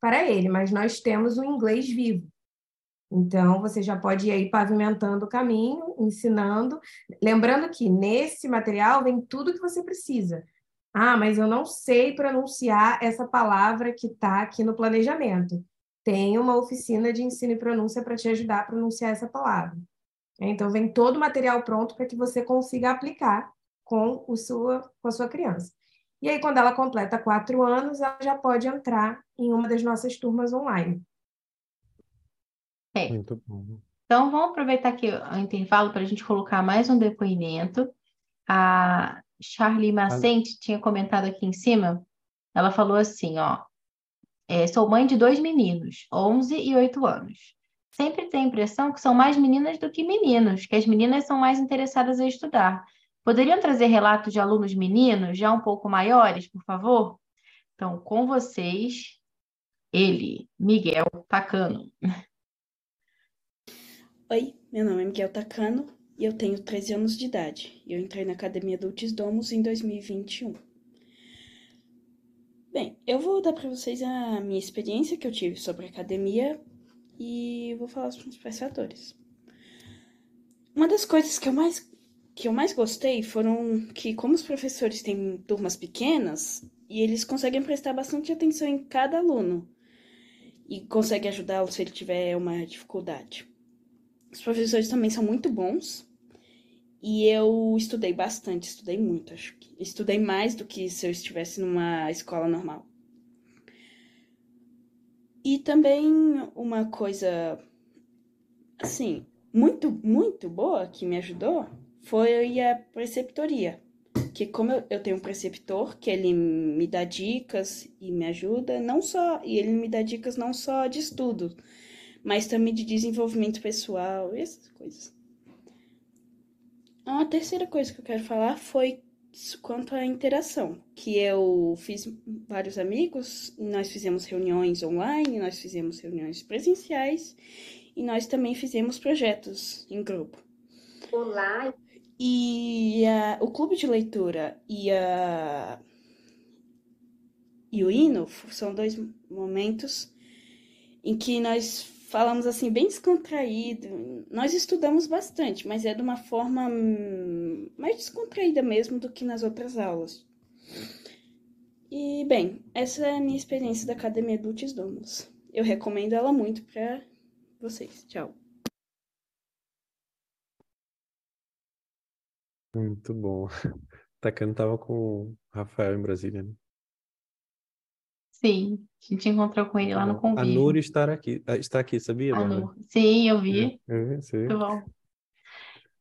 para ele, mas nós temos o inglês vivo. Então, você já pode ir aí pavimentando o caminho, ensinando. Lembrando que nesse material vem tudo que você precisa. Ah, mas eu não sei pronunciar essa palavra que está aqui no planejamento. Tem uma oficina de ensino e pronúncia para te ajudar a pronunciar essa palavra. Então, vem todo o material pronto para que você consiga aplicar com, o sua, com a sua criança. E aí, quando ela completa quatro anos, ela já pode entrar em uma das nossas turmas online. É. Muito bom. Então, vamos aproveitar aqui o intervalo para a gente colocar mais um depoimento. A Charlie Macente tinha comentado aqui em cima, ela falou assim, ó, é, sou mãe de dois meninos, 11 e 8 anos. Sempre tenho a impressão que são mais meninas do que meninos, que as meninas são mais interessadas em estudar. Poderiam trazer relatos de alunos meninos já um pouco maiores, por favor? Então, com vocês, ele, Miguel Tacano. Oi, meu nome é Miguel Tacano e eu tenho 13 anos de idade. Eu entrei na Academia Adultos Domos em 2021. Bem, eu vou dar para vocês a minha experiência que eu tive sobre academia e vou falar os principais fatores. Uma das coisas que eu mais que eu mais gostei foram que como os professores têm turmas pequenas e eles conseguem prestar bastante atenção em cada aluno e conseguem ajudá-lo se ele tiver uma dificuldade. Os professores também são muito bons. E eu estudei bastante, estudei muito, acho que. Estudei mais do que se eu estivesse numa escola normal. E também uma coisa, assim, muito, muito boa que me ajudou foi a preceptoria. Que como eu, tenho um preceptor, que ele me dá dicas e me ajuda, não só, e ele me dá dicas não só de estudo, mas também de desenvolvimento pessoal, essas coisas. A terceira coisa que eu quero falar foi quanto à interação, que eu fiz vários amigos, nós fizemos reuniões online, nós fizemos reuniões presenciais e nós também fizemos projetos em grupo. Olá! E uh, o clube de leitura e, a, e o hino são dois momentos em que nós falamos assim bem descontraído. Nós estudamos bastante, mas é de uma forma hum, mais descontraída mesmo do que nas outras aulas. E bem, essa é a minha experiência da Academia Adultos Domos. Eu recomendo ela muito para vocês. Tchau. Muito bom. Tacano tava com o Rafael em Brasília, né? Sim, a gente encontrou com ele lá no A Nur está aqui, ah, está aqui, sabia, A Bárbara? Nur. Sim, eu vi. É, sim. Muito bom.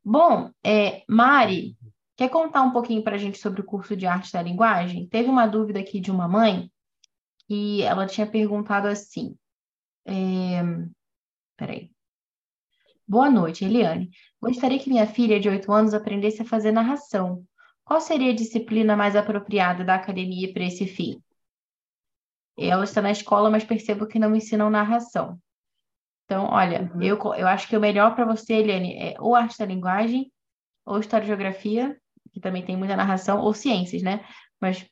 Bom, é, Mari, quer contar um pouquinho para a gente sobre o curso de arte da linguagem? Teve uma dúvida aqui de uma mãe que ela tinha perguntado assim. É... Peraí. Boa noite, Eliane. Gostaria que minha filha de 8 anos aprendesse a fazer narração. Qual seria a disciplina mais apropriada da academia para esse fim? Ela está na escola, mas percebo que não me ensinam narração. Então, olha, uhum. eu, eu acho que o melhor para você, Eliane, é ou arte da linguagem, ou história e geografia, que também tem muita narração, ou ciências, né? Mas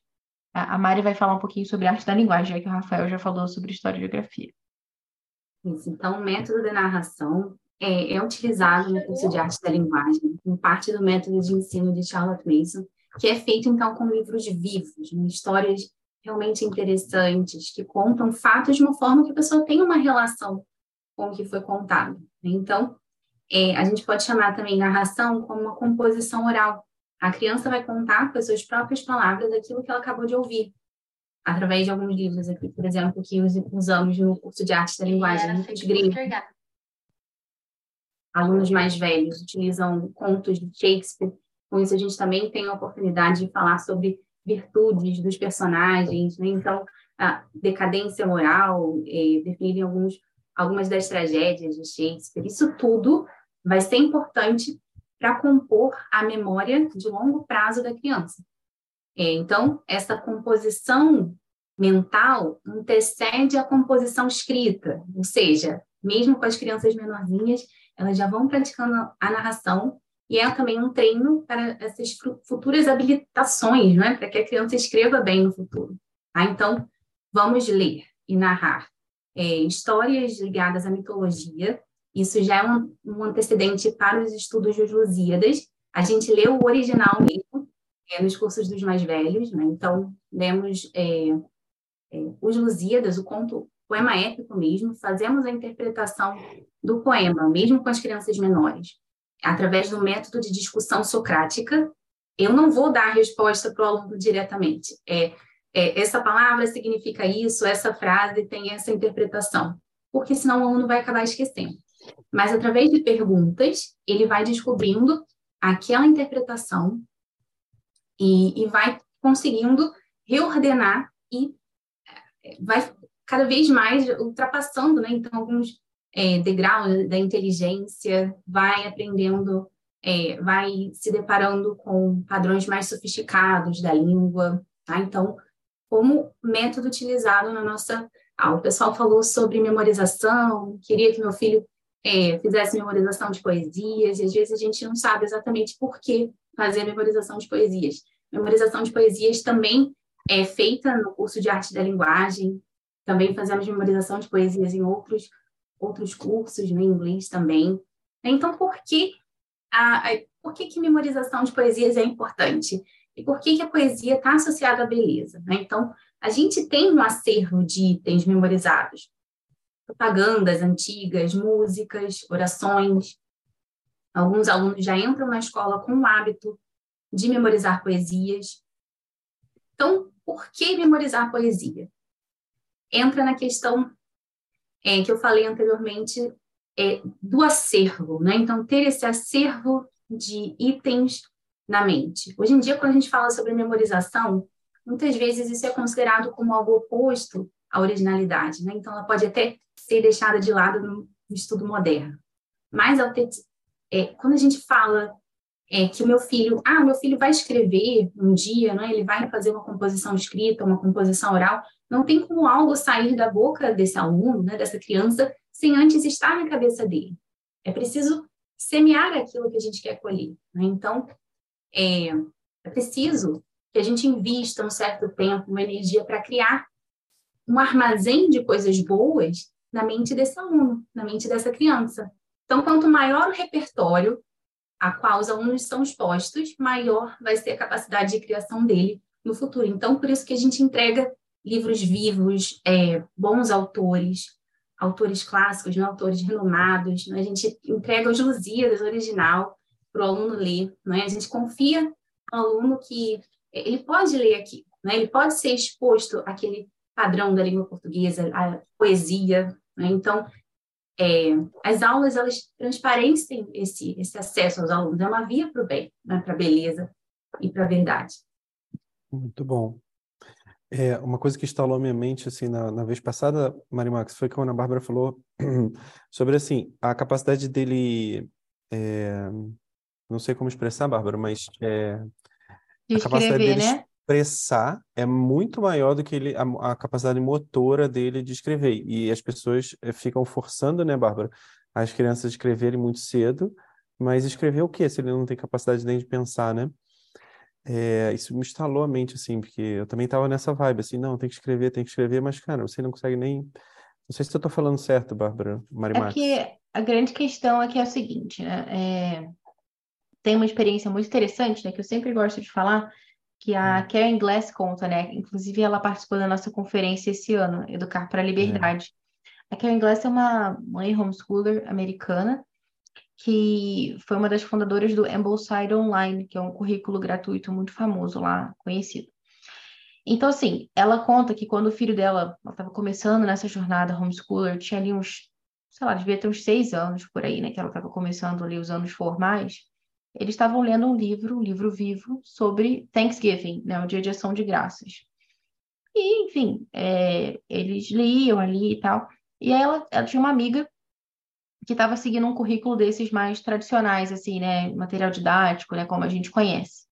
a, a Mari vai falar um pouquinho sobre arte da linguagem, já que o Rafael já falou sobre história e geografia. Isso, então, o método de narração é, é utilizado no curso de arte da linguagem, em parte do método de ensino de Charlotte Mason, que é feito, então, com livros vivos, né? histórias realmente interessantes, que contam fatos de uma forma que a pessoa tem uma relação com o que foi contado. Né? Então, é, a gente pode chamar também narração como uma composição oral. A criança vai contar com as suas próprias palavras aquilo que ela acabou de ouvir, através de alguns livros aqui, por exemplo, que usamos no curso de arte da linguagem, muitos gringos. Alunos mais velhos utilizam contos de Shakespeare. Com isso, a gente também tem a oportunidade de falar sobre virtudes dos personagens, né? então a decadência moral, é, definirem alguns, algumas das tragédias de Shakespeare. Isso tudo vai ser importante para compor a memória de longo prazo da criança. É, então, essa composição mental antecede a composição escrita, ou seja, mesmo com as crianças menorzinhas, elas já vão praticando a narração e é também um treino para essas futuras habilitações, né? para que a criança escreva bem no futuro. Tá? Então, vamos ler e narrar é, histórias ligadas à mitologia. Isso já é um, um, antecedente para os estudos dos Lusíadas. A gente lê o original mesmo é, nos cursos dos mais velhos, né? então lemos é, é os Lusíadas, o conto, poema épico mesmo, fazemos a interpretação do poema, mesmo com as crianças menores, através do método de discussão socrática. Eu não vou dar a resposta para o aluno diretamente. É, é, essa palavra significa isso, essa frase tem essa interpretação, porque senão o aluno vai acabar esquecendo. Mas através de perguntas, ele vai descobrindo aquela interpretação e, e vai conseguindo reordenar e é, vai cada vez mais ultrapassando, né? Então, alguns é, degraus da inteligência, vai aprendendo, é, vai se deparando com padrões mais sofisticados da língua, tá? Então, como método utilizado na nossa aula. O pessoal falou sobre memorização, queria que meu filho é, fizesse memorização de poesias, e às vezes a gente não sabe exatamente por que fazer memorização de poesias. Memorização de poesias também é feita no curso de arte da linguagem, também fazemos memorização de poesias em outros, outros cursos, no inglês também. Então, por que, a, a, por que, que memorização de poesias é importante? E por que, que a poesia está associada à beleza? Né? Então, a gente tem um acervo de itens memorizados. Propagandas antigas, músicas, orações. Alguns alunos já entram na escola com o hábito de memorizar poesias. Então, por que memorizar poesia? Entra na questão é, que eu falei anteriormente é, do acervo, né? Então, ter esse acervo de itens na mente. Hoje em dia, quando a gente fala sobre memorização, muitas vezes isso é considerado como algo oposto à originalidade, né? Então, ela pode até ser deixada de lado no, estudo moderno. Mas, ter, é, quando a gente fala é, que o meu filho, ah, meu filho vai escrever um dia, né? ele vai fazer uma composição escrita, uma composição oral, não tem como algo sair da boca desse aluno, né, dessa criança, sem antes estar na cabeça dele. É preciso semear aquilo que a gente quer colher. Né? Então, é, é preciso que a gente invista um certo tempo, uma energia para criar um armazém de coisas boas na mente desse aluno, na mente dessa criança. Então, quanto maior o repertório a qual os alunos são expostos, maior vai ser a capacidade de criação dele no futuro. Então, por isso que a gente entrega livros vivos, é, bons autores, autores clássicos, né, autores renomados. Né? A gente entrega os Lusíadas original, para o aluno ler, né? A gente confia no aluno que ele pode ler aqui? Ele pode ser exposto àquele padrão da língua portuguesa, à poesia? Então, é, as aulas elas transparecem esse esse acesso aos alunos, é uma via para o bem, para a beleza e para a verdade. Muito bom. É, uma coisa que instalou minha mente assim na, na vez passada, Marimax, foi quando a Bárbara falou sobre assim a capacidade dele é, não sei como expressar, Bárbara, mas é, a capacidade dele né? expressar é muito maior do que ele, a, a, capacidade motora dele de escrever. E as pessoas eh, ficam forçando, né, Bárbara, as crianças escreverem muito cedo, mas escrever o quê se ele não tem capacidade nem de pensar, né? É, isso me instalou a mente, assim, porque eu também estava nessa vibe, assim, não, tem que escrever, tem que escrever, mas, cara, você não consegue nem. Não sei se eu estou falando certo, Bárbara, Mari É que a grande questão aqui é o seguinte, né? É tem uma experiência muito interessante, né, que eu sempre gosto de falar, que a hum. Karen Glass conta, né? Inclusive, ela participou da nossa conferência esse ano, Educar para a Liberdade. É. A Karen Glass é uma mãe homeschooler americana que foi uma das fundadoras do Ambleside Online, que é um currículo gratuito muito famoso lá, conhecido. Então, assim, ela conta que quando o filho dela estava começando nessa jornada homeschooler, tinha ali uns, sei lá, devia ter uns seis anos por aí, né? Que ela estava começando ali os anos formais eles estavam lendo um livro, um livro vivo, sobre Thanksgiving, né, o Dia de Ação de Graças. E, enfim, é, eles liam ali e tal. E ela, ela tinha uma amiga que estava seguindo um currículo desses mais tradicionais, assim, né, material didático, né, como a gente conhece.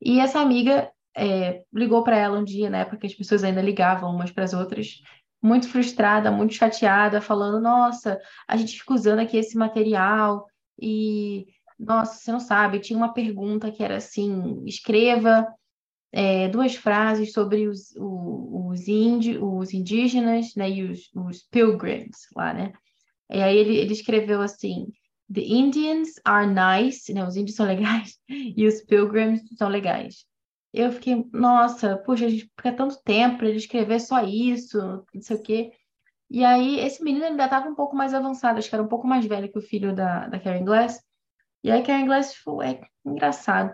E essa amiga é, ligou para ela um dia, na época que as pessoas ainda ligavam umas para as outras, muito frustrada, muito chateada, falando: Nossa, a gente fica usando aqui esse material e, nossa, você não sabe, tinha uma pergunta que era assim: escreva é, duas frases sobre os, os, indi, os indígenas né, e os, os pilgrims lá, né? E aí ele, ele escreveu assim: The Indians are nice, né? Os índios são legais e os pilgrims são legais. Eu fiquei, nossa, puxa, a gente fica tanto tempo para ele escrever só isso, não sei o quê. E aí, esse menino ainda estava um pouco mais avançado, acho que era um pouco mais velho que o filho da, da Karen Glass. E aí, Karen Glass foi, é engraçado,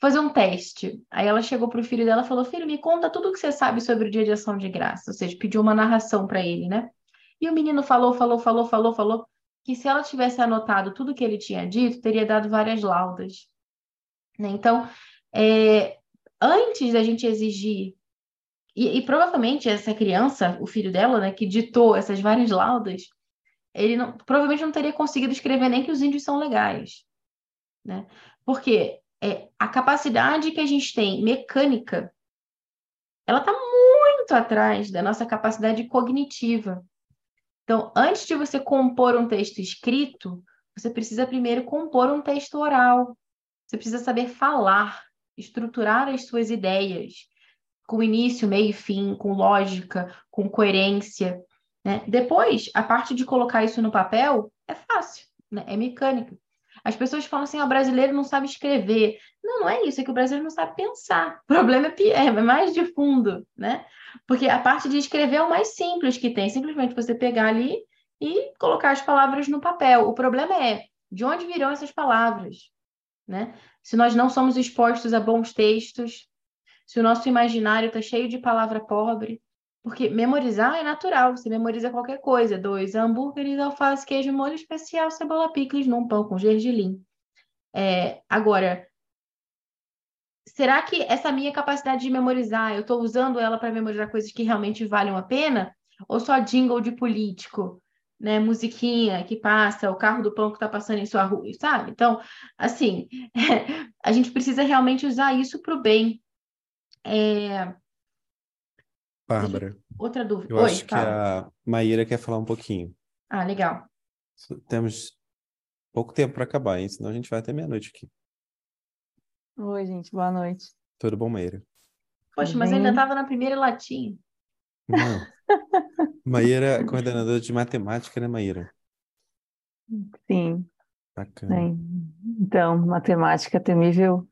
fazer um teste. Aí ela chegou pro filho dela e falou: Filho, me conta tudo o que você sabe sobre o dia de ação de graça. Ou seja, pediu uma narração para ele, né? E o menino falou, falou, falou, falou, falou, que se ela tivesse anotado tudo que ele tinha dito, teria dado várias laudas. Né? Então, é, antes da gente exigir, e, e, provavelmente essa criança, o filho dela, né, que ditou essas várias laudas, ele não, provavelmente não teria conseguido escrever nem que os índios são legais, né? Porque é, a capacidade que a gente tem mecânica, ela está muito atrás da nossa capacidade cognitiva. Então, antes de você compor um texto escrito, você precisa primeiro compor um texto oral. Você precisa saber falar estruturar as suas ideias com início, meio e fim, com lógica, com coerência. Né? Depois, a parte de colocar isso no papel é fácil, né? é mecânica. As pessoas falam assim: ah, o brasileiro não sabe escrever. Não, não é isso, é que o brasileiro não sabe pensar. O problema é, é mais de fundo, né? Porque a parte de escrever é o mais simples que tem, simplesmente você pegar ali e colocar as palavras no papel. O problema é de onde virão essas palavras, né? Se nós não somos expostos a bons textos, se o nosso imaginário está cheio de palavra pobre, porque memorizar é natural, você memoriza qualquer coisa, dois hambúrgueres, alface, queijo, molho especial, cebola picles num pão com gergelim. É, agora, será que essa minha capacidade de memorizar, eu estou usando ela para memorizar coisas que realmente valem a pena? Ou só jingle de político? né, musiquinha que passa, o carro do pão que está passando em sua rua, sabe? Então, assim, a gente precisa realmente usar isso para o bem. É... Bárbara. Outra dúvida. Eu Oi, acho que a Maíra quer falar um pouquinho. Ah, legal. Temos pouco tempo para acabar, hein? Senão a gente vai até meia-noite aqui. Oi, gente, boa noite. Tudo bom, Maíra? Poxa, Tudo mas bem? ainda estava na primeira latim. Não. Maíra, é coordenadora de matemática, né, Maíra? Sim, Bacana. Então, matemática temível.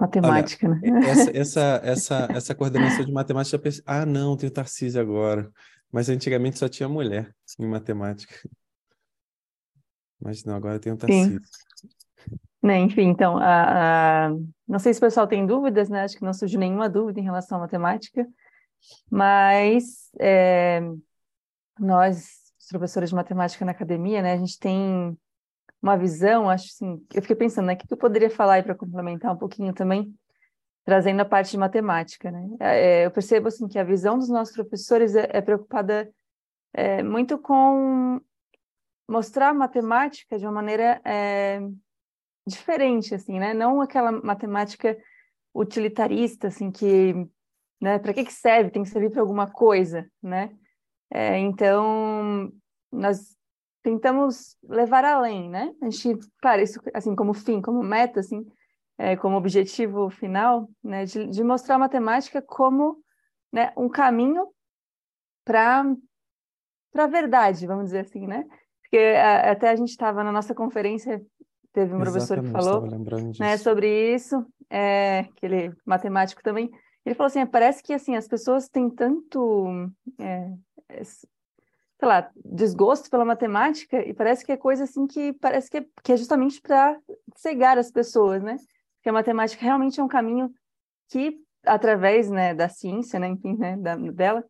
Matemática, né? Essa, essa, essa, essa coordenação de matemática, ah, não, tem o Tarcísio agora. Mas antigamente só tinha mulher em matemática. Mas não, agora tem o Tarcísio. Né, enfim, então, a, a- não sei se o pessoal tem dúvidas, né? Acho que não surgiu nenhuma dúvida em relação à matemática, mas é, nós, os professores de matemática na academia, né, a gente tem uma visão, acho assim, eu fiquei pensando, né, o que eu poderia falar para complementar um pouquinho também, trazendo a parte de matemática, né? É, eu percebo assim que a visão dos nossos professores é, é preocupada é, muito com mostrar a matemática de uma maneira é, diferente, assim, né? Não aquela matemática utilitarista, assim, que, né? Para que que serve? Tem que servir para alguma coisa, né? É, então, nós tentamos levar além, né? A gente, claro, isso assim como fim, como meta, assim, é, como objetivo final, né? De, de mostrar a matemática como, né? Um caminho para para a verdade, vamos dizer assim, né? Porque a, até a gente estava na nossa conferência, teve um professor que falou, né, sobre isso, é, que ele é matemático também. Ele falou assim, parece que assim as pessoas têm tanto, é, é, sei lá, desgosto pela matemática e parece que é coisa assim que parece que é, que é justamente para cegar as pessoas, né? Porque a matemática realmente é um caminho que através, né, da ciência, né, enfim, né, da, dela,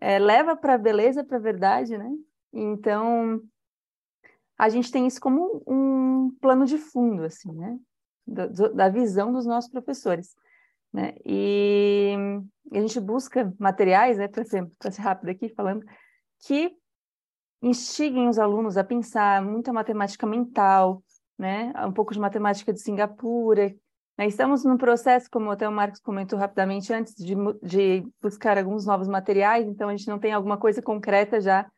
é, leva para a beleza, para a verdade, né? Então, a gente tem isso como um plano de fundo, assim, né? Da, da visão dos nossos professores, né? E, e a gente busca materiais, né, para ser, ser rápido aqui falando, que instiguem os alunos a pensar muita matemática mental, né? Um pouco de matemática de Singapura, Né, estamos num processo, como até o Marcos comentou rapidamente antes, de, de buscar alguns novos materiais, então a gente não tem alguma coisa concreta já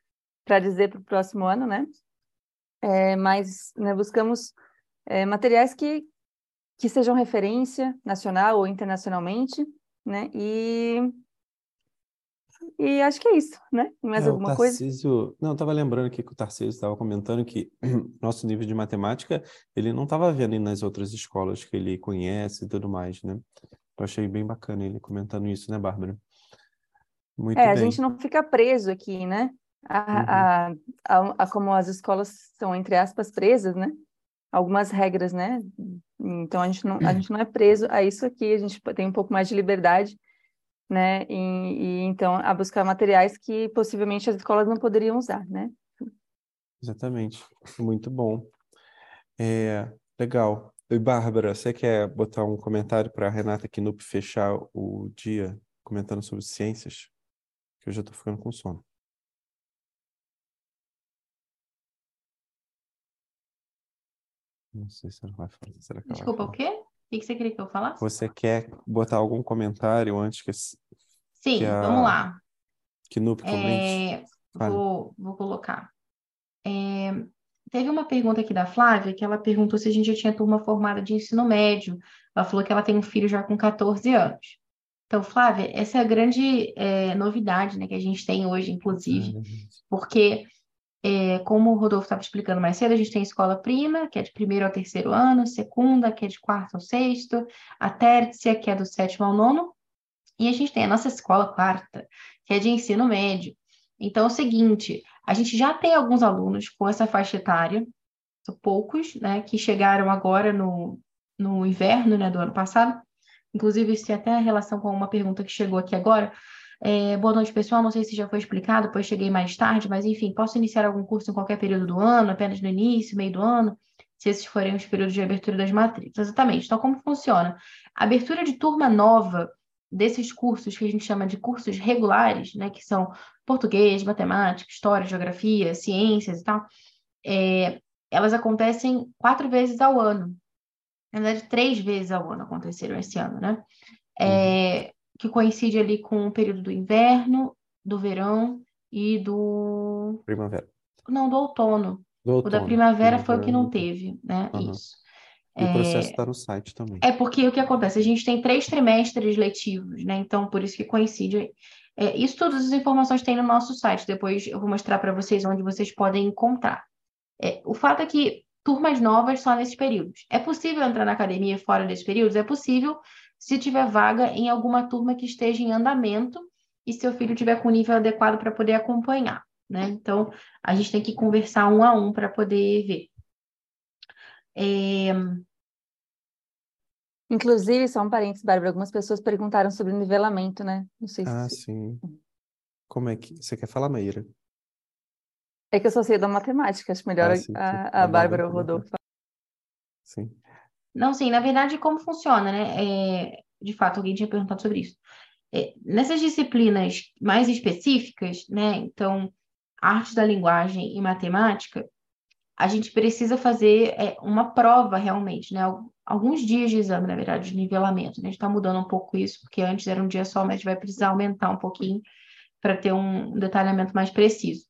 para dizer para o próximo ano, né? É, mas né, buscamos é, materiais que, que sejam referência nacional ou internacionalmente, né? E e acho que é isso, né? Mais é, alguma Tarcísio... coisa? Não, eu estava lembrando aqui que o Tarcísio estava comentando que nosso nível de matemática ele não estava vendo nas outras escolas que ele conhece e tudo mais, né? Eu achei bem bacana ele comentando isso, né, Bárbara? Muito é, bem. a gente não fica preso aqui, né? A, uhum. a, a, a, como as escolas são, entre aspas, presas, né? Algumas regras, né? Então a gente, não, a gente não é preso a isso aqui, a gente tem um pouco mais de liberdade né? E, e, então a buscar materiais que possivelmente as escolas não poderiam usar, né? Exatamente, muito bom. É, legal. E Bárbara, você quer botar um comentário para a Renata Knupp fechar o dia comentando sobre ciências? Que eu já estou ficando com sono. Não sei se ela vai fazer. Será que Desculpa, ela o quê? O que você queria que eu falasse? Você quer botar algum comentário antes que. Sim, que a... vamos lá. Que Nup comente? É, vou, vou colocar. É, teve uma pergunta aqui da Flávia, que ela perguntou se a gente já tinha turma formada de ensino médio. Ela falou que ela tem um filho já com 14 anos. Então, Flávia, essa é a grande é, novidade né, que a gente tem hoje, inclusive, porque é, como o Rodolfo estava explicando mais cedo, a gente tem escola prima, que é de primeiro ao terceiro ano, segunda, que é de quarto ao sexto, a tercia, que é do sétimo ao nono, e a gente tem a nossa escola quarta, que é de ensino médio. Então, é o seguinte, a gente já tem alguns alunos com essa faixa etária, poucos, né, que chegaram agora no, no inverno, né, do ano passado. Inclusive, isso tem até relação com uma pergunta que chegou aqui agora, é, boa noite, pessoal. Não sei se já foi explicado, pois cheguei mais tarde, mas enfim, posso iniciar algum curso em qualquer período do ano, apenas no início, meio do ano, se esses forem os períodos de abertura das matrículas. Exatamente. Então, como funciona? A abertura de turma nova desses cursos que a gente chama de cursos regulares, né, que são português, matemática, história, geografia, ciências e tal, é, elas acontecem quatro vezes ao ano. Na verdade, três vezes ao ano aconteceram esse ano, né? É, que coincide ali com o período do inverno, do verão e do. Primavera. Não, do outono. Do outono. O da primavera foi o que não teve, né? Uhum. Isso. E o processo está é... no site também. É porque o que acontece? A gente tem três trimestres letivos, né? Então, por isso que coincide. É, isso todas as informações tem no nosso site. Depois eu vou mostrar para vocês onde vocês podem encontrar. É, o fato é que turmas novas só nesses períodos. É possível entrar na academia fora desses períodos? É possível, se tiver vaga em alguma turma que esteja em andamento e seu filho tiver com nível adequado para poder acompanhar, né? Então, a gente tem que conversar um a um para poder ver. É... Inclusive, só um parênteses, Bárbara, algumas pessoas perguntaram sobre o nivelamento, né? Não sei ah, se... sim. Como é que... Você quer falar, Maíra? É que eu só sei da matemática, acho melhor ah, sim, a, a, Bárbara ou o Rodolfo. Sim. Não, sim, na verdade, como funciona, né? É, de fato, alguém tinha perguntado sobre isso. É, nessas disciplinas mais específicas, né? Então, arte da linguagem e matemática, a gente precisa fazer é, uma prova realmente, né? Alguns dias de exame, na verdade, de nivelamento. Né? A gente está mudando um pouco isso, porque antes era um dia só, mas a gente vai precisar aumentar um pouquinho para ter um detalhamento mais preciso.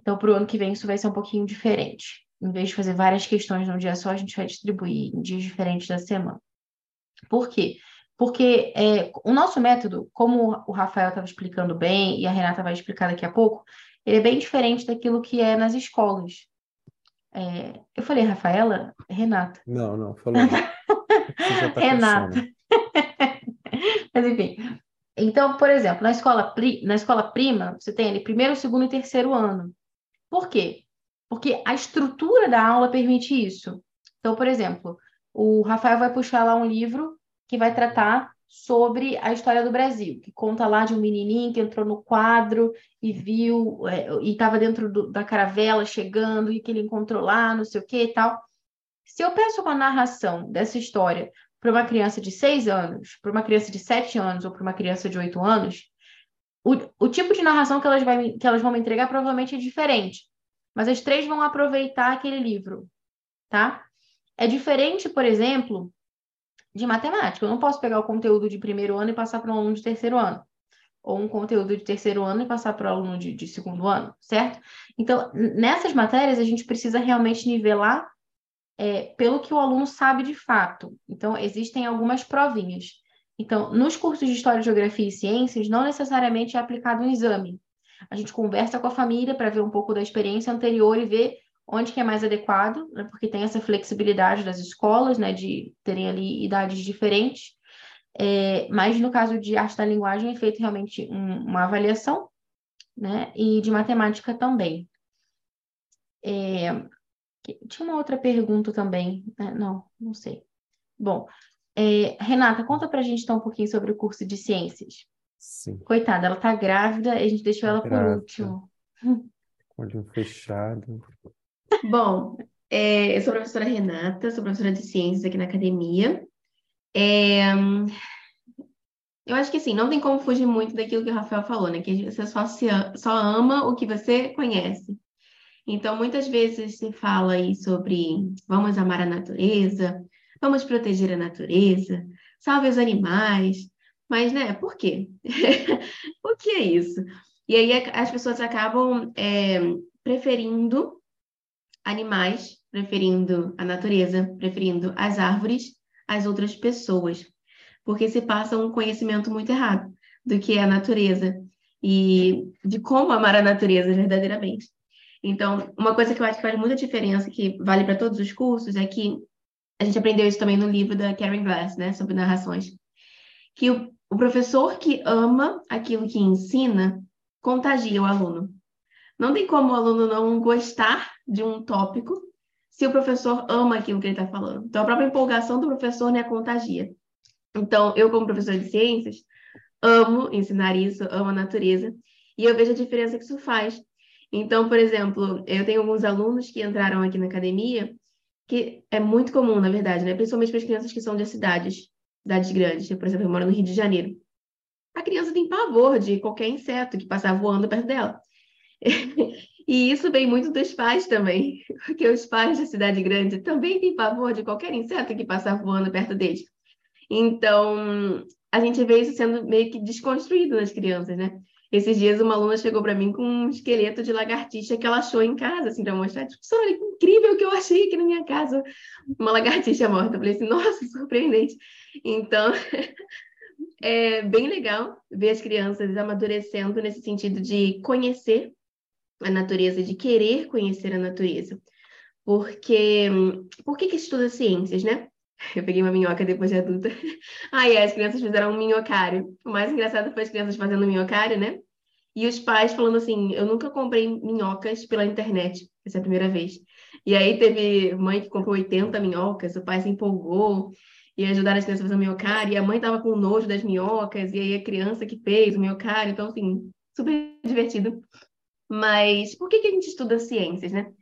Então, para o ano que vem, isso vai ser um pouquinho diferente em vez de fazer várias questões num dia só, a gente vai distribuir em dias diferentes da semana. Por quê? Porque é, o nosso método, como o Rafael estava explicando bem e a Renata vai explicar daqui a pouco, ele é bem diferente daquilo que é nas escolas. É, eu falei Rafaela? Renata. Não, não, falou. tá Renata. Mas enfim. Então, por exemplo, na escola, na escola prima, você tem ali primeiro, segundo e terceiro ano. Por quê? Porque a estrutura da aula permite isso. Então, por exemplo, o Rafael vai puxar lá um livro que vai tratar sobre a história do Brasil, que conta lá de um menininho que entrou no quadro e viu, é, e estava dentro do, da caravela chegando, e que ele encontrou lá, não sei o que e tal. Se eu peço uma narração dessa história para uma criança de seis anos, para uma criança de sete anos ou para uma criança de oito anos, o, o tipo de narração que elas, vai, que elas vão me entregar provavelmente é diferente mas as três vão aproveitar aquele livro, tá? É diferente, por exemplo, de matemática. Eu não posso pegar o conteúdo de primeiro ano e passar para um aluno de terceiro ano. Ou um conteúdo de terceiro ano e passar para o aluno de, de segundo ano, certo? Então, nessas matérias, a gente precisa realmente nivelar é, pelo que o aluno sabe de fato. Então, existem algumas provinhas. Então, nos cursos de História, Geografia e Ciências, não necessariamente é aplicado um exame. A gente conversa com a família para ver um pouco da experiência anterior e ver onde que é mais adequado, né, porque tem essa flexibilidade das escolas, né, de terem ali idades diferentes. É, mas no caso de arte da linguagem é feito realmente um, uma avaliação, né, e de matemática também. É, tinha uma outra pergunta também, né? não, não sei. Bom, é, Renata, conta pra gente então um pouquinho sobre o curso de ciências. Sim. Coitada, ela tá grávida e a gente deixou ela por último. Olho fechado. Bom, é, eu sou a professora Renata, sou professora de ciências aqui na academia. É, eu acho que assim, não tem como fugir muito daquilo que o Rafael falou, né? Que você só, se, só ama o que você conhece. Então, muitas vezes se fala aí sobre vamos amar a natureza, vamos proteger a natureza, salve os animais, mas, né, por quê? Por que isso? E aí as pessoas acabam é, preferindo animais, preferindo a natureza, preferindo as árvores às outras pessoas, porque se passa um conhecimento muito errado do que é a natureza e de como amar a natureza verdadeiramente. Então, uma coisa que eu acho que faz muita diferença, que vale para todos os cursos, é que a gente aprendeu isso também no livro da Karen Glass, né, sobre narrações, que o, o professor que ama aquilo que ensina contagia o aluno. Não tem como o aluno não gostar de um tópico se o professor ama aquilo que ele está falando. Então, a própria empolgação do professor né, contagia. Então, eu, como professora de ciências, amo ensinar isso, amo a natureza, e eu vejo a diferença que isso faz. Então, por exemplo, eu tenho alguns alunos que entraram aqui na academia, que é muito comum, na verdade, né? Principalmente para as crianças que são de cidades, cidades grandes. Por exemplo, eu moro no Rio de Janeiro. A criança tem pavor de qualquer inseto que passar voando perto dela. E isso vem muito dos pais também, porque os pais da cidade grande também têm pavor de qualquer inseto que passar voando perto deles. Então, a gente vê isso sendo meio que desconstruído nas crianças, né? Esses dias uma aluna chegou para mim com um esqueleto de lagartixa que ela achou em casa, assim, para mostrar. Tipo, olha que incrível que eu achei aqui na minha casa. Uma lagartixa morta. Eu falei assim, nossa, surpreendente. Então, é bem legal ver as crianças amadurecendo nesse sentido de conhecer a natureza, de querer conhecer a natureza. Porque, por que que estuda ciências, né? Eu peguei uma minhoca depois de adulta. Ah, e as crianças fizeram um minhocário. O mais engraçado foi as crianças fazendo minhocário, né? E os pais falando assim: eu nunca comprei minhocas pela internet. Essa é a primeira vez. E aí teve mãe que comprou 80 minhocas, o pai se empolgou e ajudaram as crianças a fazer o minhocário. E a mãe tava com nojo das minhocas, e aí a criança que fez o minhocário. Então, assim, super divertido. Mas por que, que a gente estuda ciências, né?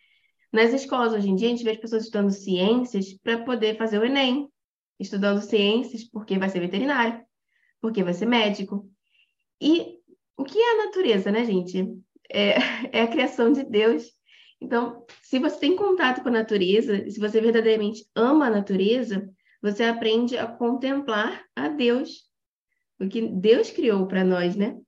Nas escolas hoje em dia, a gente vê as pessoas estudando ciências para poder fazer o Enem, estudando ciências porque vai ser veterinário, porque vai ser médico. E o que é a natureza, né, gente? É, é a criação de Deus. Então, se você tem contato com a natureza, se você verdadeiramente ama a natureza, você aprende a contemplar a Deus, o que Deus criou para nós, né?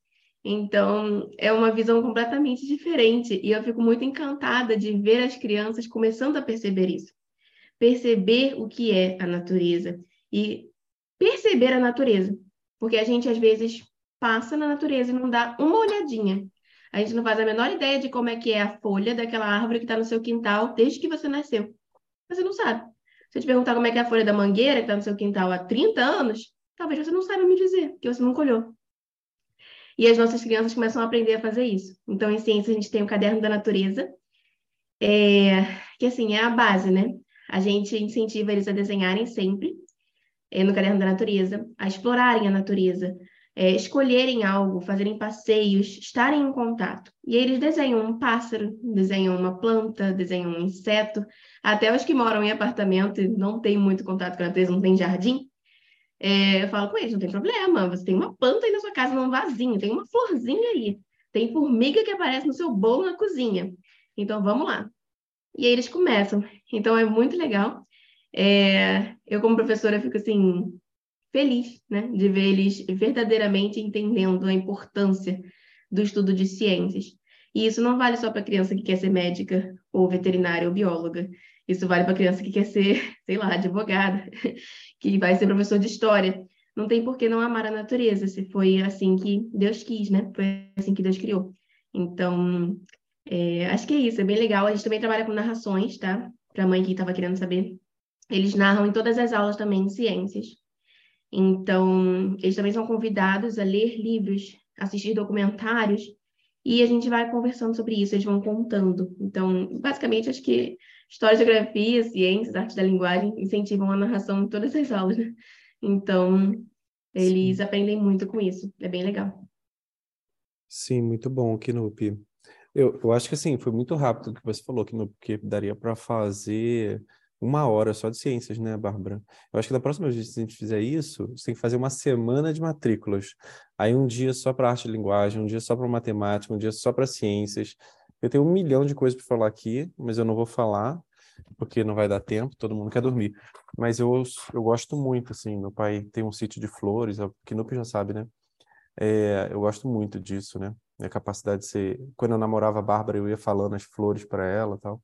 Então, é uma visão completamente diferente e eu fico muito encantada de ver as crianças começando a perceber isso. Perceber o que é a natureza e perceber a natureza, porque a gente às vezes passa na natureza e não dá uma olhadinha. A gente não faz a menor ideia de como é que é a folha daquela árvore que está no seu quintal desde que você nasceu. Você não sabe. Se eu te perguntar como é que é a folha da mangueira que está no seu quintal há 30 anos, talvez você não saiba me dizer, porque você nunca olhou. E as nossas crianças começam a aprender a fazer isso. Então, em ciência, a gente tem o caderno da natureza, é, que assim é a base, né? A gente incentiva eles a desenharem sempre é, no caderno da natureza, a explorarem a natureza, é, escolherem algo, fazerem passeios, estarem em contato. E aí eles desenham um pássaro, desenham uma planta, desenham um inseto. Até os que moram em apartamento e não têm muito contato com a natureza, não tem jardim, é, eu falo com eles, não tem problema, você tem uma planta aí na sua casa, num vasinho, tem uma florzinha aí, tem formiga que aparece no seu bolo na cozinha. Então, vamos lá. E aí eles começam. Então, é muito legal É, eu, como professora, fico assim, feliz né, de ver eles verdadeiramente entendendo a importância do estudo de ciências. E isso não vale só para criança que quer ser médica, ou veterinária, ou bióloga. Isso vale para criança que quer ser, sei lá, advogada, que vai ser professor de história. Não tem por que não amar a natureza, se foi assim que Deus quis, né? Foi assim que Deus criou. Então, é, acho que é isso, é bem legal. A gente também trabalha com narrações, tá? Para a mãe que estava querendo saber. Eles narram em todas as aulas também ciências. Então, eles também são convidados a ler livros, assistir documentários, e a gente vai conversando sobre isso, eles vão contando. Então, basicamente, acho que história, geografia, ciências, arte da linguagem incentivam a narração em todas as aulas, né? Então, eles Sim. aprendem muito com isso, é bem legal. Sim, muito bom, Kinupi. Eu, eu acho que assim, foi muito rápido o que você falou, Kinupi, porque daria para fazer uma hora só de ciências, né, Bárbara? Eu acho que da próxima vez que a gente fizer isso, gente tem que fazer uma semana de matrículas. Aí um dia só para arte e linguagem, um dia só para matemática, um dia só para ciências. Eu tenho um milhão de coisas para falar aqui, mas eu não vou falar, porque não vai dar tempo, todo mundo quer dormir. Mas eu, eu gosto muito, assim, meu pai tem um sítio de flores, o Kinup já sabe, né? É, eu gosto muito disso, né? A capacidade de ser... Quando eu namorava a Bárbara, eu ia falando as flores para ela tal.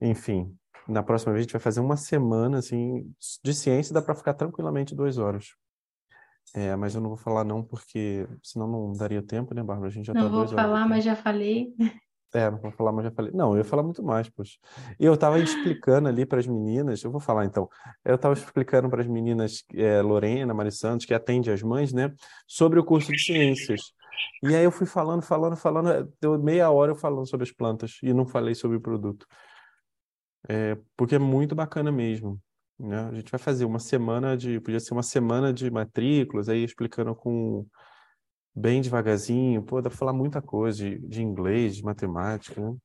Enfim, na próxima vez a gente vai fazer uma semana, assim, de ciência, dá para ficar tranquilamente duas horas. É, mas eu não vou falar não, porque senão não daria tempo, né, Bárbara? A gente já não tá vou falar, mas já falei. É, não vou falar, mas já falei. Não, eu ia falar muito mais, poxa. E eu estava explicando ali para as meninas, eu vou falar então. Eu estava explicando para as meninas, é, Lorena, Mari Santos, que atende as mães, né, sobre o curso de ciências. E aí eu fui falando, falando, falando, deu meia hora eu falando sobre as plantas e não falei sobre o produto. É, porque é muito bacana mesmo. Né? A gente vai fazer uma semana de. Podia ser uma semana de matrículas, aí explicando com bem devagarzinho. Pô, dá para falar muita coisa de, de inglês, de matemática, né?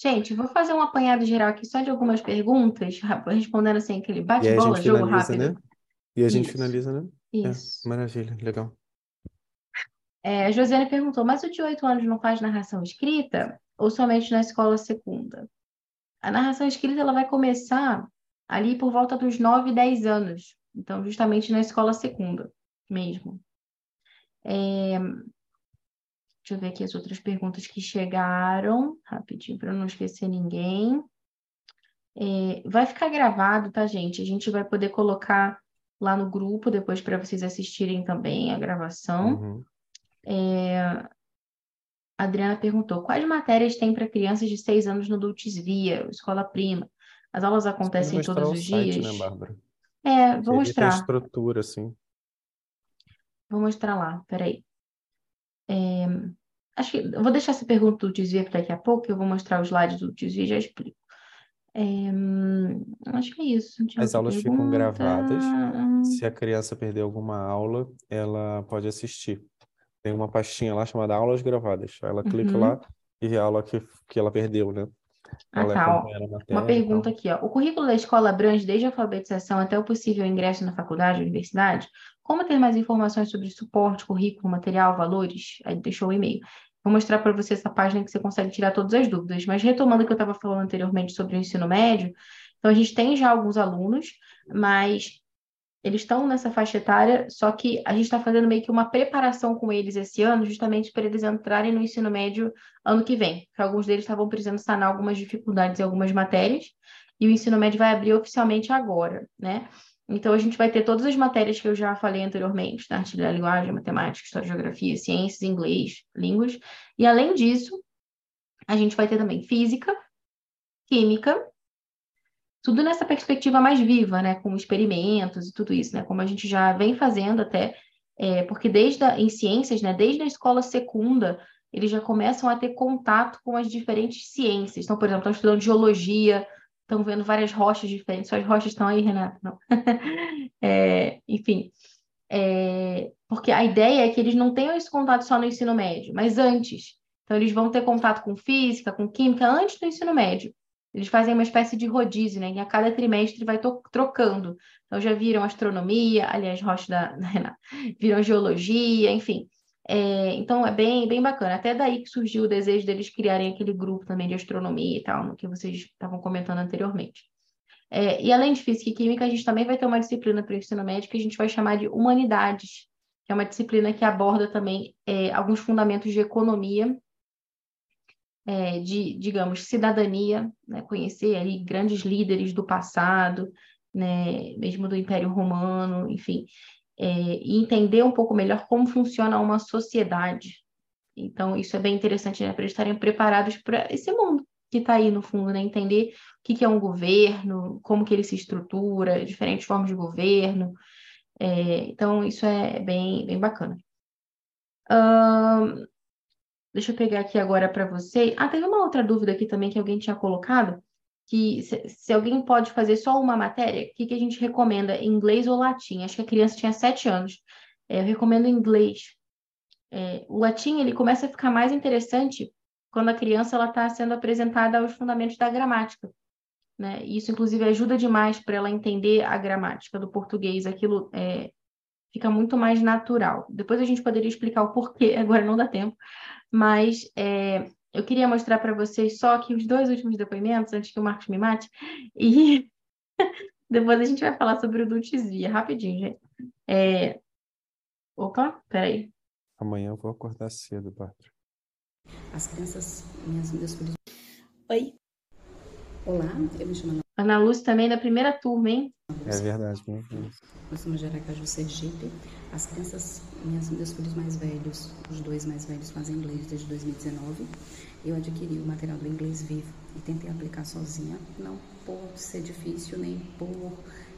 Gente, vou fazer um apanhado geral aqui só de algumas perguntas, respondendo assim aquele bate-bola, jogo rápido. Né? E a gente Isso. finaliza, né? É, Isso. É, maravilha, legal. É, a Josiane perguntou, mas o de oito anos não faz narração escrita ou somente na escola secunda? A narração escrita ela vai começar ali por volta dos 9, 10 anos. Então, justamente na escola secunda mesmo. É... Deixa eu ver aqui as outras perguntas que chegaram, rapidinho, para não esquecer ninguém. É... Vai ficar gravado, tá, gente? A gente vai poder colocar lá no grupo depois para vocês assistirem também a gravação. Uhum. É... A Adriana perguntou: quais matérias tem para crianças de seis anos no Dulcis Via, escola prima? As aulas acontecem todos os site, dias? Né, Bárbara? É, vou mostrar. Tem estrutura, assim. Vou mostrar lá, peraí. É, acho que vou deixar essa pergunta do desvio para daqui a pouco, eu vou mostrar os slides do desvio e já explico. É, acho que é isso. As aulas pergunta. ficam gravadas. Se a criança perder alguma aula, ela pode assistir tem uma pastinha lá chamada aulas gravadas. Ela clica uhum. lá e vê a aula que, que ela perdeu, né? Ah, ela tá. Uma pergunta aqui, ó. O currículo da escola abrange desde a alfabetização até o possível ingresso na faculdade, universidade? Como ter mais informações sobre suporte, currículo, material, valores? Aí deixou o e-mail. Vou mostrar para você essa página que você consegue tirar todas as dúvidas. Mas retomando o que eu estava falando anteriormente sobre o ensino médio, então a gente tem já alguns alunos, mas eles estão nessa faixa etária, só que a gente está fazendo meio que uma preparação com eles esse ano, justamente para eles entrarem no ensino médio ano que vem, porque alguns deles estavam precisando sanar algumas dificuldades em algumas matérias, e o ensino médio vai abrir oficialmente agora, né? Então, a gente vai ter todas as matérias que eu já falei anteriormente, da arte da linguagem, matemática, história, geografia, ciências, inglês, línguas, e além disso, a gente vai ter também física, química, tudo nessa perspectiva mais viva, né, com experimentos e tudo isso, né, como a gente já vem fazendo até, é, porque desde a, em ciências, né, desde a escola secunda, eles já começam a ter contato com as diferentes ciências. Então, por exemplo, estão estudando geologia, estão vendo várias rochas diferentes. Suas rochas estão aí, Renata? Não. é, enfim, é, porque a ideia é que eles não tenham esse contato só no ensino médio, mas antes. Então, eles vão ter contato com física, com química, antes do ensino médio. Eles fazem uma espécie de rodízio, né? E a cada trimestre vai trocando. Então, já viram astronomia, aliás, Rocha da, da Renata, viram geologia, enfim. É, então, é bem, bem bacana. Até daí que surgiu o desejo deles criarem aquele grupo também de astronomia e tal, que vocês estavam comentando anteriormente. É, e além de física e química, a gente também vai ter uma disciplina para o ensino médio que a gente vai chamar de humanidades, que é uma disciplina que aborda também é, alguns fundamentos de economia, é, de, digamos, cidadania, né? conhecer ali grandes líderes do passado, né? mesmo do Império Romano, enfim, é, e entender um pouco melhor como funciona uma sociedade. Então, isso é bem interessante, né? para eles estarem preparados para esse mundo que está aí no fundo, né? Entender o que, que, é um governo, como que ele se estrutura, diferentes formas de governo. É, então, isso é bem, bem bacana. deixa eu pegar aqui agora para você. Ah, teve uma outra dúvida aqui também que alguém tinha colocado, que se, alguém pode fazer só uma matéria, o que, que a gente recomenda, inglês ou latim? Acho que a criança tinha sete anos. É, eu recomendo inglês. É, o latim ele começa a ficar mais interessante quando a criança ela está sendo apresentada aos fundamentos da gramática. Né? Isso, inclusive, ajuda demais para ela entender a gramática do português. Aquilo é, fica muito mais natural. Depois a gente poderia explicar o porquê, agora não dá tempo. Mas é, eu queria mostrar para vocês só aqui os dois últimos depoimentos, antes que o Marcos me mate. E depois a gente vai falar sobre o Dulcizia, rapidinho, gente. É... Opa, peraí. Amanhã eu vou acordar cedo, Pátria. As crianças, minhas meus filhos. Oi. Olá, eu me chamo Ana. Ana Lúcia também da primeira turma, hein? É verdade, Nós somos de Aracaju, Sergipe. As crianças, minhas, meus filhos mais velhos, os dois mais velhos fazem inglês desde 2019. Eu adquiri o material do inglês vivo e tentei aplicar sozinha, não por ser difícil, nem por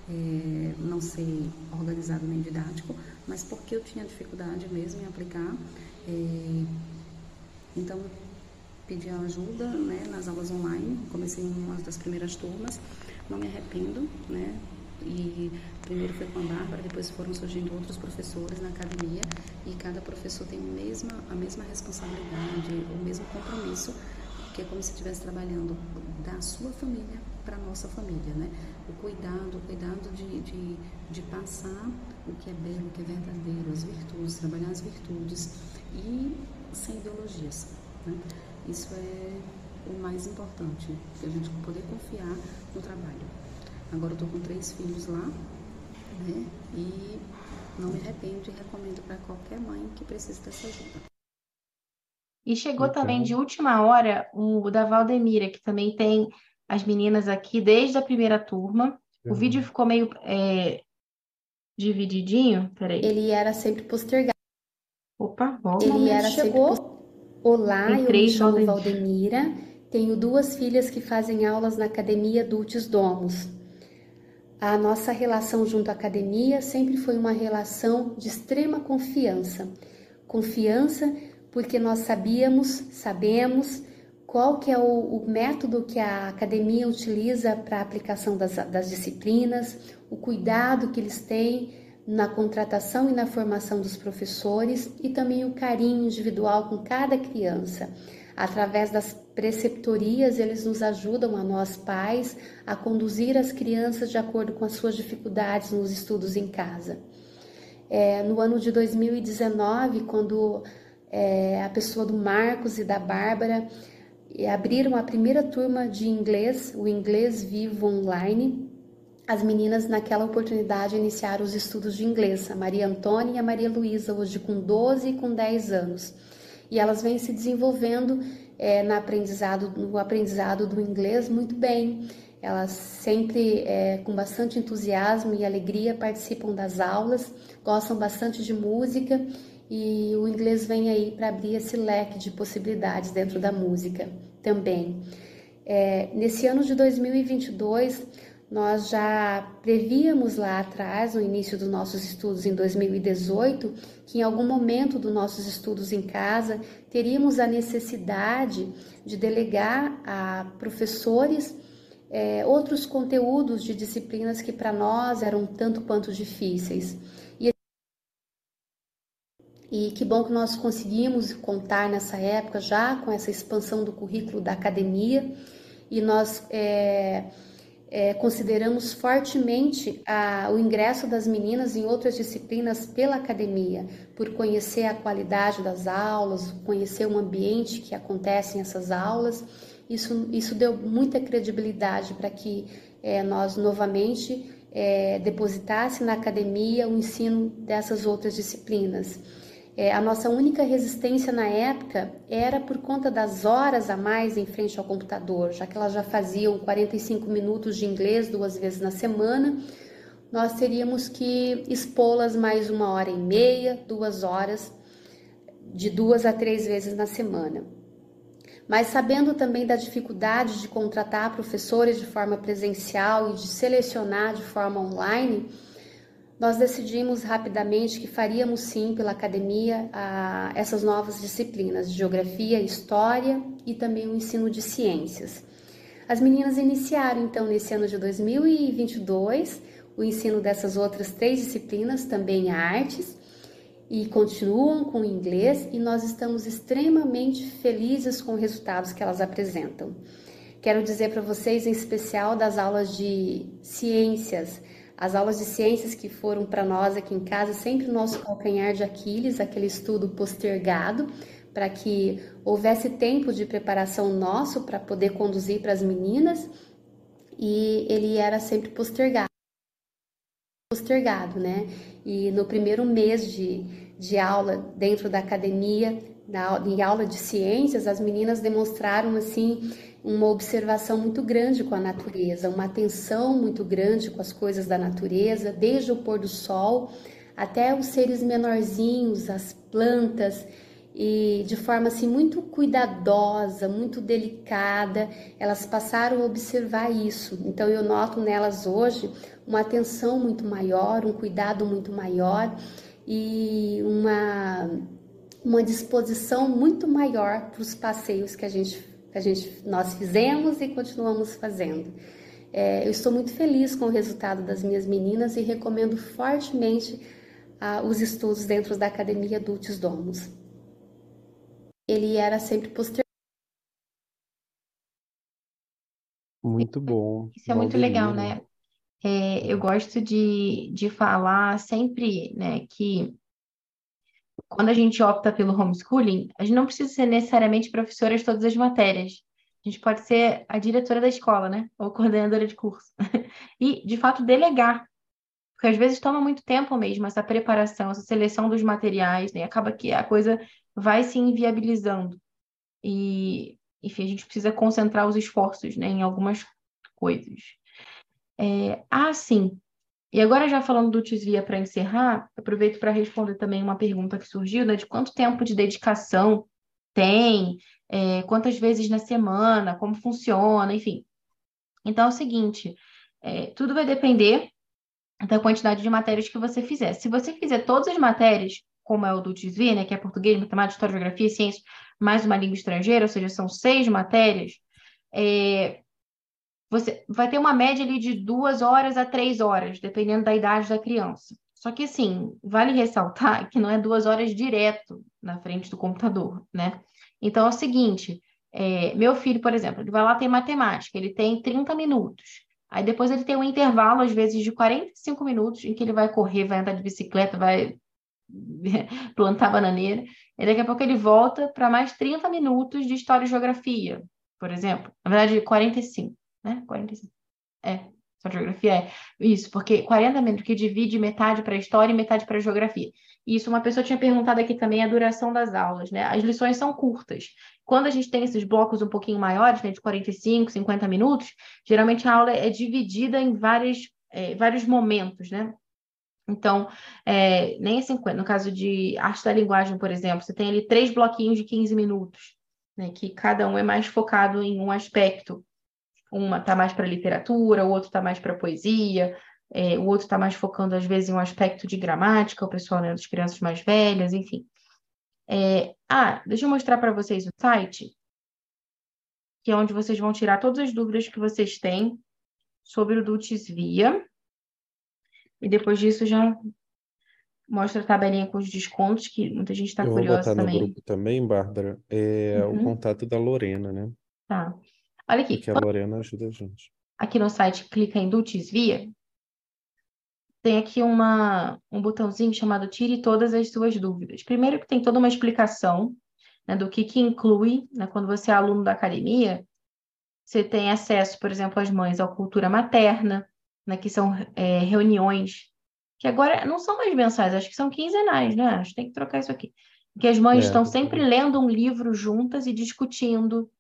é, não ser organizado nem didático, mas porque eu tinha dificuldade mesmo em aplicar. É, então, pedi ajuda né, nas aulas online, comecei uma das primeiras turmas, não me arrependo, né? E primeiro foi com a Bárbara, depois foram surgindo outros professores na academia e cada professor tem a mesma, a mesma responsabilidade, o mesmo compromisso, que é como se estivesse trabalhando da sua família para a nossa família, né? O cuidado, o cuidado de, de, de passar o que é belo, o que é verdadeiro, as virtudes, trabalhar as virtudes e sem ideologias. Né? Isso é o mais importante, que a gente poder confiar no trabalho. Agora eu estou com três filhos lá, né? E não me arrependo e recomendo para qualquer mãe que precise dessa ajuda. E chegou okay. também de última hora o da Valdemira, que também tem as meninas aqui desde a primeira turma. Uhum. O vídeo ficou meio é, divididinho. Peraí. Ele era sempre postergado. Opa, volta. Ele era chegou. sempre. Olá, eu me chamo Valdemira. Tenho duas filhas que fazem aulas na Academia Dulces Domos. A nossa relação junto à academia sempre foi uma relação de extrema confiança. Confiança porque nós sabíamos, sabemos qual que é o, o método que a academia utiliza para a aplicação das, das disciplinas, o cuidado que eles têm na contratação e na formação dos professores e também o carinho individual com cada criança. Através das preceptorias, eles nos ajudam a nós pais a conduzir as crianças de acordo com as suas dificuldades nos estudos em casa. É, no ano de 2019, quando é, a pessoa do Marcos e da Bárbara é, abriram a primeira turma de inglês, o Inglês Vivo Online, as meninas, naquela oportunidade, iniciaram os estudos de inglês, a Maria Antônia e a Maria Luísa, hoje com 12 e com 10 anos. E elas vêm se desenvolvendo é, no, aprendizado, no aprendizado do inglês muito bem. Elas sempre, é, com bastante entusiasmo e alegria, participam das aulas, gostam bastante de música e o inglês vem aí para abrir esse leque de possibilidades dentro da música também. É, nesse ano de 2022, nós já prevíamos lá atrás, no início dos nossos estudos em 2018, que em algum momento dos nossos estudos em casa teríamos a necessidade de delegar a professores é, outros conteúdos de disciplinas que para nós eram tanto quanto difíceis. E, e que bom que nós conseguimos contar nessa época já com essa expansão do currículo da academia e nós. É, é, consideramos fortemente a, o ingresso das meninas em outras disciplinas pela academia, por conhecer a qualidade das aulas, conhecer o ambiente que acontecem essas aulas. Isso, isso deu muita credibilidade para que é, nós novamente é, depositasse na academia o ensino dessas outras disciplinas. É, a nossa única resistência na época era por conta das horas a mais em frente ao computador, já que elas já faziam 45 minutos de inglês duas vezes na semana, nós teríamos que expô-las mais uma hora e meia, duas horas, de duas a três vezes na semana. Mas sabendo também da dificuldade de contratar professores de forma presencial e de selecionar de forma online, nós decidimos rapidamente que faríamos sim pela academia a, essas novas disciplinas de geografia, história e também o ensino de ciências. As meninas iniciaram então nesse ano de 2022 o ensino dessas outras três disciplinas, também artes, e continuam com o inglês e nós estamos extremamente felizes com os resultados que elas apresentam. Quero dizer para vocês, em especial das aulas de ciências, as aulas de ciências que foram para nós aqui em casa, sempre o nosso calcanhar de Aquiles, aquele estudo postergado, para que houvesse tempo de preparação nosso para poder conduzir para as meninas, e ele era sempre postergado. Postergado, né? E no primeiro mês de, de aula dentro da academia, na, em aula de ciências, as meninas demonstraram assim uma observação muito grande com a natureza, uma atenção muito grande com as coisas da natureza, desde o pôr do sol até os seres menorzinhos, as plantas, e de forma assim muito cuidadosa, muito delicada, elas passaram a observar isso. Então eu noto nelas hoje uma atenção muito maior, um cuidado muito maior e uma uma disposição muito maior para os passeios que a gente a gente, nós fizemos e continuamos fazendo. É, eu estou muito feliz com o resultado das minhas meninas e recomendo fortemente ah, os estudos dentro da Academia Dulcis Domus. Ele era sempre posterior. Muito bom. Isso é muito legal, né? É, eu gosto de, de falar sempre né, que quando a gente opta pelo homeschooling, a gente não precisa ser necessariamente professora de todas as matérias. A gente pode ser a diretora da escola, né? Ou coordenadora de curso. e, de fato, delegar. Porque às vezes toma muito tempo mesmo essa preparação, essa seleção dos materiais, né? Acaba que a coisa vai se inviabilizando. E, enfim, a gente precisa concentrar os esforços, né, em algumas coisas. É, ah, sim. E agora, já falando do Tisvia para encerrar, aproveito para responder também uma pergunta que surgiu, né, de quanto tempo de dedicação tem, é, quantas vezes na semana, como funciona, enfim. Então, é o seguinte, é, tudo vai depender da quantidade de matérias que você fizer. Se você fizer todas as matérias, como é o do Tisvia, né, que é português, matemática, história, geografia ciência, mais uma língua estrangeira, ou seja, são seis matérias, é, você vai ter uma média ali de duas horas a três horas, dependendo da idade da criança. Só que, assim, vale ressaltar que não é duas horas direto na frente do computador, né? Então, é o seguinte, é, meu filho, por exemplo, ele vai lá ter matemática, ele tem 30 minutos. Aí depois ele tem um intervalo, às vezes, de 45 minutos, em que ele vai correr, vai andar de bicicleta, vai plantar bananeira. E daqui a pouco ele volta para mais 30 minutos de história e geografia, por exemplo. Na verdade, 45 né? 45. É, só geografia é isso, porque 40 minutos que divide metade para história e metade para geografia. Isso, uma pessoa tinha perguntado aqui também a duração das aulas, né? As lições são curtas. Quando a gente tem esses blocos um pouquinho maiores, né, de 45, 50 minutos, geralmente a aula é dividida em várias, é, vários momentos, né? Então, é, nem é 50. No caso de arte da linguagem, por exemplo, você tem ali três bloquinhos de 15 minutos, né, que cada um é mais focado em um aspecto. Uma está mais para literatura, o outro está mais para poesia, é, o outro está mais focando, às vezes, em um aspecto de gramática, o pessoal né, das crianças mais velhas, enfim. É, ah, deixa eu mostrar para vocês o site, que é onde vocês vão tirar todas as dúvidas que vocês têm sobre o Dulcis Via. E depois disso já mostra a tabelinha com os descontos, que muita gente está curiosa também. Eu vou botar no grupo também, Bárbara, é uhum. o contato da Lorena, né? Tá. Olha aqui. Porque a Lorena ajuda a gente. Aqui no site, clica em Dulcis Via. Tem aqui uma, um botãozinho chamado Tire todas as suas dúvidas. Primeiro que tem toda uma explicação né, do que, que inclui, né, quando você é aluno da academia, você tem acesso, por exemplo, as mães à cultura materna, né, que são é, reuniões que agora não são mais mensais, acho que são quinzenais, né? Acho que tem que trocar isso aqui. Que as mães é, estão sempre lendo um livro juntas e discutindo,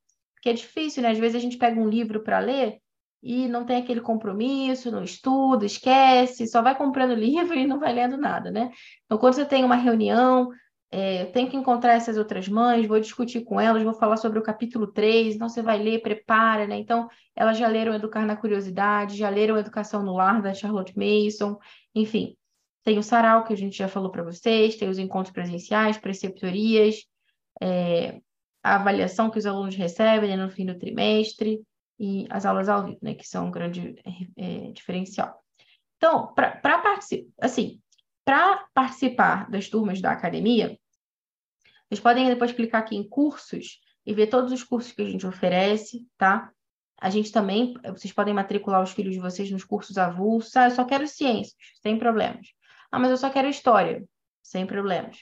que é difícil, né? Às vezes a gente pega um livro para ler e não tem aquele compromisso, não estuda, esquece, só vai comprando livro e não vai lendo nada, né? Então, quando você tem uma reunião, é, tenho que encontrar essas outras mães, vou discutir com elas, vou falar sobre o capítulo 3, então você vai ler, prepara, né? Então, elas já leram Educar na Curiosidade, já leram Educação no Lar, da Charlotte Mason, enfim. Tem o sarau, que a gente já falou para vocês, tem os encontros presenciais, preceptorias, é, a avaliação que os alunos recebem né, no fim do trimestre e as aulas ao vivo, né, que são um grande é, diferencial. Então, para participar, assim, para participar das turmas da academia, vocês podem depois clicar aqui em cursos e ver todos os cursos que a gente oferece, tá? A gente também, vocês podem matricular os filhos de vocês nos cursos avulsos. Ah, eu só quero ciências, sem problemas. Ah, mas eu só quero história, sem problemas.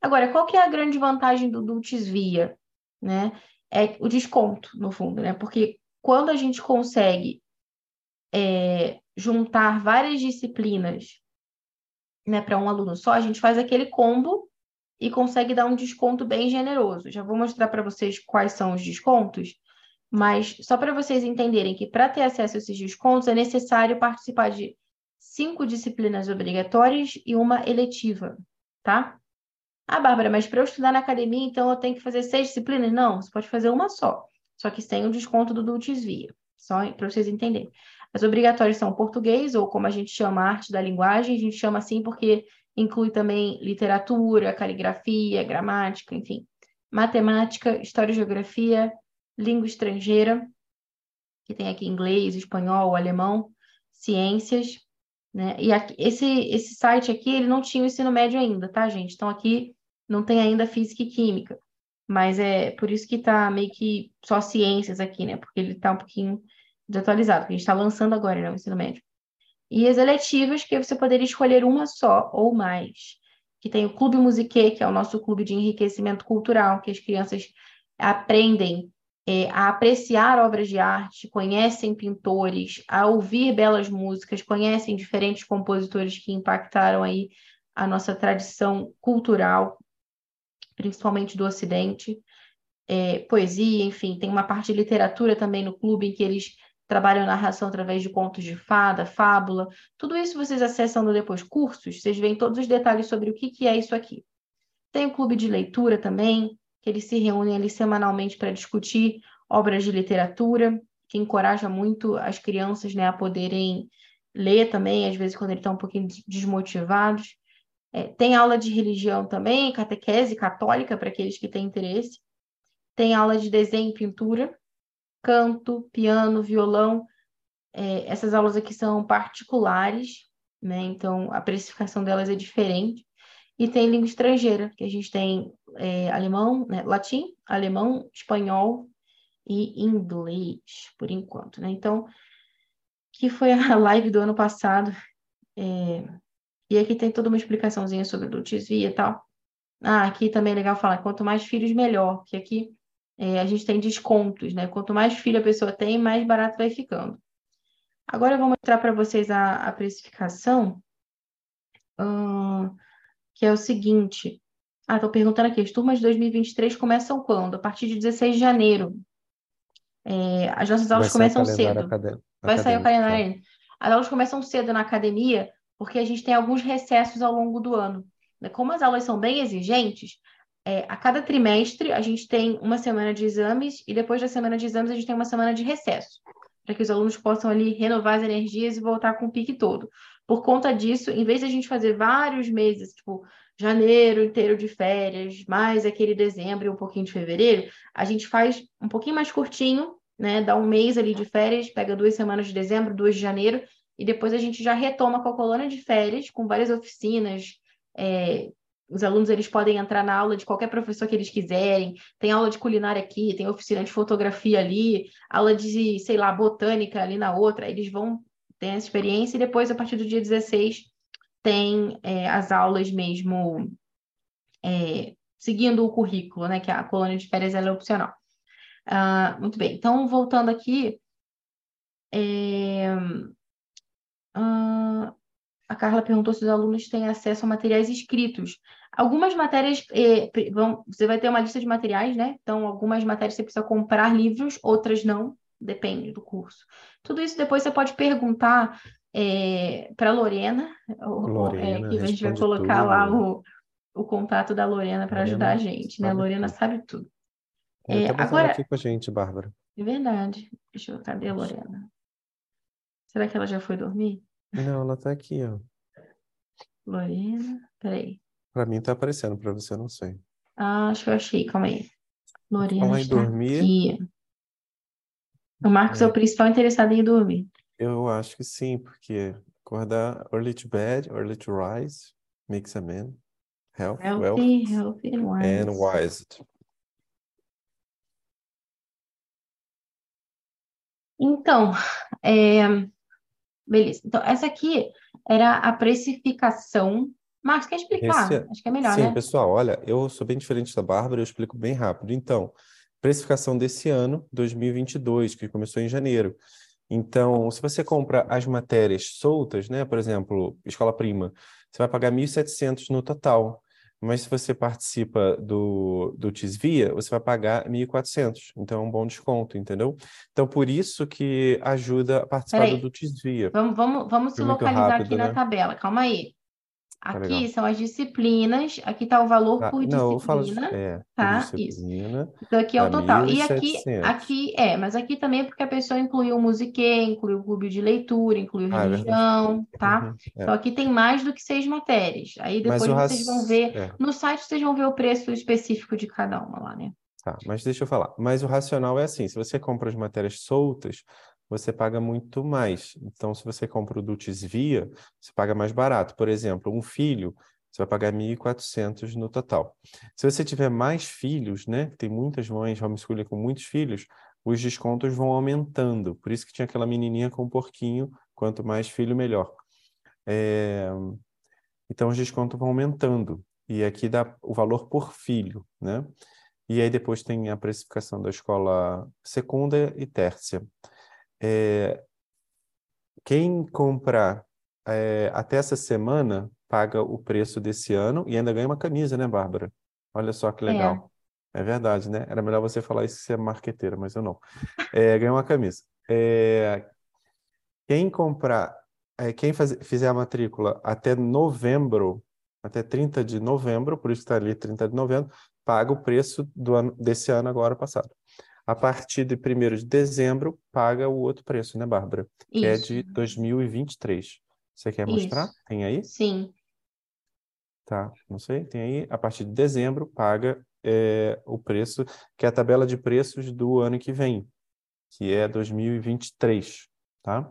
Agora, qual que é a grande vantagem do Dulcis Via? Né? É o desconto, no fundo, né? Porque quando a gente consegue é, juntar várias disciplinas né, para um aluno só, a gente faz aquele combo e consegue dar um desconto bem generoso. Já vou mostrar para vocês quais são os descontos, mas só para vocês entenderem que para ter acesso a esses descontos é necessário participar de cinco disciplinas obrigatórias e uma eletiva, tá? Ah, Bárbara, mas para eu estudar na academia, então eu tenho que fazer seis disciplinas? Não, você pode fazer uma só, só que sem o desconto do Dulcis Via, só para vocês entenderem. As obrigatórias são português, ou como a gente chama arte da linguagem, a gente chama assim porque inclui também literatura, caligrafia, gramática, enfim. Matemática, história e geografia, língua estrangeira, que tem aqui inglês, espanhol, alemão, ciências, né? E aqui, esse, esse site aqui, ele não tinha o ensino médio ainda, tá, gente? Então aqui não tem ainda física e química, mas é por isso que tá meio que só ciências aqui, né? Porque ele tá um pouquinho desatualizado, porque a gente está lançando agora, né, o ensino médio. E as eletivas, que você poderia escolher uma só ou mais. Que tem o Clube Musique, que é o nosso clube de enriquecimento cultural, que as crianças aprendem é, a apreciar obras de arte, conhecem pintores, a ouvir belas músicas, conhecem diferentes compositores que impactaram aí a nossa tradição cultural, principalmente do Ocidente. É, poesia, enfim, tem uma parte de literatura também no clube em que eles trabalham narração através de contos de fada, fábula. Tudo isso vocês acessam no Depois Cursos, vocês veem todos os detalhes sobre o que, que é isso aqui. Tem o clube de leitura também, que eles se reúnem ali semanalmente para discutir obras de literatura, que encoraja muito as crianças né, a poderem ler também, às vezes quando eles estão um pouquinho desmotivados. É, tem aula de religião também, catequese católica para aqueles que têm interesse. Tem aula de desenho e pintura, canto, piano, violão. É, essas aulas aqui são particulares, né? Então a precificação delas é diferente. E tem língua estrangeira, que a gente tem é, alemão, né? latim, alemão, espanhol e inglês, por enquanto, né? Então, que foi a live do ano passado. É... E aqui tem toda uma explicaçãozinha sobre o Via e tal. Ah, aqui também é legal falar, quanto mais filhos, melhor, que aqui é, a gente tem descontos, né? Quanto mais filho a pessoa tem, mais barato vai ficando. Agora eu vou mostrar para vocês a, a precificação, hum, que é o seguinte. Ah, estou perguntando aqui, as turmas de 2023 começam quando? A partir de 16 de janeiro. É, as nossas aulas começam cedo. Vai sair o calendário. As aulas começam cedo na academia, porque a gente tem alguns recessos ao longo do ano. Como as aulas são bem exigentes, é, a cada trimestre a gente tem uma semana de exames e depois da semana de exames a gente tem uma semana de recesso, para que os alunos possam ali renovar as energias e voltar com o pique todo. Por conta disso, em vez de a gente fazer vários meses, tipo janeiro inteiro de férias, mais aquele dezembro e um pouquinho de fevereiro, a gente faz um pouquinho mais curtinho, né? Dá um mês ali de férias, pega duas semanas de dezembro, duas de janeiro, e depois a gente já retoma com a colônia de férias, com várias oficinas, é, os alunos eles podem entrar na aula de qualquer professor que eles quiserem. Tem aula de culinária aqui, tem oficina de fotografia ali, aula de, sei lá, botânica ali na outra. Eles vão ter essa experiência e depois, a partir do dia 16, tem é, as aulas mesmo é, seguindo o currículo, né? Que a colônia de férias é opcional. Uh, muito bem, então voltando aqui, é, uh, a Carla perguntou se os alunos têm acesso a materiais escritos. Algumas matérias, eh, vão, você vai ter uma lista de materiais, né? Então, algumas matérias você precisa comprar livros, outras não, depende do curso. Tudo isso depois você pode perguntar é, para a Lorena, Lorena é, que a gente vai colocar tudo. lá o, o contato da Lorena para ajudar a gente, né? A Lorena sabe tudo. É, agora, aqui com a gente, Bárbara. é verdade. Deixa eu, cadê a Lorena? Será que ela já foi dormir? Não, ela tá aqui, ó. Lorena, peraí. Pra mim tá aparecendo, pra você não sei. Ah, acho que eu achei, calma aí. Lorena Falar em está dormir. aqui. O Marcos é o principal interessado em ir dormir. Eu acho que sim, porque acordar early to bed, early to rise, makes a man health, wealth, Healthy, healthy and wise. and wise. Então, é, beleza. Então, essa aqui era a precificação. Marcos, quer explicar? Esse- Acho que é melhor, Sim, né? pessoal, olha, eu sou bem diferente da Bárbara, eu explico bem rápido. Então, precificação desse ano, 2022, que começou em janeiro. Então, se você compra as matérias soltas, né, por exemplo, escola prima, você vai pagar 1.700 no total. Mas se você participa do, do Tisvia, você vai pagar 1.400. Então, é um bom desconto, entendeu? Então, por isso que ajuda a participar Peraí. do, Tisvia. Vamos, vamos, vamos se localizar rápido, aqui na né? tabela. Calma aí. Tá Aqui legal. são as disciplinas. Aqui está o valor Tá, por não, eu falo de, disciplina. é, tá? Isso. disciplina, Então aqui é o total. E aqui, 1.700. aqui é, mas aqui também é porque a pessoa incluiu o musiquê, incluiu o clube de leitura, incluiu Ah, é religião, tá? Uhum, é. Então aqui tem mais do que seis matérias. Aí depois vocês raci- vão ver, é. no site vocês vão ver o preço específico de cada uma lá, né? Tá, mas deixa eu falar. Mas o racional é assim: se você compra as matérias soltas, você paga muito mais. Então, se você compra o Dutis Via, você paga mais barato. Por exemplo, um filho, você vai pagar 1.400 no total. Se você tiver mais filhos, né? Tem muitas mães homeschooling com muitos filhos, os descontos vão aumentando. Por isso que tinha aquela menininha com um porquinho, quanto mais filho, melhor. É, Então, os descontos vão aumentando. E aqui dá o valor por filho, né? E aí depois tem a precificação da escola secunda e tércia. É, quem comprar é, até essa semana paga o preço desse ano e ainda ganha uma camisa, né, Bárbara? Olha só que legal. É verdade, né? Era melhor você falar isso se é marqueteira, mas eu não. É, ganha uma camisa. É, quem comprar, é, quem faz- fizer a matrícula até novembro, até 30 de novembro, por isso está ali 30 de novembro, paga o preço do ano, desse ano agora passado. A partir de 1 de dezembro, paga o outro preço, né, Bárbara? Que é Isso. de 2023. Você quer mostrar? Isso. Tem aí? Sim. Tá, não sei, tem aí. A partir de dezembro, paga é, o preço, que é a tabela de preços do ano que vem, que é 2023, tá?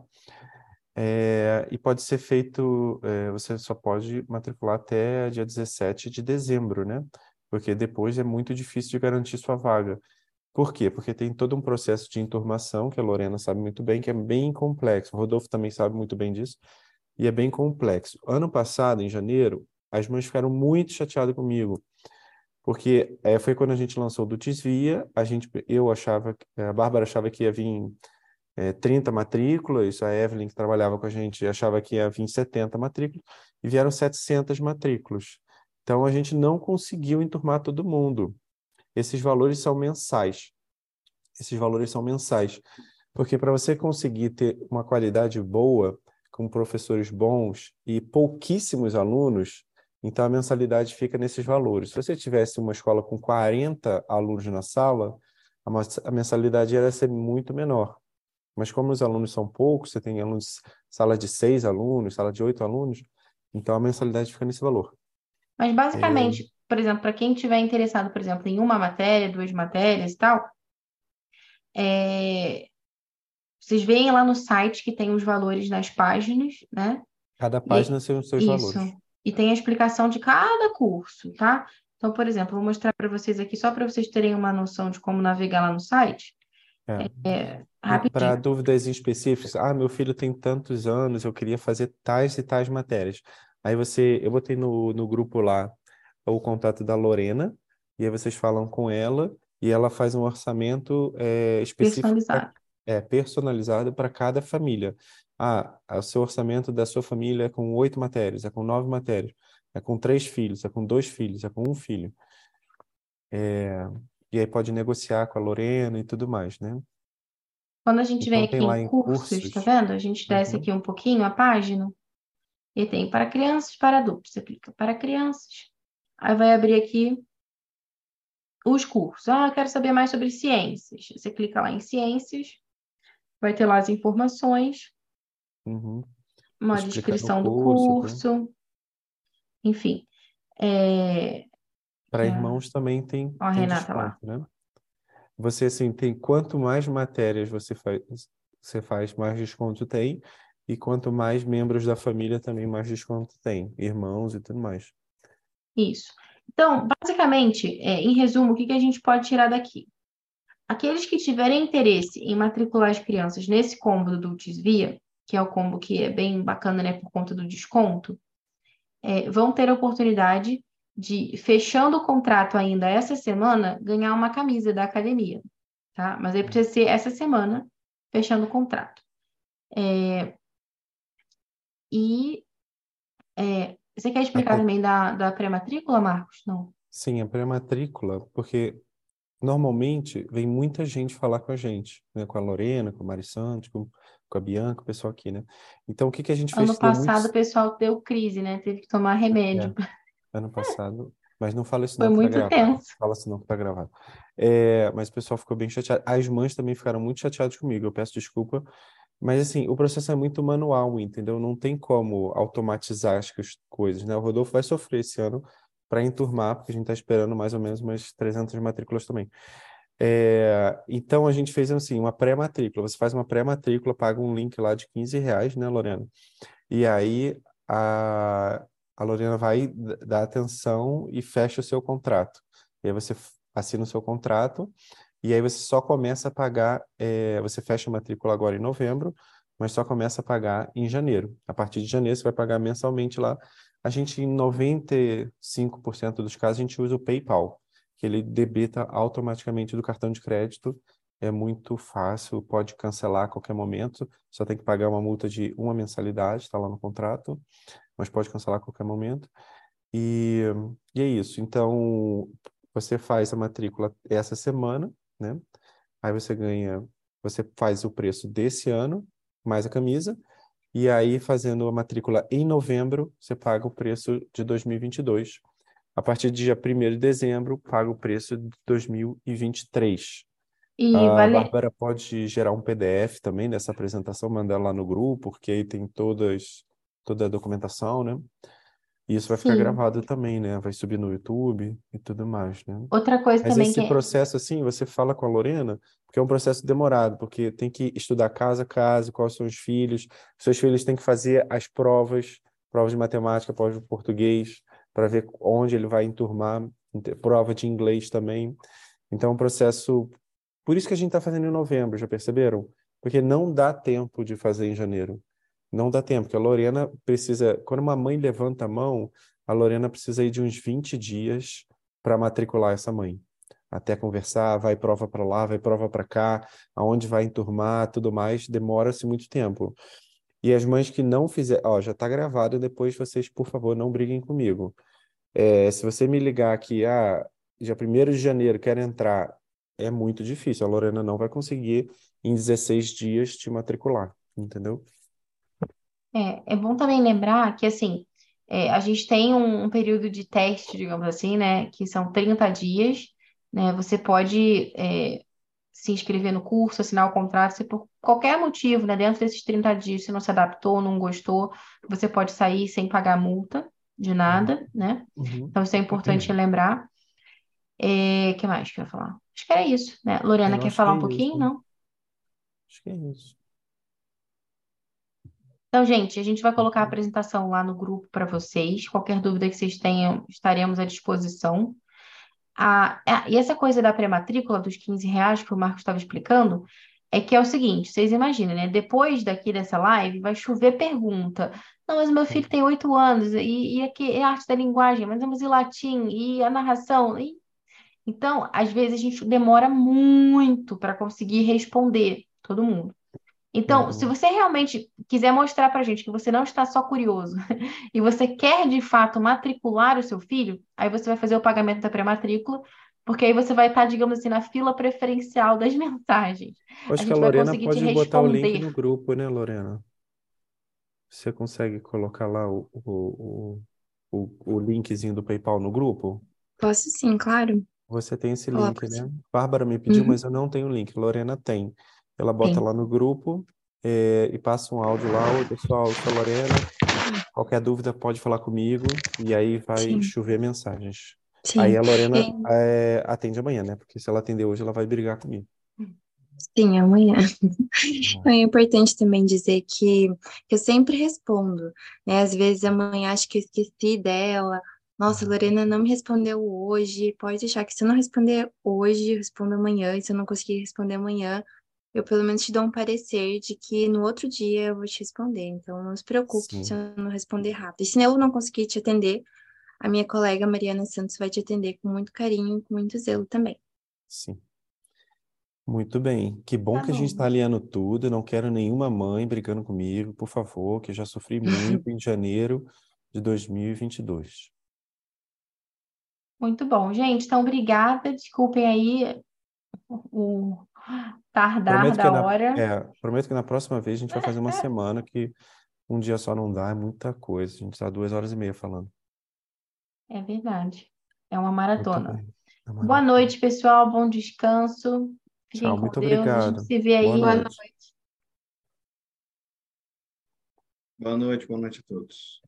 É, e pode ser feito, é, você só pode matricular até dia 17 de dezembro, né? Porque depois é muito difícil de garantir sua vaga. Por quê? Porque tem todo um processo de enturmação, que a Lorena sabe muito bem, que é bem complexo. O Rodolfo também sabe muito bem disso, e é bem complexo. Ano passado, em janeiro, as mães ficaram muito chateadas comigo, porque é, foi quando a gente lançou do Tisvia, a gente, eu achava, a Bárbara achava que ia vir é, 30 matrículas, a Evelyn, que trabalhava com a gente, achava que ia vir 70 matrículas, e vieram 700 matrículas. Então, a gente não conseguiu enturmar todo mundo. Esses valores são mensais. Esses valores são mensais. Porque para você conseguir ter uma qualidade boa, com professores bons e pouquíssimos alunos, então a mensalidade fica nesses valores. Se você tivesse uma escola com 40 alunos na sala, a mensalidade ia ser muito menor. Mas como os alunos são poucos, você tem alunos, sala de seis alunos, sala de oito alunos, então a mensalidade fica nesse valor. Mas basicamente, por exemplo, para quem tiver interessado, por exemplo, em uma matéria, duas matérias e tal, é, vocês veem lá no site que tem os valores nas páginas, né? Cada E página tem os seus isso. valores. E tem a explicação de cada curso, tá? Então, por exemplo, vou mostrar para vocês aqui, só para vocês terem uma noção de como navegar lá no site. É. É, Para dúvidas específicas, ah, meu filho tem tantos anos, eu queria fazer tais e tais matérias. Aí você, eu botei no, no grupo lá o contato da Lorena, e aí vocês falam com ela, e ela faz um orçamento é, específico, Personalizado. é, personalizado para cada família. Ah, o seu orçamento da sua família é com oito matérias, é com nove matérias, é com três filhos, é com dois filhos, é com um filho. É, e aí pode negociar com a Lorena e tudo mais, né? Quando a gente vem Então aqui tem lá em em cursos, tá cursos. vendo? A gente desce Uhum. aqui um pouquinho a página e tem para crianças, para adultos. Você clica para crianças, aí vai abrir aqui os cursos. Ah, eu quero saber mais sobre ciências. Você clica lá em ciências, vai ter lá as informações, Uhum. uma Explica do descrição do curso, tá? curso, enfim. É, Para é, irmãos também tem, Ó, tem Renata lá. desconto, né? Você, assim, tem quanto mais matérias você faz, você faz, mais desconto tem. E quanto mais membros da família, também mais desconto tem. Irmãos e tudo mais. Isso. Então, basicamente, é, em resumo, o que que a gente pode tirar daqui? Aqueles que tiverem interesse em matricular as crianças nesse combo do Dulcis Via, que é o combo que é bem bacana, né, por conta do desconto, é, vão ter a oportunidade de, fechando o contrato ainda essa semana, ganhar uma camisa da academia, tá? Mas aí precisa ser essa semana, fechando o contrato. É, e é, você quer explicar Até- também da, da pré-matrícula, Marcos? Não. Sim, a pré-matrícula, porque normalmente vem muita gente falar com a gente, né? Com a Lorena, com a Mari Santos, com, com a Bianca, o pessoal aqui, né? Então, o que que a gente fez? Ano Deu muito passado o pessoal deu crise, né? Teve que tomar remédio. É, ano passado. Mas não fala isso Foi não, que tá muito gravado. tenso. Fala assim não, que tá gravado. É, mas o pessoal ficou bem chateado. As mães também ficaram muito chateadas comigo. Eu peço desculpa. Mas, assim, o processo é muito manual, entendeu? Não tem como automatizar as cois- coisas, né? O Rodolfo vai sofrer esse ano para enturmar, porque a gente está esperando mais ou menos umas 300 matrículas também. É, então, a gente fez, assim, uma pré-matrícula. Você faz uma pré-matrícula, paga um link lá de 15 reais, né, Lorena? E aí, a, a Lorena vai dar atenção e fecha o seu contrato. E aí você assina o seu contrato e aí você só começa a pagar, eh, você fecha a matrícula agora em novembro, mas só começa a pagar em janeiro. A partir de janeiro você vai pagar mensalmente lá. A gente, em 95% dos casos, a gente usa o PayPal, que ele debita automaticamente do cartão de crédito. É muito fácil, pode cancelar a qualquer momento, só tem que pagar uma multa de uma mensalidade, está lá no contrato, mas pode cancelar a qualquer momento. E, e é isso. Então, você faz a matrícula essa semana, né? Aí você ganha, você faz o preço desse ano, mais a camisa, e aí fazendo a matrícula em novembro, você paga o preço de 2022. A partir de dia 1º de dezembro, paga o preço de 2023. E A vale. Bárbara pode gerar um PDF também dessa apresentação, mandar lá no grupo, porque aí tem todas, toda a documentação, né? E isso vai ficar Sim. gravado também, né? Vai subir no YouTube e tudo mais, né? Outra coisa Mas também esse que é. processo, assim, você fala com a Lorena, porque é um processo demorado, porque tem que estudar casa a casa, quais são os filhos, seus filhos têm que fazer as provas, provas de matemática, provas de português, para ver onde ele vai enturmar, prova de inglês também. Então, é um processo. Por isso que a gente está fazendo em novembro, já perceberam? Porque não dá tempo de fazer em janeiro. Não dá tempo, porque a Lorena precisa. Quando uma mãe levanta a mão, a Lorena precisa ir de uns 20 dias para matricular essa mãe. Até conversar, vai prova para lá, vai prova para cá, aonde vai enturmar, tudo mais, demora-se muito tempo. E as mães que não fizeram, ó, já está gravado, depois vocês, por favor, não briguem comigo. É, se você me ligar aqui, ah, dia 1 de janeiro, quero entrar, é muito difícil. A Lorena não vai conseguir, em 16 dias, te matricular, entendeu? É, é bom também lembrar que, assim, é, a gente tem um, um período de teste, digamos assim, né, que são 30 dias, né, você pode é, se inscrever no curso, assinar o contrato, se por qualquer motivo, né, dentro desses 30 dias, se não se adaptou, não gostou, você pode sair sem pagar multa de nada, né, Uhum. então isso é importante lembrar. É, que mais que eu ia falar? Acho que era isso, né, Lorena, Eu quer falar um é pouquinho? isso. Não? Acho que é isso. Então, gente, a gente vai colocar a apresentação lá no grupo para vocês. Qualquer dúvida que vocês tenham, estaremos à disposição. Ah, e essa coisa da pré-matrícula dos 15 reais que o Marcos estava explicando, é que é o seguinte, vocês imaginem, né? Depois daqui dessa live, vai chover pergunta. Não, mas meu filho tem oito anos, e, e aqui é arte da linguagem, mas vamos e latim, e a narração. E Então, às vezes a gente demora muito para conseguir responder todo mundo. Então, se Uhum. você realmente quiser mostrar para a gente que você não está só curioso e você quer de fato matricular o seu filho, aí você vai fazer o pagamento da pré-matrícula, porque aí você vai estar, digamos assim, na fila preferencial das mensagens. Eu A acho que a gente vai Lorena pode botar o link no grupo, né, Lorena? Você consegue colocar lá o, o, o, o, o linkzinho do PayPal no grupo? Posso sim, claro. Você tem esse Coloco link, né? Bárbara me pediu, Uhum. mas eu não tenho o link. Lorena tem. Ela bota Tem. lá no grupo eh, e passa um áudio lá. Oi, pessoal, eu sou a Lorena. Qualquer dúvida pode falar comigo. E aí vai Sim. chover mensagens. Sim. Aí a Lorena É, atende amanhã, né? Porque se ela atender hoje, ela vai brigar comigo. sim, amanhã. É importante também dizer que, que eu sempre respondo, né? Às vezes amanhã acho que eu esqueci dela. Nossa, a Lorena não me respondeu hoje. Pode deixar que se eu não responder hoje, eu respondo amanhã. E se eu não conseguir responder amanhã, eu pelo menos te dou um parecer de que no outro dia eu vou te responder. Então não se preocupe Sim. se eu não responder rápido. E se eu não conseguir te atender, a minha colega Mariana Santos vai te atender com muito carinho e com muito zelo também. Sim. Muito bem. Que bom Tá que a gente bom. está alinhando tudo. Eu não quero nenhuma mãe brigando comigo, por favor, que eu já sofri muito em janeiro de 2022. Muito bom, gente. Então, obrigada. Desculpem aí o tardar Prometo da na, hora. é, prometo que na próxima vez a gente vai fazer uma semana que um dia só não dá, é muita coisa. A gente está duas horas e meia falando. É verdade. É uma maratona. É Boa maratona. noite, pessoal. Bom descanso. Fiquem Tchau, com muito Deus. A gente obrigado. se vê aí. Boa noite. Boa noite, boa noite a todos.